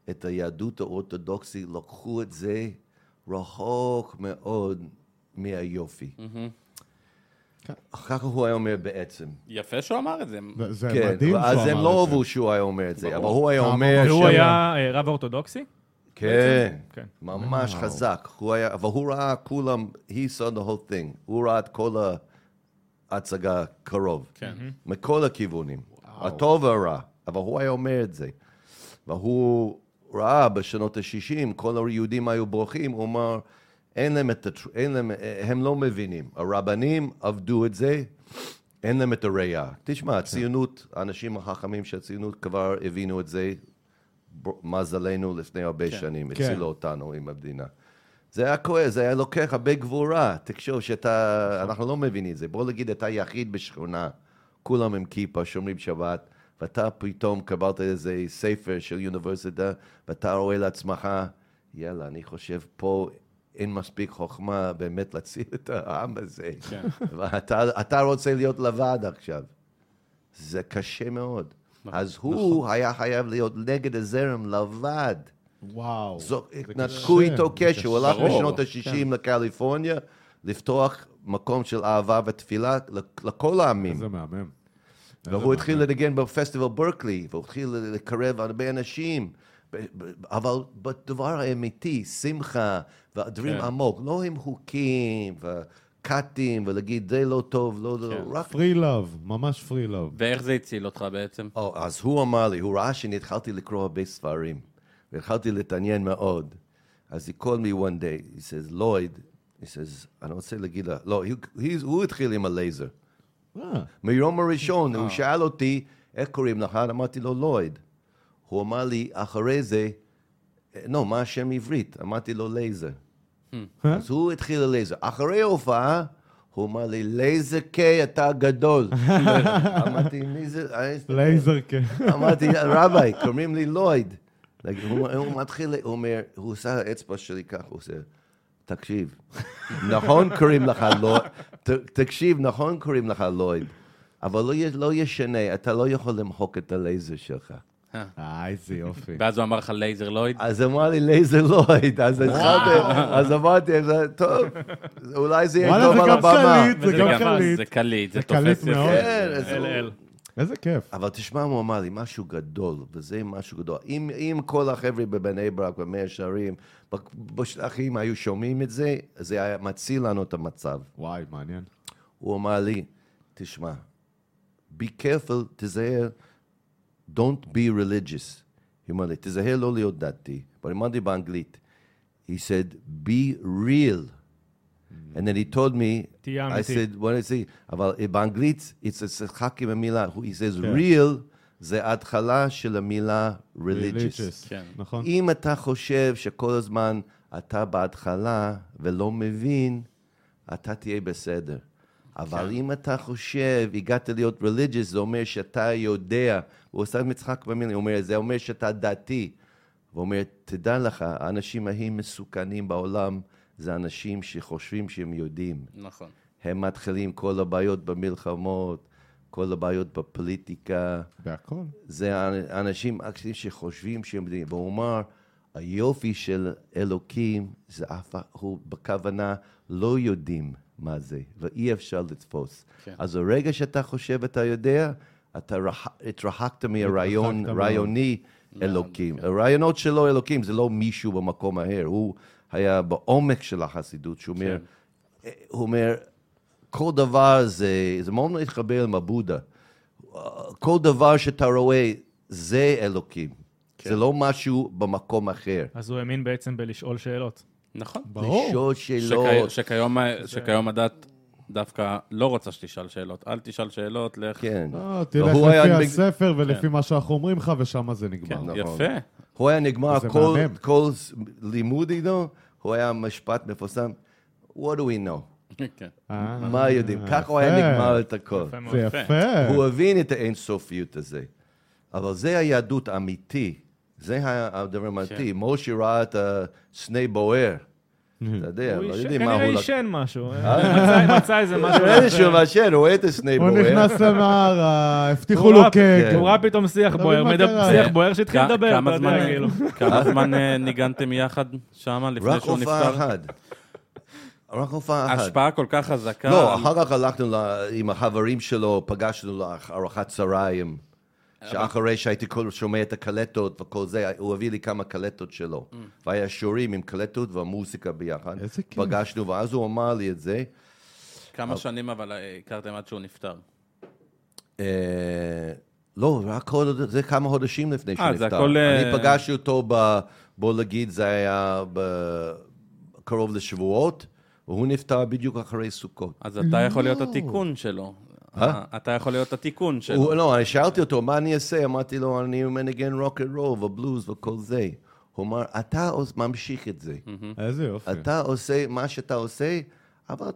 את היהדות האורתודוקסית לקחו את זה רחוק מאוד מהיופי. כן. אחר כך הוא היה אומר בעצם. יפה שהוא אמר את זה. זה- כן, מדהים שהוא אז אמר הם את לא זה. אהבו שהוא היה אומר את זה, אבל. הוא היה אומר... והוא ש- היה אה, רב אורתודוקסי? כן, כן. ממש חזק. הוא היה, אבל הוא ראה כולם, he saw the whole thing. הוא ראה את כל ההצגה קרוב. כן. מכל הכיוונים. הטוב והרע. אבל הוא היה אומר את זה. והוא ראה בשנות ה-60, כל היהודים היו בורחים, הוא אמר, אין להם את הטר... אין להם, הם לא מבינים. הרבנים עבדו את זה, אין להם את הראייה. תשמע, הציונות, האנשים החכמים של הציונות כבר הבינו את זה, מזלנו לפני הרבה שנים, כן. הצילו אותנו עם המדינה. זה היה כואב, זה היה לוקח הרבה גבורה. תחשוב שאתה, אנחנו לא מבינים את זה. בוא נגיד, אתה יחיד בשכונה, כולם עם כיפה, שומרים שבת, ואתה פתאום קבלת איזה ספר של אוניברסיטה, ואתה רואה לעצמך, יאללה, אני חושב פה אין מספיק חוכמה באמת להציל את העם הזה. כן. ואתה אתה רוצה להיות לבד עכשיו. זה קשה מאוד. אז הוא היה חייב להיות נגד הזרם לבד. וואו. זו, נתקו איתו קשר, הוא הלך בשנות ה-60 לקליפורניה, לפתוח מקום של אהבה ותפילה לכ- לכל העמים. איזה מהמם. והוא התחיל לנגן בפסטיבל ברקלי, והוא התחיל לקרב הרבה אנשים. אבל בדבר האמיתי, שמחה והדברים כן. עמוק, לא עם חוקים וקאטים ולהגיד זה לא טוב, לא, לא, כן. רק... free love, ממש free love. ואיך זה הציל אותך בעצם? Oh, אז הוא אמר לי, הוא ראה שאני התחלתי לקרוא הרבה ספרים, והתחלתי להתעניין מאוד. אז he called me one day, he says, Lloyd, he says, אני רוצה להגיד לה, לא, he, הוא התחיל עם הלייזר. אה, מיום הראשון, הוא שאל אותי, איך קוראים לך? אמרתי לו, לויד. הוא אמר לי, אחרי זה, לא, מה השם עברית? אמרתי לו, לייזר. אז הוא התחיל ללייזר. אחרי ההופעה, הוא אמר לי, לייזר קיי, אתה גדול. אמרתי, מי זה? לייזר כן. אמרתי, רביי, קוראים לי לויד. הוא, מתחיל, הוא אומר, הוא עושה האצבע שלי ככה, הוא עושה, תקשיב, נכון קוראים לך לויד, תקשיב, נכון קוראים לך לויד, אבל לא, לא ישנה, אתה לא יכול למחוק את הלייזר שלך. אה, איזה יופי. ואז הוא אמר לך לייזר לויד? אז אמר לי לייזר לויד, אז התחלתי, אז אמרתי, אז, טוב, אולי זה יהיה טוב זה על גם הבמה. קליט, זה גם קליט. זה קליט, זה זה קליט תופס יפה. מאוד. כן. איזה כיף. אבל תשמע, הוא אמר לי, משהו גדול, וזה משהו גדול. אם, אם כל החבר'ה בבני ברק, במאה שערים, בשטחים היו שומעים את זה, זה היה מציל לנו את המצב. וואי, מעניין. הוא אמר לי, תשמע, be careful, תיזהר, don't be religious. הוא אמר לי, תיזהר לא להיות דתי. אבל אמרתי באנגלית, he said, be real. And then he told me, I said, what did I say? אבל באנגלית, it's a שחק עם המילה. He says, כן. real זה ההתחלה של המילה religious. Religious. כן. נכון. אם אתה חושב שכל הזמן אתה בהתחלה ולא מבין, אתה תהיה בסדר. אבל אם אתה חושב, הגעת להיות religious, זה אומר שאתה יודע, הוא עושה מצחק במילים, הוא אומר, זה אומר שאתה דתי. הוא אומר, תדע לך, האנשים הכי מסוכנים בעולם זה אנשים שחושבים שהם יודעים. נכון. הם מתחילים כל הבעיות במלחמות, כל הבעיות בפוליטיקה. בהכל. זה האנשים אקסים שחושבים שהם יודעים. והוא אמר, היופי של אלוקים, זה אף הוא בכוונה לא יודעים מה זה, ואי אפשר לתפוס. כן. אז הרגע שאתה חושב אתה יודע, אתה רח... התרחקת מהרעיון. רעיוני אלוקים. הרעיונות שלו אלוקים זה לא מישהו במקום אחר, הוא היה בעומק של החסידות, שהוא אומר, הוא אומר, כל דבר זה, זה מאוד מתחבר עם הבודה. כל דבר שאתה רואה זה אלוקים. זה לא משהו במקום אחר. אז הוא האמין בעצם בלשאול שאלות. נכון. ברור. לשאול שכי- שאלות. שכיום, שכיום הדת דווקא לא רוצה שתשאל שאלות. אל תשאל שאלות, לך... כן. לא, תלך היה לפי בג- הספר ולפי מה שאנחנו אומרים לך, ושם זה נגמר. כן, נכון. יפה. הוא היה נגמר כל. כל לימוד איתו, הוא היה משפט מפורסם, What do we know? כן. אה, מה יודעים? ככה הוא היה. נגמר את הכל. זה יפה. יפה. הוא הבין את האינסופיות הזה. אבל זה היהדות האמיתי. זה הדבר האמיתי. משה ראה את הסנה בוער. אתה יודע, לא יודעים מה כנראה הוא... לק- עישן משהו. מצא- מצא איזה משהו. איזשהו מעשן, הוא רואה את הסנה הוא. נכנס למערה, הבטיחו הוא לו קק. הוא ראה פתאום שיח בוער? שיח בוער שהתחיל לדבר, כמה אתה זמן- יודע, כאילו. כמה זמן אה, ניגנתם יחד שם לפני רק שהוא הופעה נפטר? אחת. רק הופעה אחת. השפעה כל כך חזקה. לא, אחר כך הלכנו עם החברים שלו, פגשנו לארוחת צהריים. שאחרי שהייתי כל שומע את הקלטות וכל זה, הוא הביא לי כמה קלטות שלו. והיה שיעורים עם קלטות והמוזיקה ביחד. איזה כיף. פגשנו, ואז הוא אמר לי את זה. כמה שנים אבל אה, הכרתם עד שהוא נפטר? אה, לא, רק עוד, זה כמה חודשים לפני שהוא אה, נפטר. זה הכל, אני פגשתי אותו ב... בוא נגיד, זה היה ב- קרוב לשבועות, והוא נפטר בדיוק אחרי סוכות. אז אתה יכול להיות. התיקון שלו. אה? אתה יכול להיות התיקון שלו. לא, אני שאלתי אותו, מה אני אעשה? אמרתי לו, אני מנגן רוק אנד רול ובלוז וכל זה. הוא אמר, אתה ממשיך את זה. איזה יופי. אתה עושה מה שאתה עושה, אבל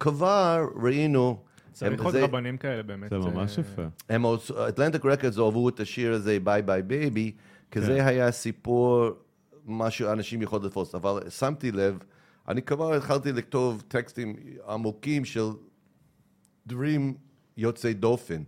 כבר ראינו... צריך הם- עוד רבנים כאלה באמת. זה ממש אה, יפה. הם Atlantic Records אהבו את השיר הזה, Bye Bye Baby, כי. זה היה סיפור, מה שאנשים יכולים לתפוס. אבל שמתי לב, אני כבר התחלתי לכתוב טקסטים עמוקים של דברים יוצאי דופן.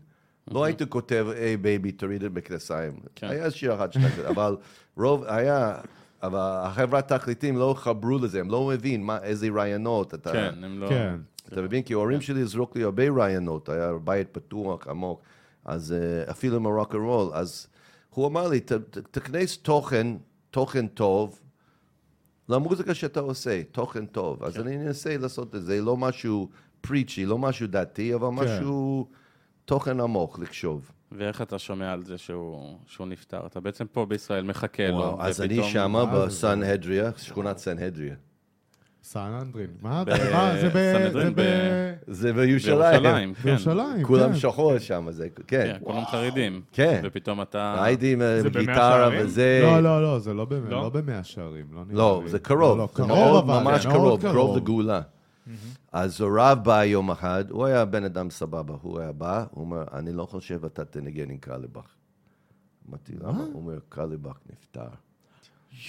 לא הייתי כותב, hey baby, תוריד את מכנסיים. כן. היה שיר אחד שניים, אבל רוב, היה, אבל החברת תקליטים לא חברו לזה, הם לא מבין מה, איזה רעיונות. אתה, כן, הם לא... כן. אתה מבין? כי ההורים שלי זרוק לי הרבה רעיונות, היה בית פתוח, עמוק, אז אה, אפילו עם הרוק רול, אז הוא אמר לי, "ת- ת- תכנס תוכן, תוכן טוב, למוזיקה שאתה עושה, תוכן טוב. אז אני אנסה לעשות את זה, לא משהו פריצ'י, לא משהו דתי, אבל משהו, תוכן עמוק לחשוב. ואיך אתה שומע על זה שהוא, שהוא נפטר? אתה בעצם פה בישראל מחכה לו, וואו, אז אני ופתאום- שמה מה זה? בסנהדריה, שכונת סנהדריה. סן אנדרין. מה? ב- מה? זה ב... זה ב- ב... זה בירושלים. בירושלים, כן. בירושלים, כולם כן. שחור שם, זה, כן. כן, כולם חרדים. כן. ופתאום אתה... הייתי עם במאה גיטרה? וזה... לא, לא, לא, זה לא במאה- לא? לא שערים. לא לא. זה קרוב, לא, זה קרוב ממש קרוב, קרוב לגאולה. אז הרב בא יום אחד, הוא היה בן אדם סבבה, הוא היה בא, הוא אומר, אני לא חושב אתה תנגן עם קרליבך. אמרתי, למה? הוא אומר, קרליבך נפטר.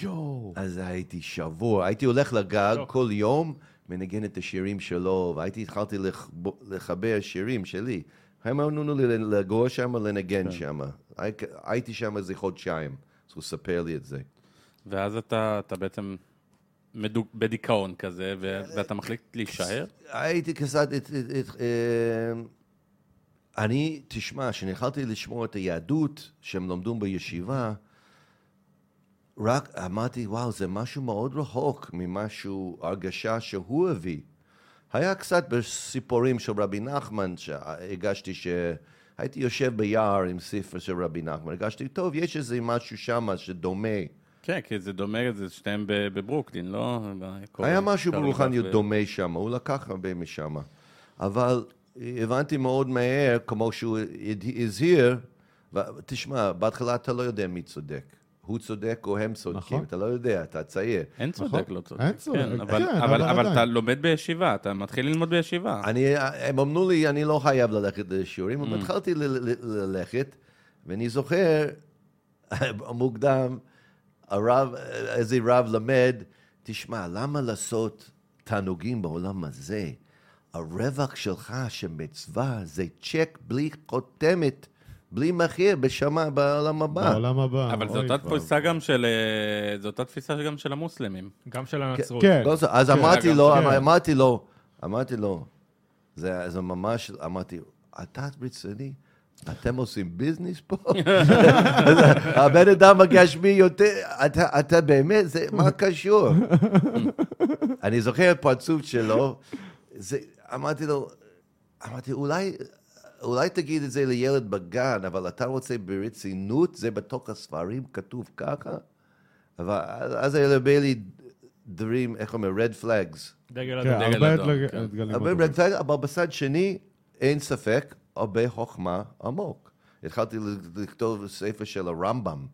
יואו. אז הייתי שבור, הייתי הולך לגג. כל יום, מנגן את השירים שלו, והייתי התחלתי לח- לחבר שירים שלי. הם אמרו לנו ל- לגור שם, לנגן שם. הי- הייתי שם איזה חודשיים, אז הוא ספר לי את זה. ואז אתה, אתה בעצם בדיכאון כזה, ואתה מחליט להישאר? הייתי קצת... אה, אני, תשמע, כשנכנסתי לשמוע את היהדות שהם לומדים בישיבה, רק אמרתי, וואו, זה משהו מאוד רחוק ממשהו, הרגשה שהוא הביא. היה קצת בסיפורים של רבי נחמן, שהרגשתי שהייתי יושב ביער עם ספר של רבי נחמן, הרגשתי, טוב, יש איזה משהו שם שדומה. כן, כי זה דומה, זה שתיהם בברוקלין, לא? היה משהו ברוחניות ו- דומה שם, הוא לקח הרבה משם. אבל הבנתי מאוד מהר, כמו שהוא הזהיר, תשמע, בהתחלה אתה לא יודע מי צודק. הוא צודק או הם צודקים, נכון. אתה לא יודע, אתה צעיר. אין צודק, נכון. לא צודק. אין צודק, כן, אבל, כן, אבל, אבל אבל אתה. לומד בישיבה, אתה מתחיל ללמוד בישיבה. אני, הם אמרו לי, אני לא חייב ללכת לשיעורים, אבל התחלתי ללכת, ואני זוכר, מוקדם, הרב, איזה רב למד, תשמע, למה לעשות תענוגים בעולם הזה? הרווח שלך שמצווה זה צ'ק בלי חותמת, בלי מחיר, בשמה, בעולם הבא. בעולם הבא. אבל זו אותה. תפיסה גם של... אה, זו אותה תפיסה גם של המוסלמים. גם של הנצרות. כן. לא, זה- אז כן, אמרתי לו, כן. אמרתי לו, אמרתי לו, זה זה ממש, אמרתי, אתה רציני? אתם עושים ביזנס פה? הבן אדם הגשמי יותר, אתה, אתה באמת, זה, מה קשור? אני זוכר פרצוף שלו, זה, אמרתי לו, אמרתי, אולי, אולי תגיד את זה לילד בגן, אבל אתה רוצה ברצינות, זה בתוך הספרים כתוב ככה? אבל אז היה הרבה לי דברים, איך אומר, red flags. דגל אדום. הרבה כן. הרבה red flags, אבל בצד שני, אין ספק, הרבה חוכמה עמוק. התחלתי לכתוב ספר של הרמב"ם,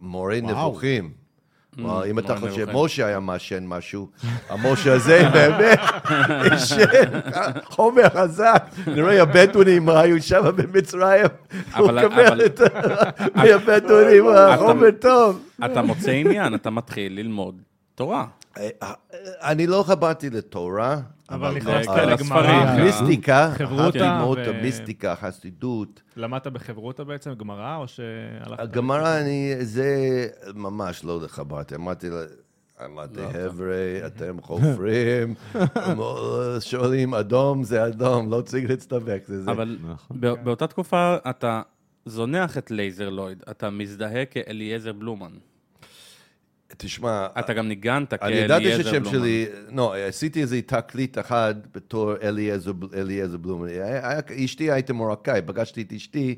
מורה. נבוכים. וואו, אם אתה חושב נבוכים. משה היה מעשן משהו, המשה הזה באמת עישן חומר חזק. נראה הבדואים היו שם במצרים, הוא אבל- את ה- מהבדואים, החומר טוב. אתה מוצא עניין, אתה מתחיל ללמוד תורה. אני לא חברתי לתורה, אבל נכנסת לגמרא. המיסטיקה, חברותא התחלתי ללמוד את המיסטיקה, החסידות. למדת בחברותא בעצם, גמרא, או שהלכת... הגמרא, אני, זה ממש לא חברתי. אמרתי, לה- אמרתי, לא, חבר'ה, אתם חופרים, שואלים אדום זה אדום, לא צריך להצטבק, זה זה. אבל נכון. בא- באותה תקופה אתה זונח את לייזר לויד, אתה מזדהה כאליעזר בלומן. תשמע, אתה גם ניגנת אני ידעתי כאליעזר שהשם בלומן. שלי, לא, עשיתי איזה תקליט אחד בתור אליעזר בלומן. אשתי הייתה מרוקאי, פגשתי את אשתי,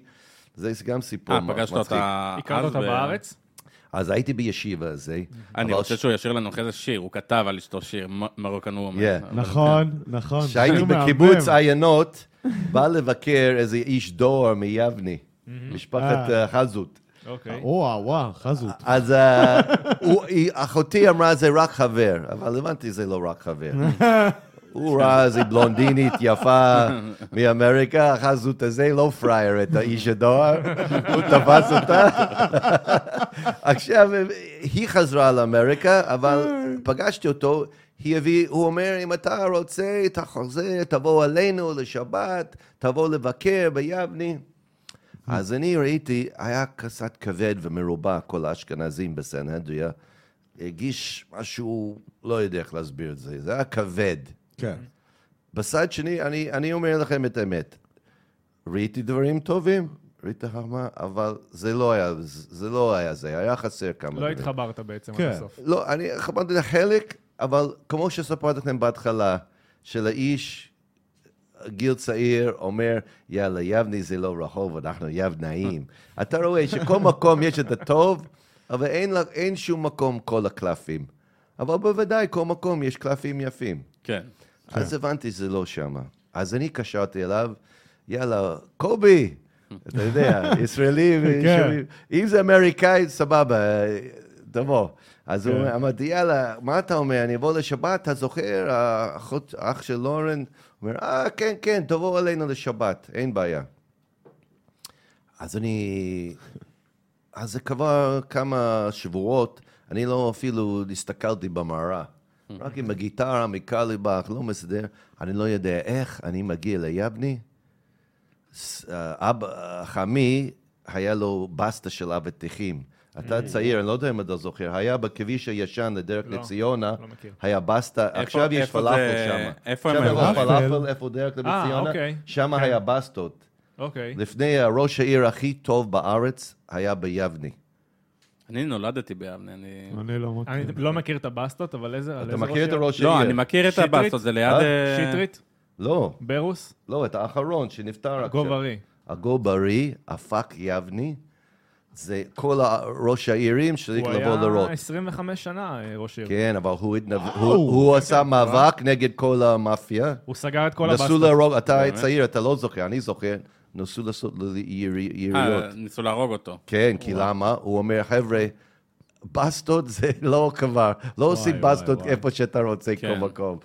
זה גם סיפור אה, מצחיק. פגשת אותה הכרת אז אותה בארץ? אז הייתי בישיבה הזה. אני רוצה שהוא ישיר לנו אחרי זה שיר, הוא כתב על אשתו שיר, מ- מרוקן וומן. Yeah. אבל- נכון, נכון. כשהייתי בקיבוץ. עיינות, בא לבקר איזה איש דור מיבני, משפחת אה. אה, חזות. אוקיי. וואו, וואו, חזות. אז אה, אחותי אמרה, זה רק חבר, אבל הבנתי, זה לא רק חבר. הוא ראה איזה בלונדינית יפה מאמריקה, החזות הזה לא פראייר את האיש הדואר, הוא תפס אותה. עכשיו, היא חזרה לאמריקה, אבל פגשתי אותו, היא הביא, הוא אומר, אם אתה רוצה את החוזה, תבוא אלינו לשבת, תבוא לבקר ביבני. אז אני ראיתי, היה קצת כבד ומרובע, כל האשכנזים בסנהדריה. הרגיש משהו, לא יודע איך להסביר את זה, זה היה כבד. כן. בצד שני, אני, אני אומר לכם את האמת, ראיתי דברים טובים, ראיתי חכמה, אבל זה לא היה זה, לא היה זה, היה חסר כמה לא דברים. התחברת בעצם כן. עד הסוף. לא, אני חברתי לחלק, אבל כמו שספרתי לכם בהתחלה, של האיש, גיל צעיר, אומר, יאללה, יבני זה לא רחוב, אנחנו יבנאים. אתה רואה שכל מקום יש את הטוב, אבל אין, אין שום מקום כל הקלפים. אבל בוודאי, כל מקום יש קלפים יפים. כן. אז הבנתי שזה לא שמה. אז אני קשרתי אליו, יאללה, קובי, אתה יודע, ישראלי, כן. אם זה אמריקאי, סבבה, תבוא. אז הוא כן. אמרתי, יאללה, מה אתה אומר, אני אבוא לשבת, אתה זוכר, האח של לורן? אומר, אה, כן, כן, תבוא אלינו לשבת, אין בעיה. אז אני... אז זה כבר כמה שבועות, אני לא אפילו הסתכלתי במראה. רק עם הגיטרה מקרליבך, לא מסדר, אני לא יודע איך אני מגיע ליבני. אה, אבא, חמי, היה לו בסטה של אבטיחים. אתה צעיר, אני לא יודע אם אתה זוכר, היה בכביש הישן לדרך לא, לציונה, לא. היה בסטה, עכשיו יש פלאפל שם. איפה הם עכשיו היו? יש פלאפל? פלאפל, איפה דרך אה, לציונה, אוקיי. שם כן. היה בסטות. אוקיי. לפני אה, ראש העיר הכי טוב בארץ היה ביבני. אני נולדתי ביבנה, אני... אני לא מכיר. אני לא מכיר את הבסטות, אבל איזה... אתה מכיר את ראש הראש העיר? לא, אני מכיר את? הבסטות, זה ליד... אה? אה, שטרית? לא, ברוס? לא, את האחרון שנפטר עכשיו. גוברי. הגוברי, הפק יבני, זה כל ראש העירים שצריך הוא לבוא היה לראות. 25 שנה אה, ראש עיר. כן, אבל הוא התנב-. הוא- הוא עשה מאבק נגד כל המאפיה. הוא סגר את כל נסו הבסטות. להרוג, אתה? צעיר, אתה לא זוכר, אני זוכר. נסו לעשות אה, יריות. ניסו להרוג אותו. כן, כי למה? הוא אומר, חבר'ה, בסטות זה לא כבר, לא עושים בסטות. איפה שאתה רוצה, כן. כל מקום.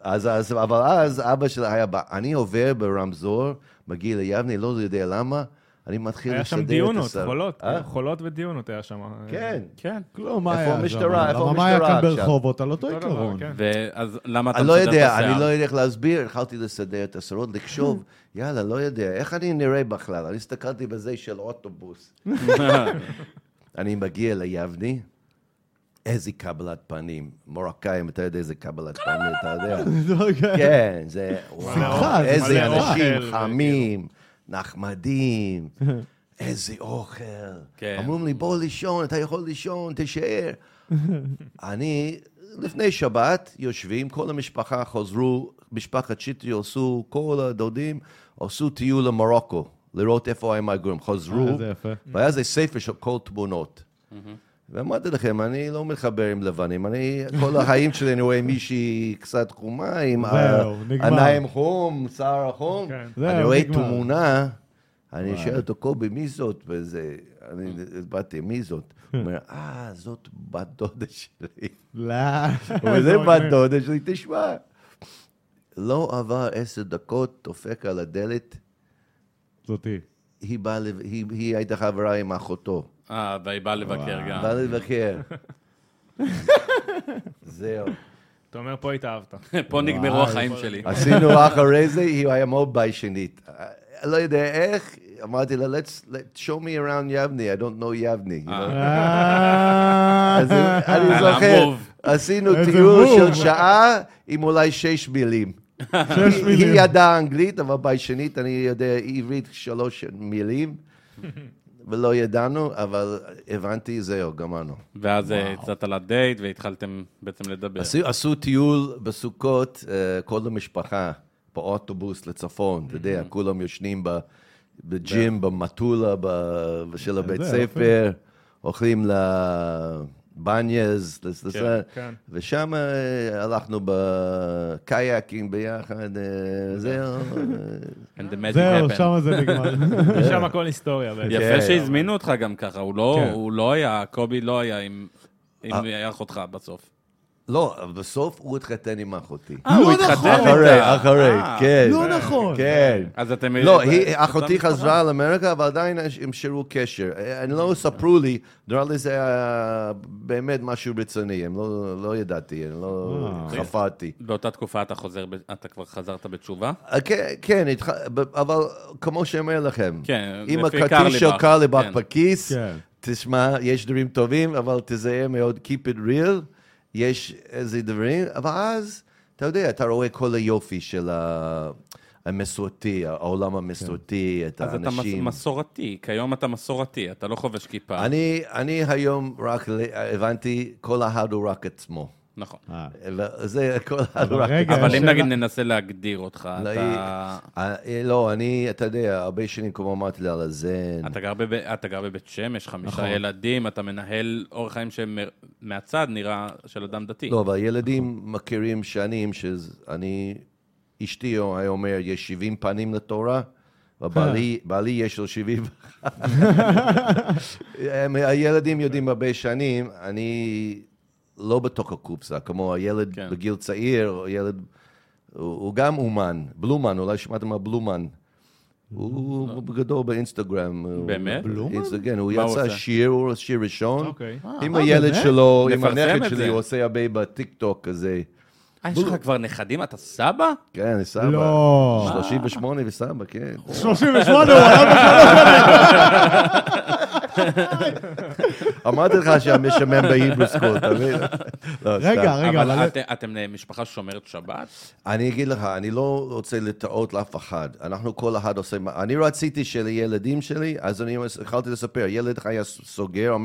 אז, אז, אבל אז אבא שלי היה בא, אני עובר ברמזור, מגיע ליבנה, לא יודע למה, אני מתחיל היה לסדר שם את דיונות, השר. חולות, אה? חולות ודיונות היה שם. כן. כן. כלום, מה איפה היה שם? המשטרה? איפה למה מה היה המשטרה כאן? ברחובות? על אותו עיקרון. כן. ואז למה אתה אני לא מסדר את יודע, אני השיער? לא יודע איך להסביר, התחלתי לסדר את השרות, לחשוב, יאללה, לא יודע, איך אני נראה בכלל? אני הסתכלתי בזה של אוטובוס. אני מגיע ליבני, איזה קבלת פנים. מרוקאים, אתה יודע איזה קבלת פנים, אתה יודע. כן, זה, וואו, שמחה, זה איזה מלא אנשים חמים, נחמדים, איזה אוכל. כן. אמרו לי, בוא לישון, אתה יכול לישון, תישאר. אני, לפני שבת, יושבים, כל המשפחה חזרו, משפחת שטרי עשו, כל הדודים עשו טיול למרוקו, לראות איפה הם הגורים. חזרו, אה. והיה איזה ספר של כל תמונות. ואמרתי לכם, אני לא מתחבר עם לבנים, אני, כל החיים שלי אני רואה מישהי קצת חומה, עם. עיניים חום, שיער חום. כן. אני רואה. תמונה, אני שואל אותו, קובי, מי זאת? וזה, אני באתי, מי זאת? הוא אומר, אה, זאת בת דודה שלי. לא. אבל זה בת דודה שלי, תשמע. לא עבר עשר דקות, דופק על הדלת, זאתי. היא הייתה חברה עם אחותו. אה, והיא באה לבקר גם. באה לבקר. זהו. אתה אומר, פה התאהבת. פה נגמרו החיים שלי. עשינו אחרי זה, היא היה מאוד ביישנית. אני לא יודע איך, אמרתי לה, let's, let's show me around יבני, I don't know יבני. אה, אז אני זוכר. עשינו טיול מוב. של שעה עם אולי שש מילים. שש היא- מילים. היא ידעה אנגלית, אבל ביישנית אני יודע עברית שלוש מילים, ולא ידענו, אבל הבנתי, זהו, גמרנו. ואז אה, יצאת לדייט והתחלתם בעצם לדבר. עשו, עשו טיול בסוכות, אה, כל המשפחה, באוטובוס לצפון, אתה יודע, כולם ישנים ב- בג'ים, במטולה, של הבית. ספר, אוכלים לבניאז, לס- לס- כן. ושם אה, הלכנו בקייקים ביחד, אה, זהו. And the magic זהו. שם זה נגמר. שם הכל היסטוריה. כן. יפה שהזמינו אותך גם ככה, הוא לא, כן. הוא לא היה, קובי לא היה עם, אה. אחותך בסוף. לא, אבל בסוף הוא התחתן עם אחותי. אה, הוא לא התחתן נכון. אחרי, איתה. אחרי, אה. כן. לא נכון. כן. אז אתם... לא, אחותי? חזרה לאמריקה, אבל עדיין הם שירו קשר. אני לא ספרו לי, נראה לי זה היה באמת משהו רציני, הם לא, לא ידעתי, אני לא. חפרתי. באותה תקופה אתה חוזר, אתה כבר חזרת בתשובה? אה, כן, כן, אבל כמו שאומר לכם, כן, עם לפי הכרטיס של קרליבך, קרליבך כן. בכיס, כן. תשמע, יש דברים טובים, אבל תזהה מאוד, keep it real, יש איזה דברים, אבל אז, אתה יודע, אתה רואה כל היופי של ה- המסורתי, העולם המסורתי, את אז אתה מס- האנשים. מסורתי, כיום אתה מסורתי, אתה לא חובש כיפה. אני, אני היום רק הבנתי, כל אחד הוא רק עצמו. נכון. אה, זה כל אחד אבל אם נגיד ננסה להגדיר אותך, לא, אתה... אה, לא, אני, אתה יודע, הרבה שנים כמו אמרתי הזן. אתה גר, בב... אתה גר בבית שמש, חמישה נכון. ילדים, אתה מנהל אורח חיים שמהצד נראה של אדם דתי. לא, אבל ילדים מכירים שנים שאני, אשתי היה אומר, יש 70 פנים לתורה, ובעלי בעלי יש לו 70. הם- הילדים יודעים הרבה שנים, אני לא בתוך הקופסה, כמו הילד כן. בגיל צעיר, או ילד, הוא, הוא גם אומן, בלומן, אולי שמעתם על בלומן. הוא הוא גדול באינסטגרם. באמת? בלומן? כן, הוא מה יצא עושה? שיר, הוא שיר ראשון. אוקיי. עם אה, הילד באמת? שלו, עם הנכד שלי, זה. הוא עושה הרבה בטיקטוק כזה. אה, יש לך כבר נכדים? אתה סבא? כן, אני סבא. לא. 38 וסבא, כן. 38, הוא היה אמרתי לך שהמשמם בהיברו סקול, אתה מבין? לא, רגע. רגע, אבל אבל... את- אתם משפחה שומרת שבת? אני אגיד לך, אני לא רוצה לטעות לאף אחד. אנחנו כל אחד עושה... מה- אני רציתי שלילדים שלי, אז אני התחלתי לספר, ילד היה סוגר,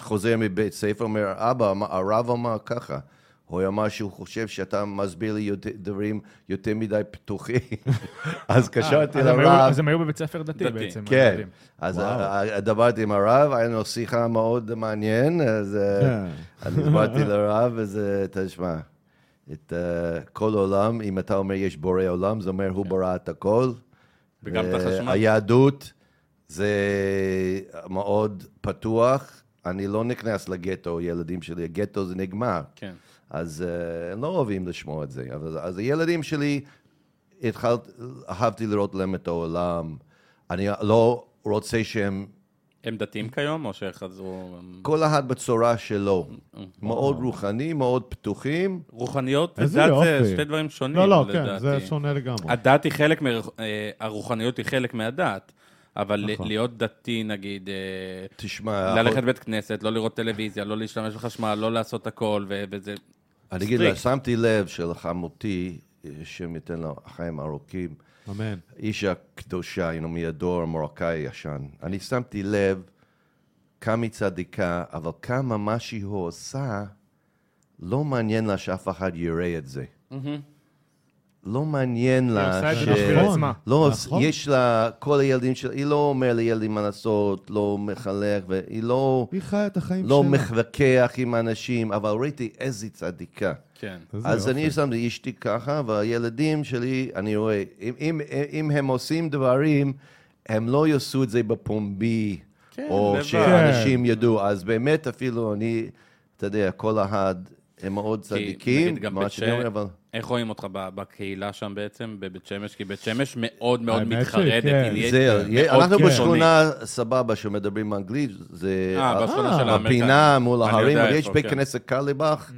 חוזר מבית ספר, אומר, אבא, מה- הרב אמר ככה. הוא אמר שהוא חושב שאתה מסביר לי דברים יותר מדי פתוחים. אז קשרתי היו- לרב. אז הם היו בבית ספר דתי. בעצם. כן. אז דיברתי עם הרב, היה לנו שיחה מאוד מעניין, אז אה, כן. אני הסברתי לרב, אז אה, תשמע, את אה, כל עולם, אם אתה אומר יש בורא עולם, זה אומר הוא ברא את הכל. וגם את החשמל. היהדות זה מאוד פתוח, אני לא נכנס לגטו, ילדים שלי, הגטו זה נגמר. כן. אז uh, הם לא אוהבים לשמוע את זה. אבל, אז הילדים שלי, התחלת, אהבתי לראות להם את העולם. אני לא רוצה שהם, הם דתיים כיום, או שחזרו... כל אחד בצורה שלו. מאוד רוחני, מאוד פתוחים. רוחניות ודת זה. שתי דברים שונים, לא, לא, כן. זה שונה לגמרי. הדת היא חלק, מ... אה, הרוחניות היא חלק מהדת, אבל נכון. להיות דתי, נגיד, אה, תשמע, ללכת לבית כנסת, לא לראות טלוויזיה, לא להשתמש בחשמל, לא לעשות הכל, ו- וזה... אני אגיד. לך, שמתי לב שלחמותי, השם ייתן לה חיים ארוכים, אמן. אישה קדושה, you know, מהדור המרוקאי הישן. אני שמתי לב כמה היא צדיקה, אבל כמה מה שהיא עושה, לא מעניין לה שאף אחד יראה את זה. לא מעניין היא לה עושה את ש... זה בשביל נכון. עצמה. לא, נכון. יש לה, כל הילדים שלה, היא לא אומרת לילדים מה לעשות, לא מחנך, והיא לא, היא חיה את החיים לא שלה. מתווכח עם אנשים, אבל ראיתי איזה צדיקה. כן. אז. אני שמתי אשתי ככה, והילדים שלי, אני רואה, אם, אם, אם הם עושים דברים, הם לא יעשו את זה בפומבי, כן, או לבד. שאנשים ידעו. אז באמת אפילו אני, אתה יודע, כל אחד, הם מאוד צדיקים, מה שאני אומר, אבל... איך רואים אותך בקהילה שם בעצם, בבית שמש? כי בית שמש מאוד מאוד מתחרדת. אנחנו קיצונית. בשכונה סבבה שמדברים אנגלית, זה אה, בשכונה אה, של האמריקאים. בפינה מול ההרים, אבל יש בית כן. כנסת קרליבך,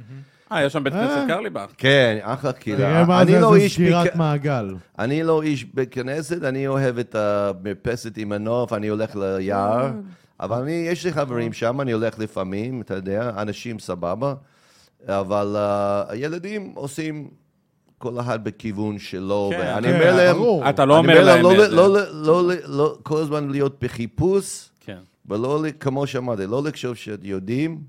אה, יש שם בית כנסת אה. קרליבך. כן, אחלה קהילה. אני לא זה איש סגירת מעגל. אני לא איש בית כנסת, אני אוהב את המרפסת עם הנוף, אני הולך ליער, אבל אני, יש לי חברים שם, אני הולך לפעמים, אתה יודע, אנשים סבבה, אבל uh, הילדים עושים כל אחד בכיוון שלו, כן, ואני כן, אומר להם, ברור. אתה לא אומר להם לא. לא, לא, לא, לא, לא, כל הזמן להיות בחיפוש, כן. ולא, כמו שאמרתי, לא לחשוב שיודעים,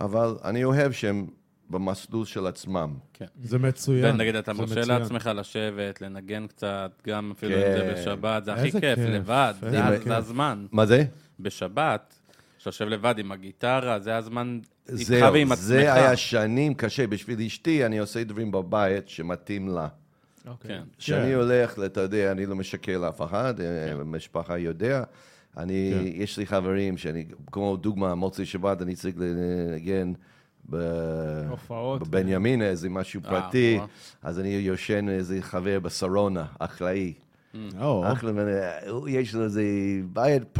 אבל אני אוהב שהם במסלול של עצמם. כן. זה מצוין. ונגיד, אתה מרשה. לעצמך לשבת, לנגן קצת, גם אפילו אם כן. זה בשבת, זה הכי כיף, כיף, לבד, זה. זה הזמן. מה זה? בשבת, שאתה יושב לבד עם הגיטרה, זה הזמן זהו. זה היה שנים קשה. בשביל אשתי, אני עושה דברים בבית שמתאים לה. אוקיי. כן. כשאני הולך, אתה יודע, אני לא משקר לאף אחד, אה, המשפחה יודע. אני, כן. יש לי חברים שאני, כמו דוגמה, מוצאי שבת, אני צריך לנגן ב- הופעות. בבנימין, איזה משהו אה, פרטי. אז אני יושן איזה חבר בשרונה, אחראי. או, אחלה, יש לו איזה בית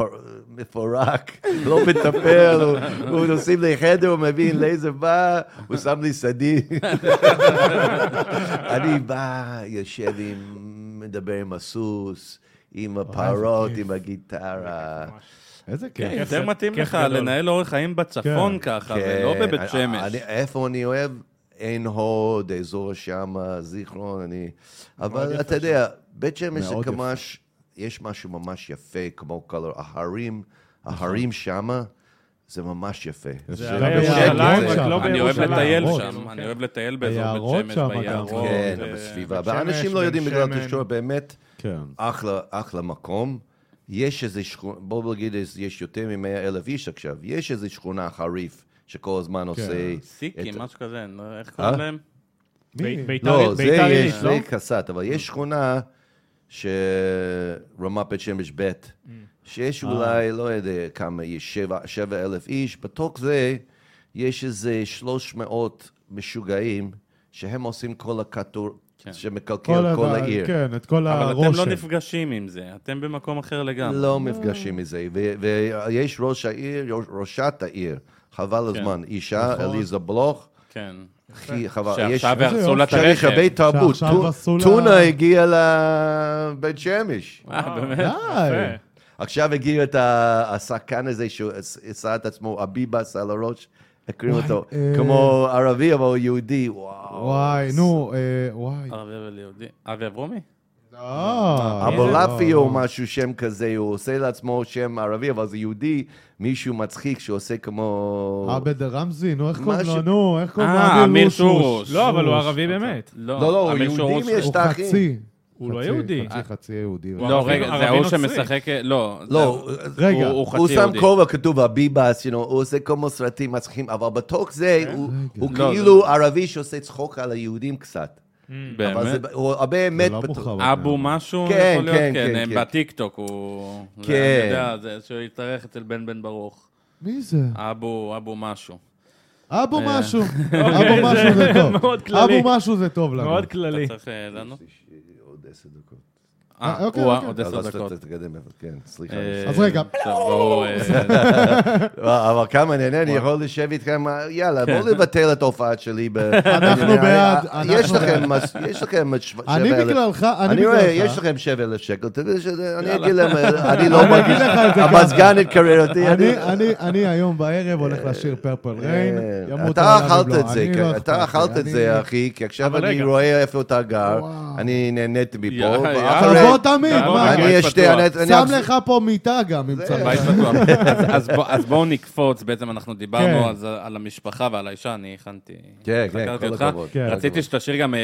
מפורק, לא מטפל, הוא- נוסעים לחדר, הוא מבין לאיזה בא, הוא שם לי סדין. אני בא, יושב עם, מדבר עם הסוס, עם הפרות. עם הגיטרה. איזה כן, כיף. יותר מתאים לך. לנהל אורח חיים בצפון כן. ככה, כן, ולא בבית אני- שמש. איפה אני אוהב? עין הוד, אזור שמה, זיכרון, אני... אבל אתה יודע, בית שמש זה. כמש, יש משהו ממש יפה, כמו כל ההרים, נכון. ההרים שמה, זה ממש יפה. זה הרי בשקט, ירושלים, רק לא אני אוהב בירושלים. לטייל. שם, אני אוהב לטייל באזור בית שמש. ביערות. כן, ו- בסביבה. ואנשים לא יודעים בגלל שמן. תקשורת, באמת, כן. אחלה, אחלה מקום. יש איזה שכונה, בואו נגיד, יש יותר מ-100 אלף איש עכשיו, יש איזה שכונה חריף שכל הזמן עושה... סיקים, משהו כזה, לא- איך אה? קוראים להם? ביתר לא, זה ביתר יש, עילית, לא? זה קסט, אבל יש שכונה שרמת בית שמש ב', שיש אולי, לא יודע כמה איש, שבע, שבע אלף איש, בתוך זה יש איזה 300 משוגעים שהם עושים כל הכדור, כן. שמקלקל כל ה- העיר. כן, את כל אבל הרושם. אתם לא נפגשים עם זה, אתם במקום אחר לגמרי. לא מפגשים מזה, ו- ויש ראש העיר, ראשת העיר, חבל כן. הזמן, אישה, נכון. אליזה בלוך, כן. הכי חבל, יש... שעכשיו הרסו. לה את יש הרכב. הרבה תרבות. טונה הגיע לבית שמש. אה, באמת? די. יפה. עכשיו הגיע את ה- השחקן הזה שהוא עשה את עצמו אביבס על הראש, הקריאו אותו, אה. כמו ערבי אבל יהודי, וואו. וואי, נו, אה, וואי. ערבי אבל יהודי. אבי אברומי? אה, אבולעפי לא, או לא. משהו, שם כזה, הוא עושה לעצמו שם ערבי, אבל זה יהודי, מישהו מצחיק שעושה כמו... עבד רמזי, נו, איך קוראים לו? נו, איך קוראים לו? אה, אמיר. שורוש. לא, אבל הוא. ערבי באמת. לא, לא, אמיר יהודים שורוש- יש הוא את האחים. חצי. הוא לא חצי, יהודי. חצי, חצי יהודי. הוא לא, רגע, זה ההוא. שמשחק... לא. לא, רגע, הוא- הוא הוא חצי שם יהודי. כובע כתוב הביבס, know, הוא עושה כמו סרטים מצחיקים, אבל בתוך זה הוא הוא לא, כאילו ערבי שעושה צחוק על היהודים קצת. אבל זה- באמת? לא מוכר. אבו משהו? כן, יכול להיות? כן, כן, הם כן. בטיקטוק הוא... זה, כן. אני יודע, זה שהוא התארח אצל בן בן ברוך. מי זה? אבו, אבו משהו. אבו אה. משהו. אוקיי, אבו משהו זה טוב. מאוד כללי. אבו משהו זה טוב לנו. מאוד כללי. אתה צריך אה, לענות? עוד עשר דקות. אה, אוקיי, הוא אוקיי. עוד אז עשר אז דקות. תתקדם, כן, סליחה. אה, אז רגע. אה, אבל כמה נהנה, אני יכול לשבת איתכם, יאללה, בואו נבטל את ההופעה שלי. אנחנו בעד, יש לכם, אני בגללך, אני בגללך. יש לכם שבע אלף שקל, תגיד שזה- אני אגיד להם, אני לא מרגיש, המזגן התקרר אותי, אני, אני, אני היום בערב הולך לשיר פרפל ריין, אה, אתה אכלת אם לא. את זה, כן, לא אתה אכלת את זה, אחי, כי עכשיו אני. רואה איפה אתה גר. אני נהניתי מפה, תבוא תמיד, מה? אני אשתה, שם לך פה מיטה גם, אם צריך. אז- אז בוא- אז בואו נקפוץ, בעצם אנחנו דיברנו כן. על המשפחה ועל האישה, אני הכנתי... כן, כן, כל. הכבוד. כן. רציתי שתשיר גם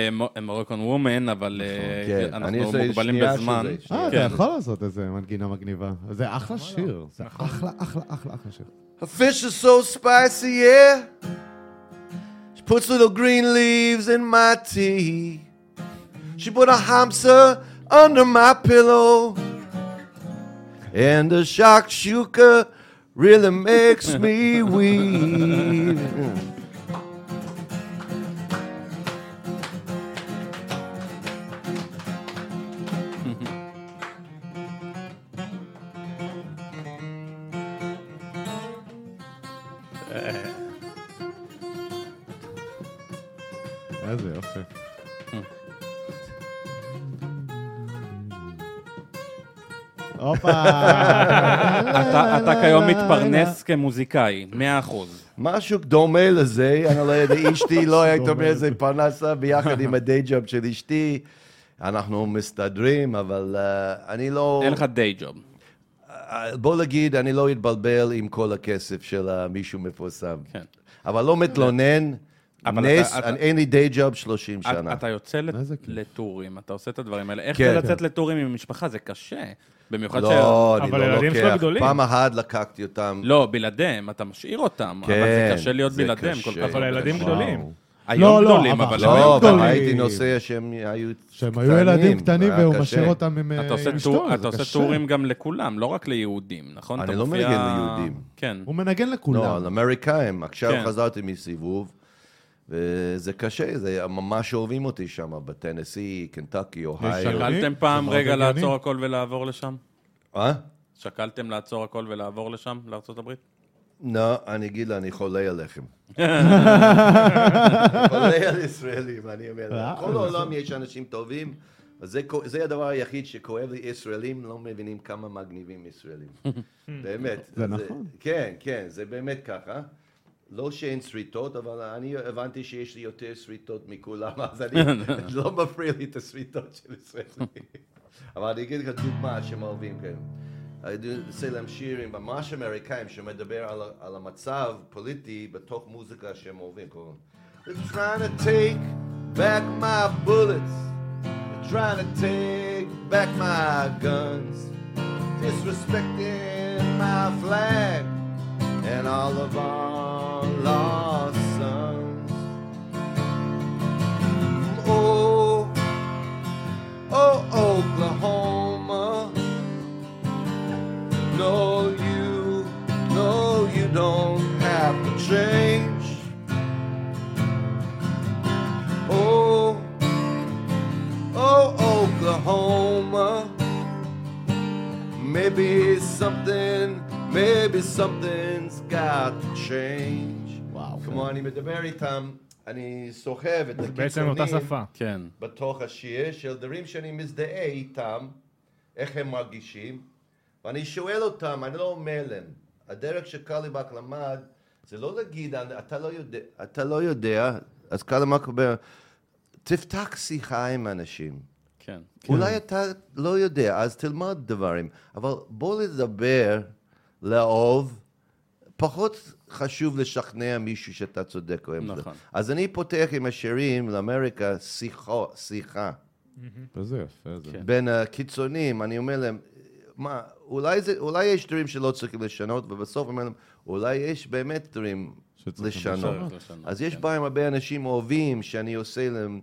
מרוקון וומן, אבל אה, כן, אני אנחנו אעשה מוגבלים בזמן. אה, אתה כן. יכול לעשות איזה מנגינה מגניבה. זה אחלה שיר. זה אחלה, אחלה, אחלה, אחלה שיר. Her fish is so spicy, yeah. She puts little green leaves in my tea. She put a hamster under my pillow. And the shakshuka really makes me weep. הופה. אתה כיום מתפרנס כמוזיקאי, 100%. משהו דומה לזה, אני לא יודע, אשתי לא הייתה דומה אומר, זה פרנסה ביחד עם הדיי ג'וב של אשתי. אנחנו מסתדרים, אבל אה, אני לא... אין לך דיי ג'וב. אה, בוא נגיד, אני לא אתבלבל עם כל הכסף של מישהו מפורסם. כן. אבל לא מתלונן, נס, אתה- אין לי דיי ג'וב 30 שנה. אתה יוצא. לטורים, אתה עושה את הדברים האלה. איך כן. זה לצאת לטורים עם משפחה? זה קשה. במיוחד ש... לא, אני אבל לא לוקח. גדולים. פעם אחת לקחתי אותם. לא, בלעדיהם, אתה משאיר אותם, אבל זה כן, קשה להיות בלעדיהם. כל קשה. כך אבל הילדים. גדולים. היום לא, לא, גדולים, אבל. עכשיו הם לא, אבל גדולים. הייתי נוסע שהם היו שהם היו ילדים קטנים והוא. משאיר אותם עם אה, אשתו, אתה עושה. טורים גם לכולם, לא רק ליהודים, נכון? אני לא מנגן ליהודים. כן. הוא מנגן לא, לכולם. לאמריקאים. עכשיו כן. חזרתי מסיבוב, וזה קשה, זה ממש אוהבים אותי שם, בטנסי, קנטקי, אוהיו. שקל- שקלתם פעם רגע. לעצור הכל ולעבור לשם? אה? שקלתם לעצור הכל ולעבור לשם, לארצות הברית? לא, אני אגיד לה, אני חולה עליכם. חולה על ישראלים, אני אומר לה. אה, בכל העולם יש אנשים טובים, זה הדבר היחיד שכואב לי, ישראלים לא מבינים כמה מגניבים ישראלים. באמת. זה נכון. כן, כן, זה באמת ככה. לא שאין שריטות, אבל אני הבנתי שיש לי יותר שריטות מכולם, אז אני לא מפריע לי את השריטות של ישראלים. אבל אני אגיד לך דוגמה אוהבים, כן. אני רוצה להם שיר עם ממש אמריקאים שמדבר על, על המצב פוליטי בתוך מוזיקה שהם אוהבים. They're trying to take back my bullets. They're trying to take back my guns. Disrespecting my flag and all of our lost sons. Oh, oh, Oklahoma. No, you, no, you don't have to change. Oh, oh, Oklahoma. Maybe something, maybe something's got to change. וואו. כמו אני מדבר איתם, אני סוחב את בעצם אותה הקיצונים שפה. כן. בתוך השיר של דברים שאני מזדהה איתם, איך הם מרגישים, ואני שואל אותם, אני לא אומר להם, הדרך שקליבק למד, זה לא להגיד, "אני- אתה לא יודע, אתה לא יודע, אז קליבק אומר, תפתח שיחה עם אנשים. כן. אולי אתה לא יודע, אז תלמד דברים. אבל בוא לדבר, לאהוב, פחות חשוב לשכנע מישהו שאתה צודק או. נכון. אז אני פותח עם השירים לאמריקה שיחו, שיחה. וזה יפה, זה. כן. בין הקיצונים, אני אומר להם, מה, אולי, זה, אולי יש דברים שלא צריכים לשנות, ובסוף אומר להם, אולי יש באמת דברים לשנות. לשנות, אז יש כן. בהם הרבה אנשים אוהבים שאני עושה להם...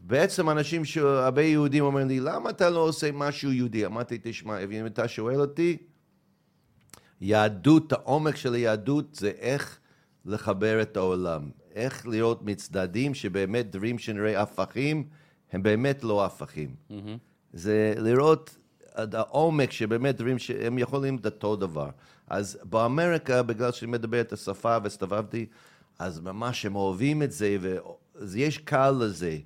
בעצם אנשים, הרבה יהודים אומרים לי, למה אתה לא עושה משהו יהודי? אמרתי, תשמע, אם אתה שואל אותי, יהדות, העומק של היהדות זה איך לחבר את העולם. איך לראות מצדדים שבאמת דברים שנראה הפכים, הם באמת לא הפכים. זה לראות עד העומק שבאמת דברים שהם יכולים את אותו דבר. אז באמריקה, בגלל שאני מדבר את השפה והסתובבתי, אז ממש הם אוהבים את זה, ויש קהל לזה.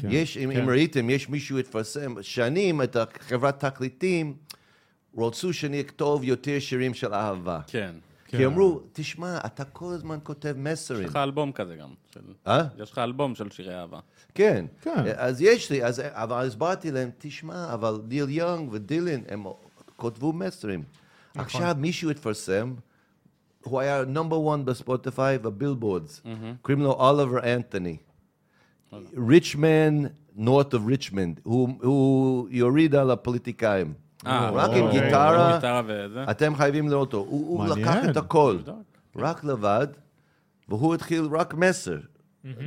כן. יש, אם, אם ראיתם, יש מישהו התפרסם, שנים את החברת תקליטים, רצו שאני אכתוב יותר שירים של אהבה. כן. כי אמרו, תשמע, אתה כל הזמן כותב מסרים. יש לך אלבום כזה גם. של- אה? יש לך אלבום של שירי אהבה. כן. כן. אז יש לי, אז, אבל הסברתי להם, תשמע, אבל ניל יונג ודילן, הם כותבו מסרים. עכשיו מישהו התפרסם, הוא היה number 1 בספוטיפיי ובילבורדס, קוראים לו אוליבר אנתוני. Rich Men, North of Richmond, הוא יוריד על הפוליטיקאים. אה, רק אוקיי. עם גיטרה, גיטרה וזה. אתם חייבים לראות אותו. הוא. לקח את הכל. רק לבד, והוא התחיל רק מסר.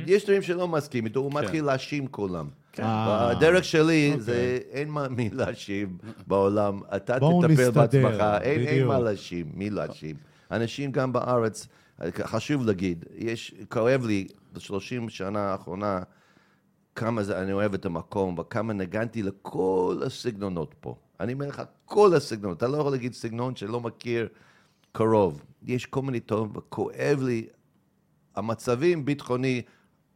יש דברים שלא מסכים איתו, הוא כן. מתחיל להאשים כולם. אה, הדרך שלי אוקיי. זה, אין מה מי להאשים בעולם, אתה תטפל בעצמך, אין. מה להאשים, מי להאשים. אנשים גם בארץ, חשוב להגיד, יש, כואב לי, ב-30 שנה האחרונה, כמה זה, אני אוהב את המקום, וכמה נגנתי לכל הסגנונות פה. אני אומר לך, כל הסגנונות. אתה לא יכול להגיד סגנון שלא מכיר קרוב. יש כל מיני טוב, וכואב לי. המצבים ביטחוני,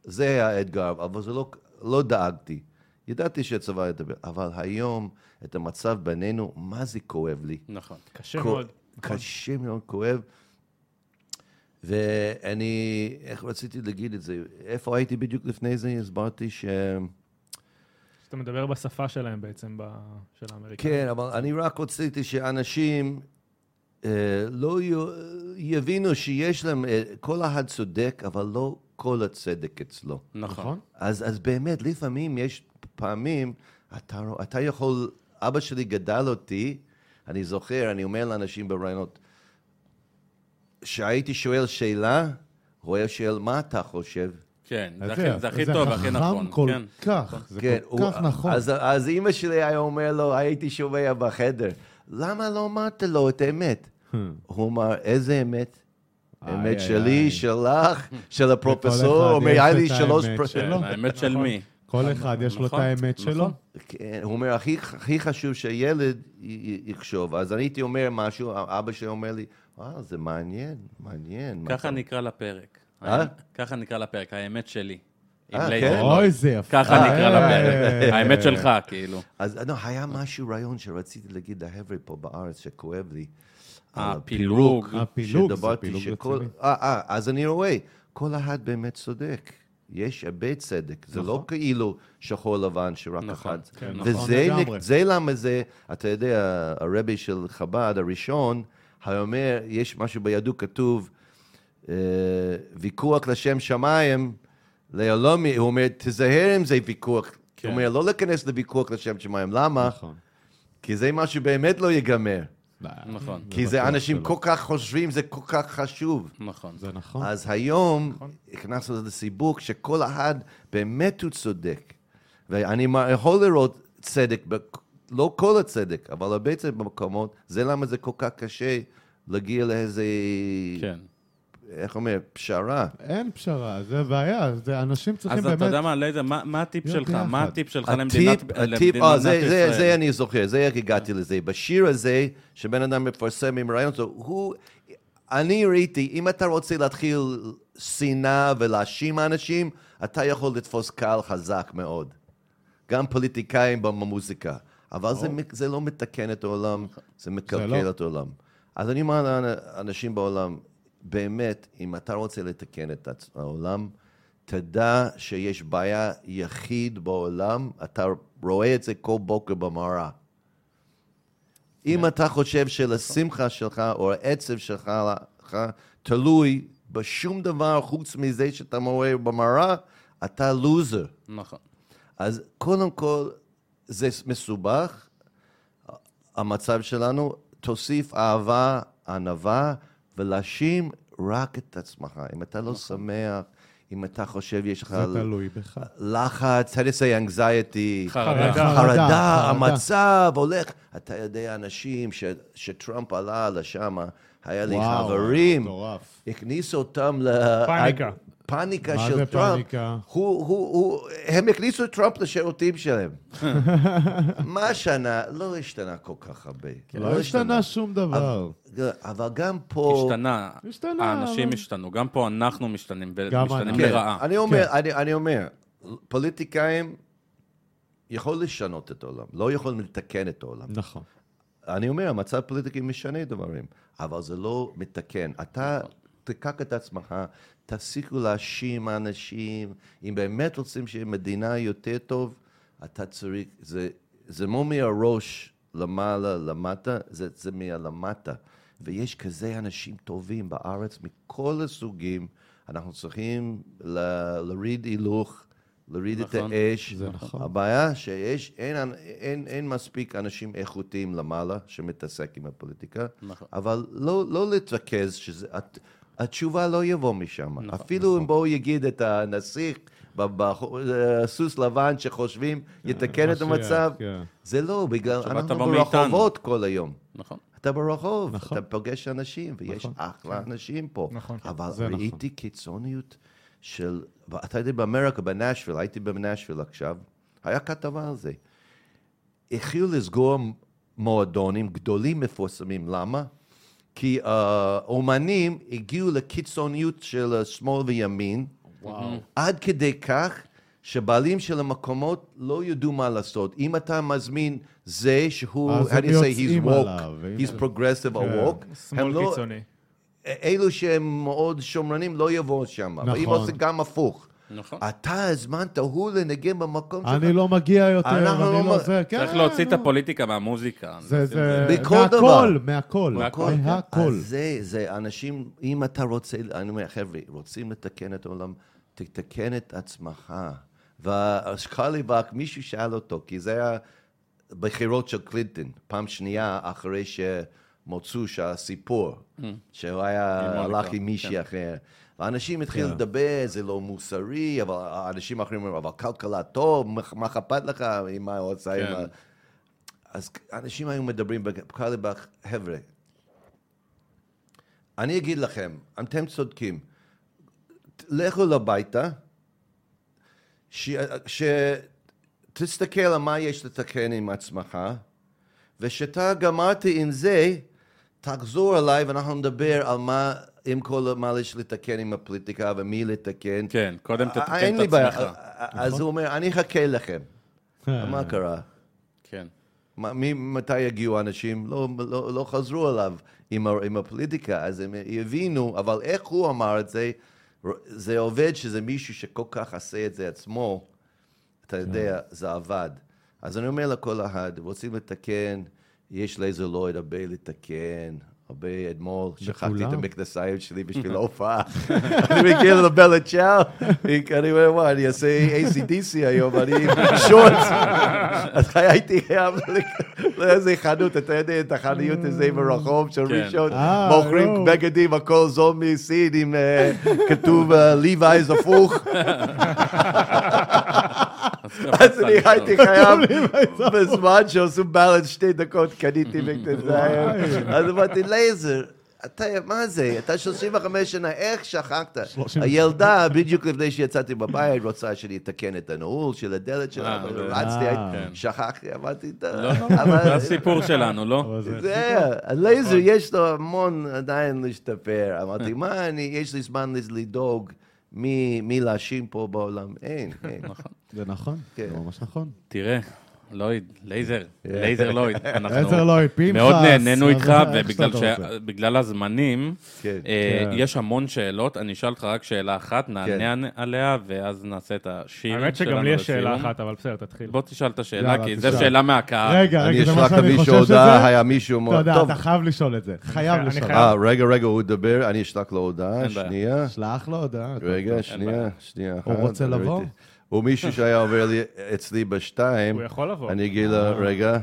זה האתגר, אבל זה לא, לא דאגתי. ידעתי שהצבא ידבר, אבל היום, את המצב בינינו, מה זה כואב לי? נכון. קשה כואב- מאוד. קשה מאוד, כואב. ואני, איך רציתי להגיד את זה? איפה הייתי בדיוק לפני זה? הסברתי ש... שאתה מדבר בשפה שלהם בעצם, ב- של האמריקאים. כן, אבל אני רק רציתי שאנשים אה, לא י... יבינו שיש להם, אה, כל אחד צודק, אבל לא כל הצדק אצלו. נכון. אז, אז באמת, לפעמים יש פעמים, אתה, אתה יכול, אבא שלי גדל אותי, אני זוכר, אני אומר לאנשים ברעיונות, כשהייתי שואל שאלה, הוא היה שואל, מה אתה חושב? כן, זה הכי- יפה, זה הכי זה טוב והכי נכון. חכם כל כן. כך, זה כן, כל כך הוא- נכון. אז, אז אימא שלי היה אומר לו, הייתי שומע בחדר, למה לא אמרת לו את האמת? הוא אמר, איזה אמת? אמת שלי. שלך, של הפרופסור, אומר, היה לי שלוש... האמת. כן, האמת של נכון. מי? כל אחד יש לו את נכון, האמת נכון. שלו. כן, הוא אומר, הכי, הכי חשוב י- יחשוב. אז אני הייתי אומר משהו, אבא שלי אומר לי, וואו, זה מעניין, מעניין. ככה אתה-" נקרא לפרק. אה? ככה נקרא לפרק, האמת שלי. אה, כן? אוי, זה יפה. ככה נקרא אה. לפרק. האמת שלך, כאילו. אז לא, היה משהו, רעיון שרציתי להגיד לחבר'ה פה בארץ שכואב לי. הפילוג. הפילוג, זה פילוג. רציני. אה, אה, אז אני רואה, כל אחד באמת צודק. יש הרבה צדק. זה לא כאילו שחור לבן שרק נכון, אחד. כן, נכון וזה. זה למה זה, אתה יודע, הרבי של חב"ד הראשון, היה אומר, יש משהו ביהדות כתוב, אה, ויכוח לשם שמיים, לעולם, הוא אומר, תיזהר עם זה ויכוח. כן. הוא אומר, לא להיכנס לוויכוח לשם שמיים. למה? נכון. כי זה משהו באמת לא ייגמר. נכון, כי זה בטוח אנשים שלא. כל כך חושבים, זה כל כך חשוב. נכון. זה נכון. אז היום נכון. הכנסנו לזה סיבוק שכל אחד באמת הוא צודק. ואני מה- יכול לראות צדק, לא כל הצדק, אבל הרבה צדק במקומות, זה למה זה כל כך קשה להגיע לאיזה, כן. איך אומר, פשרה. אין פשרה, זה בעיה, זה אנשים צריכים אז באמת... אתה יודע מה, לייזר, מה מה הטיפ שלך? מה ביחד. הטיפ שלך למדינת הטיפ, למדינת הטיפ, אה, זה, זה, ישראל? זה אני זוכר, זה איך הגעתי לזה. בשיר הזה, שבן אדם מפרסם עם רעיון שלו, הוא, אני ראיתי, אם אתה רוצה להתחיל שנאה ולהאשים אנשים, אתה יכול לתפוס קהל חזק מאוד. גם פוליטיקאים במוזיקה. אבל זה, זה לא מתקן את העולם, זה מקלקל לא. את העולם. אז אני אומר לאנשים בעולם, באמת, אם אתה רוצה לתקן את העולם, תדע שיש בעיה יחיד בעולם, אתה רואה את זה כל בוקר במראה. אם אתה חושב שלשמחה שלך או העצב שלך לך תלוי בשום דבר חוץ מזה שאתה רואה במראה, אתה לוזר. נכון. אז קודם כל, זה מסובך, המצב שלנו, תוסיף אהבה, ענווה, ולהאשים רק את עצמך. אם אתה לא שמח, אם אתה חושב יש לך זה תלוי בך. לחץ, say anxiety, חרדה. המצב הולך. אתה יודע, אנשים ש- שטראמפ עלה לשם, היה לי וואו, חברים. הכניסו אותם ל... פאניקה. פאניקה מה של זה טראמפ. פאניקה? הוא, הוא, הוא, הם הכניסו את טראמפ לשירותים שלהם. מה השנה? לא השתנה כל כך הרבה. לא השתנה שום דבר. אבל, אבל גם פה... השתנה. השתנה, האנשים אבל- השתנו. גם פה אנחנו משתנים, אנחנו. כן, לרעה. אני אומר, אני, אני אומר, פוליטיקאים יכול לשנות את העולם, לא יכולים לתקן את העולם. נכון. אני אומר, המצב הפוליטי משנה דברים, אבל זה לא מתקן. אתה תיקח את עצמך, תפסיקו להאשים אנשים. אם באמת רוצים שיהיה מדינה יותר טוב, אתה צריך, זה, זה לא מהראש למעלה, למטה, זה, זה מהלמטה. ויש כזה אנשים טובים בארץ מכל הסוגים. אנחנו צריכים ל- להוריד הילוך, להוריד את נכון. האש. זה נכון. הבעיה שיש, אין, אין, אין מספיק אנשים איכותיים למעלה שמתעסק עם הפוליטיקה, נכון. אבל לא, לא להתרכז, שזה, הת, התשובה לא יבוא משם. נכון, אפילו אם בואו יגיד את הנסיך, בסוס לבן שחושבים יתקן את המצב, כן. זה לא, בגלל, אנחנו. ברחובות כל היום. נכון. אתה ברחוב, נכון. אתה פוגש אנשים, ויש נכון. אחלה אנשים פה. נכון. אבל זה נכון. ראיתי קיצוניות של, אתה יודע, באמריקה, בנשוויל, הייתי בנשוויל עכשיו, היה כתבה על זה. התחילו לסגור מועדונים גדולים מפורסמים, למה? כי אה, אומנים הגיעו לקיצוניות של שמאל וימין, עד כדי כך שבעלים של המקומות לא ידעו מה לעשות. אם אתה מזמין זה שהוא, אז how הם do you say, he's יוצאים woke, עליו, he's progressive or כן. woke, שמאל לא, קיצוני. אלו שהם מאוד שמרנים לא יבואו שם. נכון. ואם עושים גם הפוך. נכון. אתה הזמנת הוא לנגן במקום שלך. אני לא מגיע יותר, אנחנו אני לא לא זה, כן. צריך להוציא את. הפוליטיקה מהמוזיקה. זה, זה, מהכל, דבר. מהכל, מהכל. מהכל. אז זה, זה אנשים, אם אתה רוצה, אני אומר, חבר'ה, רוצים לתקן את העולם, תתקן את עצמך. ושקרליבק, מישהו שאל אותו, כי זה היה בחירות של קלינטון, פעם שנייה אחרי שמוצאו שהסיפור, שהוא היה, הלך עם מישהי כן. אחר. ואנשים התחילו כן. לדבר, זה לא מוסרי, אבל האנשים האחרים אומרים, אבל כלכלה טוב, מה- אכפת לך עם מה הוא עושה עם כן. ה... אז אנשים היו מדברים בקרליבך, חבר'ה, אני אגיד לכם, אתם צודקים, לכו לביתה, ש... שתסתכל על מה יש לתקן עם עצמך, ושאתה גמרתי עם זה, תחזור אליי ואנחנו נדבר על מה, עם כל מה יש לתקן עם הפוליטיקה ומי לתקן. כן, קודם אה, תתקן אין את לי בעיה. עצמך. אה, אז הוא אומר, אני אחכה לכם. מה קרה? כן. מתי יגיעו אנשים? לא, לא, לא חזרו אליו עם, עם הפוליטיקה, אז הם הבינו, אבל איך הוא אמר את זה? זה עובד שזה מישהו שכל כך עשה את זה עצמו, אתה יודע, זה עבד. אז אני אומר לכל אחד, רוצים לתקן, יש לייזר לויד הרבה לתקן, הרבה אתמול, שכחתי את. המכנסיים שלי בשביל ההופעה. אני מגיע לבלה צ'או, אני אומר, וואי, אני אעשה ACDC היום, אני עם שורטס. אז הייתי חייב לאיזה חנות, אתה יודע, את החנויות הזה ברחוב של כן. ראשון, אה, מוכרים לא. בגדים, הכל זול מסין, עם אה, כתוב ליווייז הפוך. אז אני הייתי חייב, בזמן שעשו בלנס שתי דקות, קניתי מכנסיים. אז אמרתי, לייזר, אתה, מה זה? אתה 35 שנה, איך שכחת? 32. הילדה, בדיוק לפני שיצאתי בבית, רוצה שאני אתקן את הנעול של הדלת שלה, אה, אה, רצתי, כן. שכחתי, אמרתי, "טוב." לא, אבל- זה הסיפור שלנו, לא? זה- זה, הלייזר יש לו המון עדיין להשתפר. אמרתי, מה יש לי זמן לדאוג מי להאשים פה בעולם? אין, אין. זה נכון, כן. זה ממש נכון. תראה, לויד, לייזר, לייזר לויד. אנחנו עזר לויד, פנחס. מאוד נהנינו איתך, ובגלל. בגלל הזמנים, כן. אה, כן. יש המון שאלות. אני אשאל אותך רק שאלה אחת, נענה עליה, ואז נעשה את השיר האמת שלנו שגם לי יש שאלה. אחת, אבל בסדר, תתחיל. בוא תשאל את השאלה, כי זו. שאלה מהקהל. רגע, אני רגע, זה מה אשלח שאני חושב שזה. הודעה, היה מישהו אתה מאוד... יודע, טוב, אתה חייב לשאול את זה. חייב אני לשאול. אה, רגע, רגע, הוא ידבר, אני אשלח לו הודעה. שנייה. שלח לו הודעה. רגע, שנייה. שנייה. הוא רוצה אני לבוא? ראיתי. הוא מישהו שהיה עובר לי אצלי בשתיים, הוא יכול לבוא. אני אגיד לו, רגע,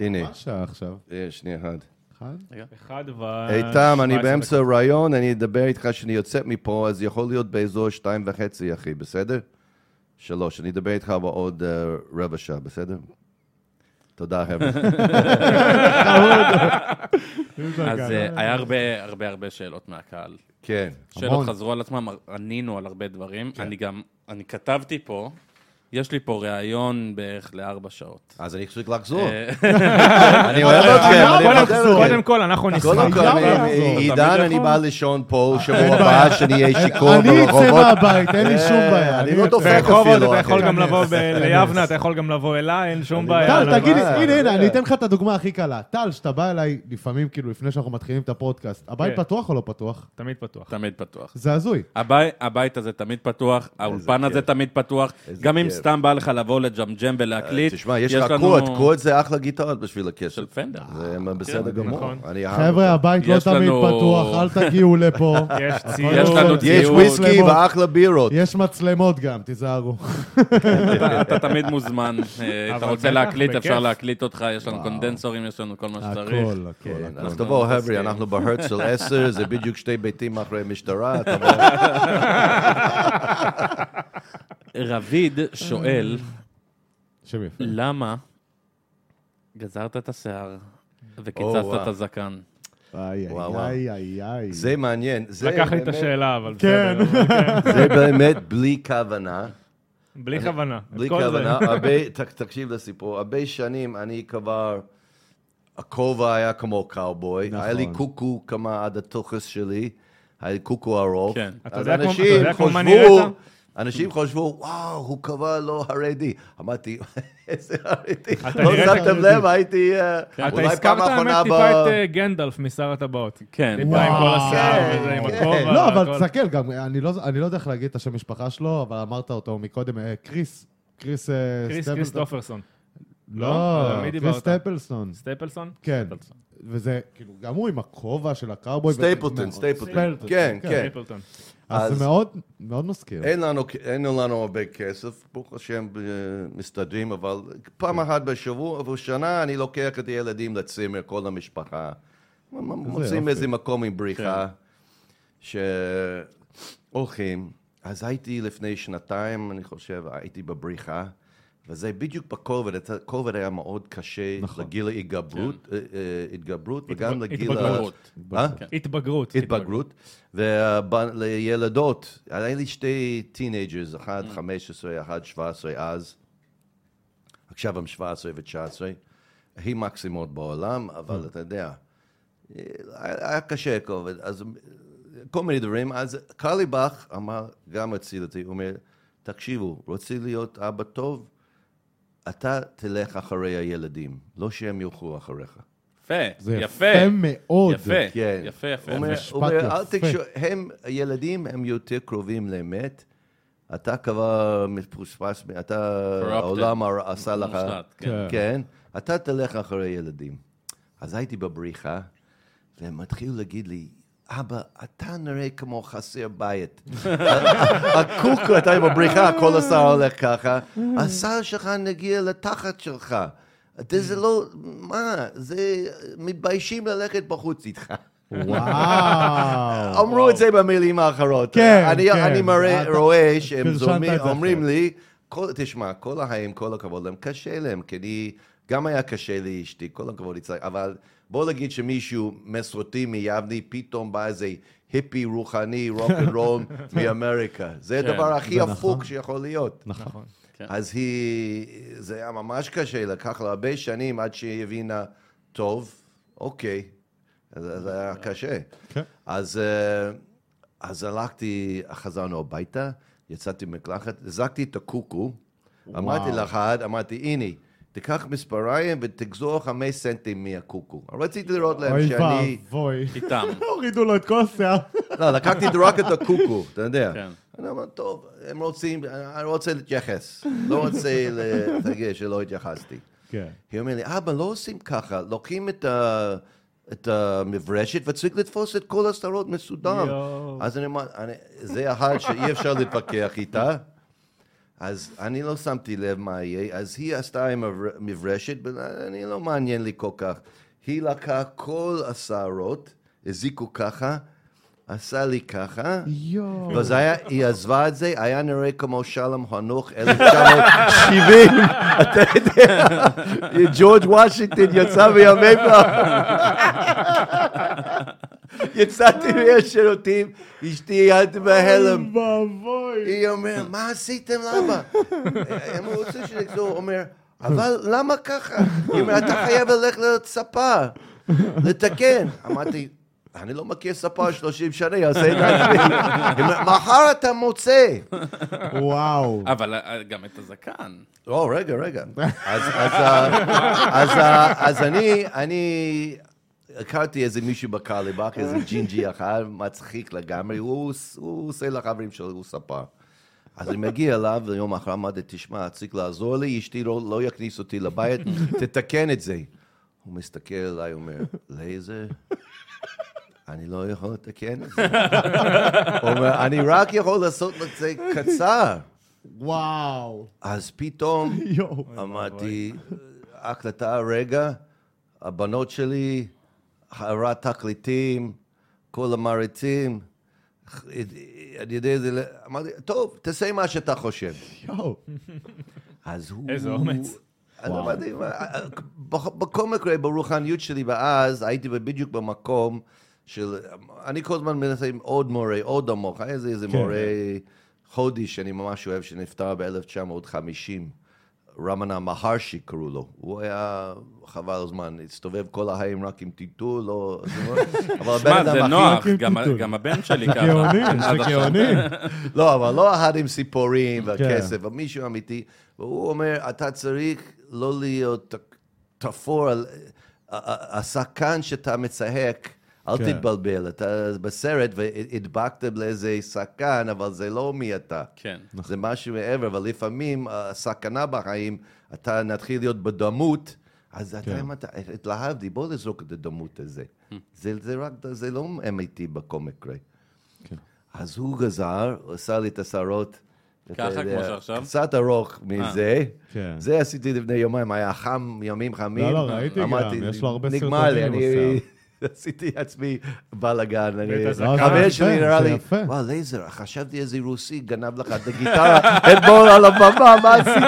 הנה, מה השעה עכשיו? אה, שנייה אחת. אחד? אחד ו... איתם, אני 17 באמצע דקות. רעיון, אני אדבר איתך כשאני יוצא מפה, אז יכול להיות באזור שתיים וחצי, אחי, בסדר? שלוש, אני אדבר איתך בעוד אה, רבע שעה, בסדר? תודה, חבר'ה. אז אה, היה הרבה הרבה הרבה שאלות מהקהל. כן. שאלות המון. חזרו על עצמם, ענינו על הרבה דברים. אני גם, אני כתבתי פה, יש לי פה ראיון בערך לארבע שעות. אז אני צריך לחזור. אה, אני אוהב אתכם, אני קודם- כל, אנחנו נשמח. קודם כל. עידן, אני. בא לישון פה, שבוע הבא. שאני אהיה שיכור אני אצא ברחובות. מהבית, אין לי שום אה, בעיה. אני לא. דופק ברחובות אפילו, אתה יכול. גם לבוא. ליבנה, אתה יכול גם לבוא אליי, אין שום בעיה. טל, לא תגיד לי. הנה, הנה, אני. אתן לך את הדוגמה הכי קלה. טל, שאתה בא אליי לפעמים, כאילו, לפני שאנחנו מתחילים את הפודקאסט, הבית כן. פתוח או לא פתוח? תמיד פתוח. תמיד פתוח. זה הזוי. הבית, הבית הזה תמיד פתוח, האולפן הזה. תמיד פתוח. גם אם. סתם בא לך לבוא לג'מג'ם ולהקליט, תשמע, יש לך קוד, קוד זה אחלה גיטרות בשביל הכסף. של פנדר. זה בסדר גמור. נכון. חבר'ה. הבית לא יש תמיד לנו- פתוח, אל תגיעו לפה. יש הכל ציוד. יש לנו בסדר. יש. וויסקי. ואחלה בירות. יש מצלמות גם, תיזהרו. אתה, תמיד מוזמן. אה, אתה רוצה להקליט. אפשר להקליט אותך, יש לנו. קונדנסורים, יש לנו כל מה שצריך. הכל, הכל, כן, הכל. אז תבוא, חבר'ה, אנחנו בהרצל 10, זה בדיוק שתי ביתים אחרי משטרה. רביד שואל, שם יפה. למה גזרת את השיער וקיצצת וואו. את הזקן? איי, וואו, וואו. איי, איי, איי. זה מעניין. זה לקח לי את באמת- השאלה, אבל כן. בסדר. כן. זה באמת בלי כוונה. בלי כוונה. את בלי כל זה. כוונה, הרבה, ת- תקשיב לסיפור, הרבה שנים אני כבר, הכובע היה כמו קאובוי, נכון. היה לי קוקו כמה עד התוכס שלי, היה לי קוקו ארוך. כן. אתה אז יודע כמו- אתה אנשים יודע כמו מה חשבו, נראית? אנשים חשבו, וואו, הוא קבע לא חרדי. אמרתי, איזה חרדי. אתה לא שמתם. לב, הייתי אה, אתה אולי הזכרת פעם האמת אחרונה ב... טיפה את אה, גנדלף משר הטבעות. כן. טיפה עם כל. השיער כן, וזה, עם כן. הכובע. לא, אבל. תסתכל, גם, אני לא אני לא יודע איך להגיד את השם משפחה שלו, אבל אמרת אותו מקודם, אה, קריס. קריס קריס סטפלסון. קריסטופרסון. לא, מי קריס? סטפלסון. סטייפלסון? כן. וזה, כאילו, גם הוא עם הכובע של הקאובוי. סטייפלטון, סטייפלטון. כן, כן. אז זה מאוד, מאוד מזכיר. אין לנו, אין לנו הרבה כסף, ברוך השם מסתדרים, אבל פעם אחת בשבוע ובשנה אני לוקח את הילדים לצימר, כל המשפחה. מוצאים. איזה מקום עם בריחה, שהולכים. אז הייתי לפני שנתיים, אני חושב, הייתי בבריחה, וזה בדיוק בכובד, הכובד היה מאוד קשה נכון. לגיל ההתגברות, אה, אה, התגברות, וגם לגיל... ה- התבגרות. אה? התבגרות. התבגרות, ולילדות, היה לי שתי teenagers, אחד 15, אחד 17 אז, עכשיו הם 17 ו-19, הכי מקסימות בעולם, אבל אתה יודע, היה קשה כובד, אז כל מיני דברים, אז קרליבך אמר, גם הציל אותי, הוא אומר, תקשיבו, רוצים להיות אבא טוב? אתה תלך אחרי הילדים, לא שהם ילכו אחריך. יפה, זה יפה. יפה מאוד. יפה, כן. יפה, יפה. הוא אומר, משפט הוא אומר, אל. תקשור, הם, הילדים הם יותר קרובים לאמת. אתה כבר מפוספס, אתה. העולם עשה לך, מושלט, כן. כן, אתה תלך אחרי ילדים. אז הייתי בבריחה, והם התחילו להגיד לי, אבא, אתה נראה כמו חסר בית. הקוקו, אתה בבריכה, כל השיער הולך ככה, השיער שלך נגיע לתחת שלך. זה לא, מה, זה, מתביישים ללכת בחוץ איתך. וואו. אמרו את זה במילים האחרות. כן, אני, כן. אני מראה, רואה שהם זה אומרים. לי, כל, תשמע, כל החיים, כל הכבוד להם, קשה להם, כי אני, גם היה קשה לי אשתי, כל הכבוד אבל בוא נגיד שמישהו מסורתי מיבנה, פתאום בא איזה היפי רוחני, רוק אנד רול מאמריקה. זה כן, הדבר הכי זה הפוך נכון. שיכול להיות. נכון. כן. אז היא, זה היה ממש קשה, לקח לה הרבה שנים עד שהיא הבינה, טוב, אוקיי, זה, זה היה קשה. כן. אז, אה, אז הלכתי, חזרנו הביתה, יצאתי ממקלחת, הזקתי את הקוקו, אמרתי לאחד, אמרתי, הנה, תיקח מספריים ותגזור חמש סנטים מהקוקו. רציתי לראות להם אוי שאני... ואבוי. איתם. הורידו לו את כל השיער. לא, לקחתי רק את הקוקו, אתה יודע. כן. אני אומר, טוב, הם רוצים, אני רוצה להתייחס. לא רוצה להגיד שלא התייחסתי. כן. היא אומרת לי, אבא, לא עושים ככה, לוקחים את, ה, את המברשת וצריך לתפוס את כל השטרות מסודר. יואו. אז אני אומר, אני, זה אחד שאי אפשר להתווכח איתה. אז אני לא שמתי לב מה יהיה, אז היא עשתה עם המברשת, ואני לא מעניין לי כל כך. היא לקחה כל השערות, הזיקו ככה, עשה לי ככה. וזה היה, היא עזבה את זה, היה נראה כמו שלום חנוך 1970, אתה יודע, ג'ורג' וושינגטון יצא מימיך. יצאתי מהשירותים, אשתי יד בהלם. אוי ואבוי. היא אומרת, מה עשיתם, למה? הם רוצים שנחזור, הוא אומר, אבל למה ככה? היא אומרת, אתה חייב ללכת לספר, לתקן. אמרתי, אני לא מכיר ספר 30 שנה, אעשה את עצמי. היא אומרת, מחר אתה מוצא. וואו. אבל אה, גם את הזקן. לא, רגע, רגע. אז, אז, אה, אז, אה, אז אני, אני הכרתי איזה מישהו בקרליבך, איזה ג'ינג'י אחד, מצחיק לגמרי, הוא, הוא עושה לחברים שלו, הוא ספר. אז אני מגיע אליו, ויום אחר אמרתי, תשמע, צריך לעזור לי, אשתי לא, לא יכניס אותי לבית, תתקן את זה. הוא מסתכל עליי, אומר, לייזר, אני לא יכול לתקן את זה. הוא אומר, אני רק יכול לעשות את זה קצר. וואו. אז פתאום. אמרתי, הקלטה רגע, הבנות שלי, הרעת תקליטים, כל המעריצים, אני יודע, זה, אמרתי, טוב, תעשה מה שאתה חושב. יואו. אז הוא... איזה אומץ. אז אמרתי, מה, בכ- בכל מקרה, ברוחניות שלי, ואז הייתי בדיוק במקום של... אני כל הזמן מנסה עם עוד מורה, עוד עמוק. היה איזה, איזה כן. מורה הודי שאני ממש אוהב, שנפטר ב-1950. רמנה מהרשי קראו לו. הוא היה, חבל הזמן, הסתובב כל החיים רק עם טיטול, לא... אבל הבן שמע, אדם זה הכי- נוח, גם- הבן שלי ככה. גאוני, עד זה. גאוני. לא, אבל לא אחד עם סיפורים כן. והכסף, אבל מישהו אמיתי. והוא אומר, אתה צריך לא להיות תפור על... השחקן שאתה מצחק, אל כן. תתבלבל. אתה בסרט והדבקת לאיזה שחקן, אבל זה לא מי אתה. כן. זה משהו מעבר, אבל לפעמים הסכנה בחיים, אתה נתחיל להיות בדמות, אז אתה כן. אמרת, התלהבתי, בוא נזרוק את הדמות הזה. זה, זה רק, זה לא אמיתי בכל מקרה. כן. אז הוא גזר, עשה לי את השערות. ככה, אתה יודע, כמו שעכשיו? קצת ארוך מזה. כן. זה עשיתי לפני יומיים, היה חם, ימים חמים. לא, לא, ראיתי גם, יש לו הרבה נגמר לי, סרטונים אני עשיתי עצמי בלאגן. חבר שלי נראה לי. וואו, לייזר, חשבתי איזה רוסי גנב לך את הגיטרה אתמול על הבמה, מה עשית?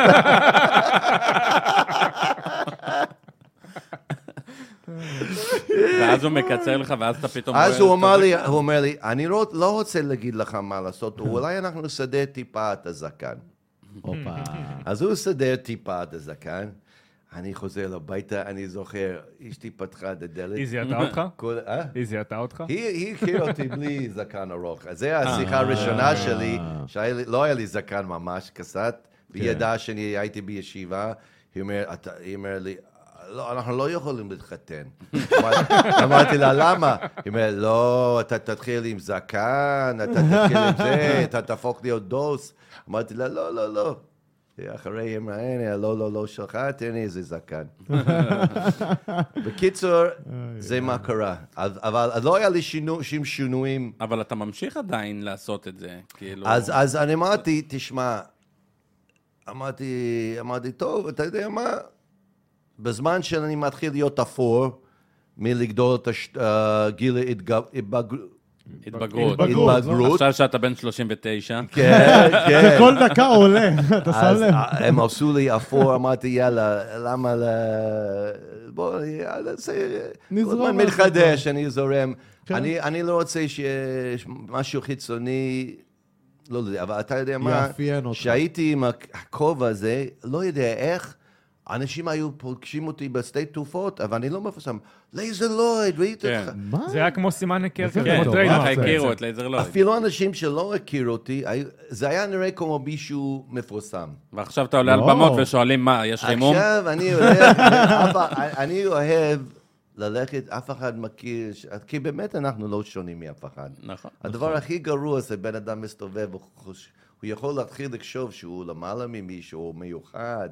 ואז הוא מקצר לך, ואז אתה פתאום... אז הוא את אמר. לי, הוא אומר לי, אני לא לא רוצה להגיד לך מה לעשות, אולי אנחנו נסדר טיפה את הזקן. אז הוא סדר טיפה את הזקן, אני חוזר הביתה, אני זוכר, אשתי פתחה את הדלת. היא זיהתה אותך? כל- אה? היא זיהתה אותך? היא הכירה אותי בלי זקן ארוך. אז זו השיחה הראשונה שלי, שלא היה לי זקן ממש קצת, והיא כן. ידעה שאני הייתי בישיבה, היא אומרת לי, לא, אנחנו לא יכולים להתחתן. אמרתי- אמרתי לה, למה? היא אומרת, לא, אתה תתחיל עם זקן, אתה תתחיל עם זה, אתה תהפוך להיות דוס. אמרתי לה, לא, לא, לא. אחרי ימי הנה, לא, לא, לא שלך, תן לי איזה זקן. בקיצור, זה מה קרה. אבל לא היה לי שינו- שום שינויים. אבל אתה ממשיך עדיין לעשות את זה, כאילו... אז, אז אני אמרתי, תשמע, אמרתי, אמרתי, טוב, אתה יודע מה? בזמן שאני מתחיל להיות אפור, מלגדול את הש- אה, התבגר- התבגרות. התבגרות. התבגרות. עכשיו שאתה בן 39. כן, כן. כל דקה עולה, אתה שם לב? אה, הם עשו לי אפור, אמרתי, יאללה, למה ל... בוא, יאללה, זה... נזרום זה מתחדש, אני זורם. כן. אני אני לא רוצה שיש משהו חיצוני, לא יודע, אבל אתה יודע מה? יאפיין אותך. שהייתי עם הכובע הזה, לא יודע איך, אנשים היו פוגשים אותי בשדה תעופות, אבל אני לא מפורסם. לייזר לויד, ראית כן. אותך? מה? זה היה כמו סימן היכר כזה, כן, כמו. ככה בעצם. הכירו את לייזר לויד. אפילו אנשים שלא הכירו אותי, זה היה נראה כמו מישהו מפורסם. ועכשיו אתה עולה על לא. במות ושואלים מה, יש חימום? עכשיו אני אוהב, ללכת, אף אחד מכיר, כי באמת אנחנו לא שונים מאף אחד. נכון. הדבר הכי גרוע זה בן אדם מסתובב, הוא חוש- הוא יכול להתחיל לחשוב שהוא למעלה ממישהו, הוא מיוחד,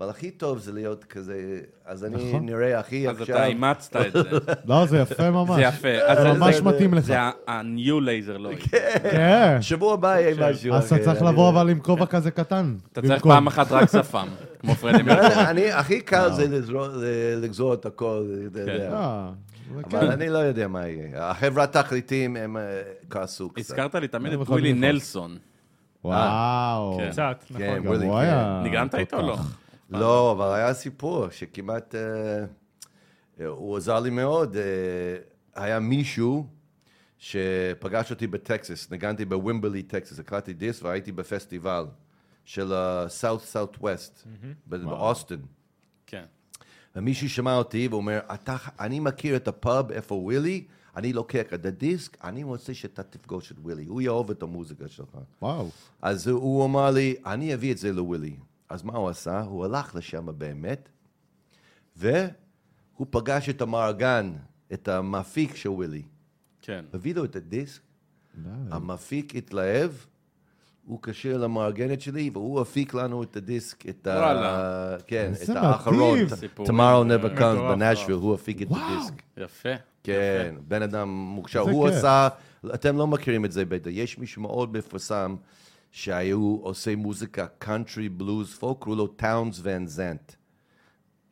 אבל הכי טוב זה להיות כזה, אז אני נכון. נראה הכי אז עכשיו... אתה אימצת את זה. לא, זה יפה ממש. זה יפה. אז זה ממש מתאים לך. זה ה-new laser לויד. כן. שבוע הבא יהיה משהו אז אתה צריך לבוא אבל עם כובע כזה קטן. אתה צריך. פעם אחת רק שפם, כמו פרדי מרקורי. אני, הכי קל זה לגזור את הכל, אתה יודע. אה, זה אבל כן. אני לא יודע מה יהיה. החברת תקליטים, הם אה, כעסו קצת. הזכרת לי תמיד את ווילי. נלסון. וואו. כן. קצת, כן, נכון. הוא כן. היה... ניגנת איתו או לא? לא, אבל היה סיפור שכמעט... אה, הוא עזר לי מאוד. אה, היה מישהו שפגש אותי בטקסס, ניגנתי בווימברלי, טקסס, הקלטתי דיסק והייתי בפסטיבל של South Southwest, באוסטין. כן. ומישהו שמע אותי ואומר, אתה, אני מכיר את הפאב, איפה ווילי, אני לוקח את הדיסק, אני רוצה שאתה תפגוש את ווילי, הוא יאהב את המוזיקה שלך. וואו. אז הוא אמר לי, אני אביא את זה לווילי. אז מה הוא עשה? הוא הלך לשם באמת, והוא פגש את המארגן, את המפיק של ווילי. כן. הביא לו את הדיסק, די. המפיק התלהב, הוא קשר למארגנת שלי, והוא הפיק לנו את הדיסק, את ה... וואלה. כן, את האחרון, Tomorrow Never Comes. בנשוויל, הוא הפיק את. הדיסק. יפה. כן, בן אדם מוכשר. הוא. עשה, אתם לא מכירים את זה בטח, יש מישהו מאוד מפורסם שהיו עושה מוזיקה קאנטרי בלוז פולק, קראו לו טאונס ון זנט.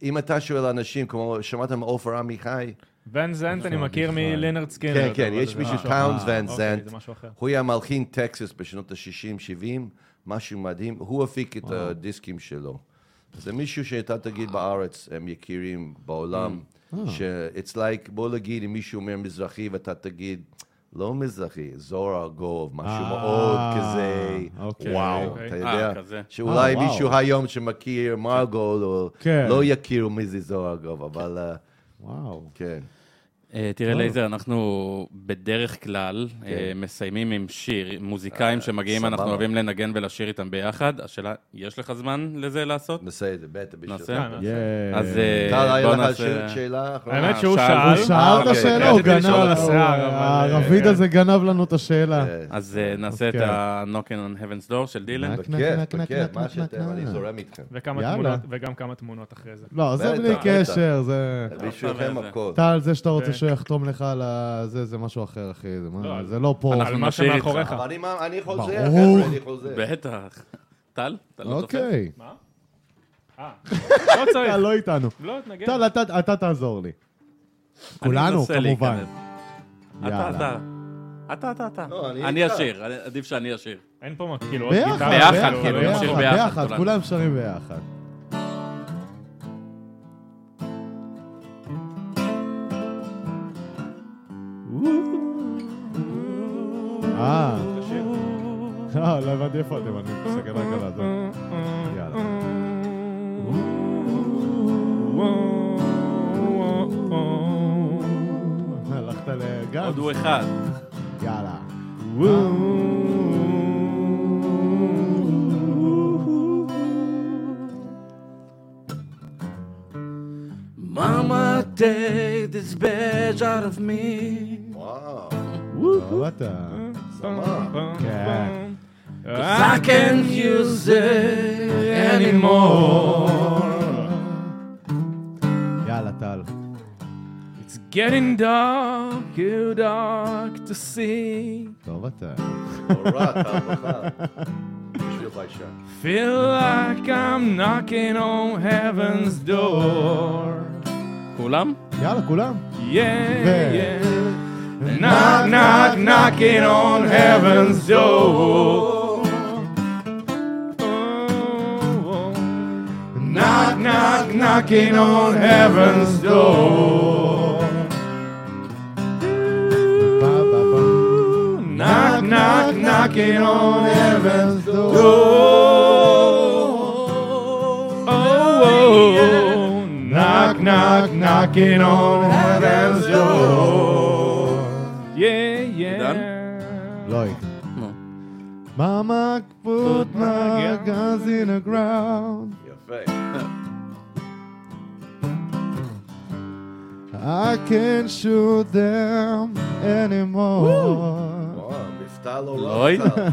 אם אתה שואל אנשים, כמו, שמעתם עופר עמיחי? ון זנט אני מכיר בכלל. מלינרד סקינרד. כן, כן, יש מישהו, טאונס. ון זנט. הוא היה מלחין טקסס בשנות ה-60-70, משהו מדהים, הוא הפיק את הדיסקים שלו. זה מישהו שאתה תגיד בארץ, הם יכירים בעולם, ש-it's like, בוא נגיד, אם מישהו אומר מזרחי ואתה תגיד, לא מזרחי, זוהר ארגוב, משהו אה, מאוד כזה, אוקיי, וואו, אוקיי. אתה אה, יודע. שאולי אה. מישהו היום שמכיר מרגול, כן. לא יכירו מי זה זוהר ארגוב, אבל וואו. כן. אה, תראה, לייזר, אנחנו בדרך כלל אה, מסיימים עם שיר, מוזיקאים שמגיעים, אנחנו. אוהבים לנגן ולשיר איתם ביחד. השאלה, יש לך זמן לזה לעשות? נעשה את זה, בטח. אה, יאה. אז אה, בוא נעשה... ש- שאלה אחרונה? האמת שהוא שאל- שאל. הוא שאל את אוקיי, השאלה, הוא גנב, הערביד אה, הזה גנב לנו את השאלה. כן. אז אה, נעשה את כן. ה-Knockin' on Heaven's Door של דילן. בכיף, בכיף, מה שאתם. אני זורם איתכם. וגם כמה תמונות אחרי זה. לא, זה בלי. קשר, זה... בשבילכם זה. הכל. טל, זה שאתה רוצה כן. שהוא יחתום לך על. זה, זה משהו אחר, אחי. זה לא, זה לא פה. על אנחנו מה נשאיר איתך. שמאחוריך. אבל אני חוזר, אני חוזר. בטח. טל? אתה לא צופה? אוקיי. מה? אה, לא צריך. טל לא איתנו. לא, תנגן. טל, אתה- אתה תעזור לי. כולנו, כמובן. אתה. אתה. אתה, אתה, אתה. לא, אני. אשיר, עדיף שאני אשיר. אין פה כאילו עוד גיטרה. ביחד, ביחד, כאילו, לא נמשיך ביחד, ביחד. כולם שרים ביחד. אה, לא, לא הבנתי איפה אתם, אני מסתכל רק על הזה. יאללה. הלכת לגן? עוד הוא אחד. יאללה. Mama, take this badge out of me. וואו, טוב אתה. כן. I can't use it anymore. יאללה, טל. It's getting dark, too dark to see. טוב אתה. נורא, טל בכלל. בשביל ביישן. Feel like I'm knocking on heaven's door. כולם? יאללה, כולם. Yeah, ו- yeah. Knock, knock, knocking on heaven's door. Knock, knock, knocking on heaven's door. Knock, knock, knocking on heaven's door. Oh, oh, oh, knocking on heaven's door. Mama put my guns in the ground. יפה. I can't shoot them anymore. וואו, מבטא לא רע. אוי. בכלל.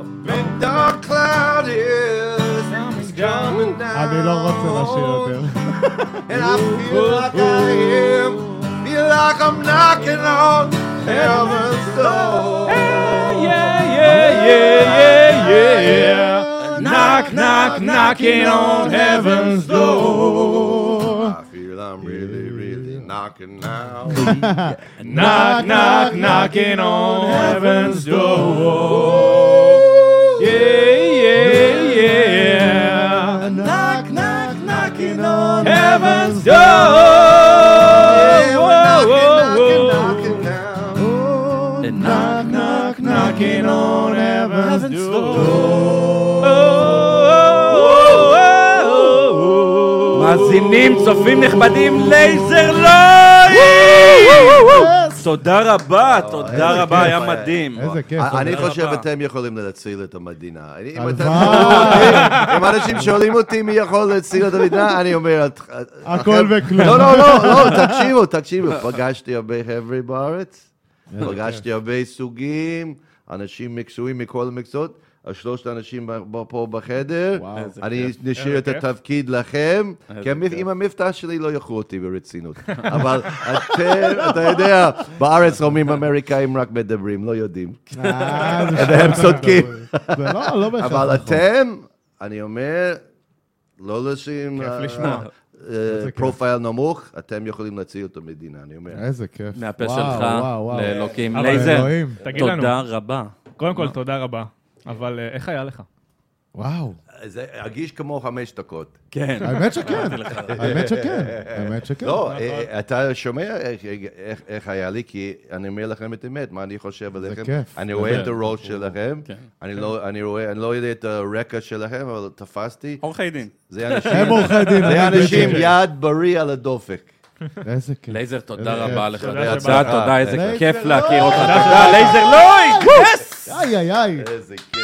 A big dark cloud is coming down. אני לא רוצה לשיר יותר. And I feel like I am, feel like I'm knocking on heaven's door. Yeah, yeah, yeah, yeah, yeah. Knock, knock, knocking on heaven's door. I feel I'm really, really knocking now. Knock, knock, knocking on heaven's door. Yeah, yeah, yeah. Knock, knock, knocking on Heaven's door. Knocking on heaven's door. Oh, oh, oh, oh. מאזינים, צופים נכבדים, לייזר לוי! תודה רבה, תודה איזה רבה. היה מדהים. איזה כיף. אני תודה חושב. אתם יכולים להציל את המדינה. אני- אם הלוואי. אם אנשים שואלים אותי מי יכול להציל את המדינה, אני אומר... הכל וכלום. לא, לא, לא, לא, תקשיבו, תקשיבו. פגשתי הרבה חבר'ה בארץ, פגשתי הרבה סוגים, אנשים מקצועיים מכל המקצועות. השלושת האנשים פה בחדר, וואו. איזה אני. נשאיר את כיף. התפקיד לכם, איזה כי. עם המבטא שלי לא יאכלו אותי ברצינות. אבל אתם, אתה יודע, בארץ אומרים אמריקאים רק מדברים, לא יודעים. אה, והם שטויות. צודקים. לא, לא אבל נכון. אתם, אני אומר, לא לשים כיף אה, לשמוע. אה. פרופיל נמוך, אתם יכולים להציל את המדינה, אני אומר. איזה כיף. מהפה שלך. לאלוקים. לייזר, תודה רבה. קודם כל תודה רבה, אבל אה, איך היה לך? וואו. זה הרגיש כמו חמש דקות. כן. האמת שכן. האמת שכן. האמת שכן. לא, אה, אתה שומע איך- איך- היה לי, כי אני אומר לכם את האמת, מה אני חושב עליכם. כיף. אני רואה את הראש שלכם, כן. אני לא- אני רואה, אני לא יודע את הרקע שלכם, אבל תפסתי. עורכי דין. זה אנשים, הם עורכי דין. זה אנשים. יד בריא על הדופק. איזה כיף. לייזר, תודה רבה. לך. תודה תודה, איזה כיף. להכיר אותך. תודה. לייזר לוי! Yes! איי, איי, איי. איזה כיף.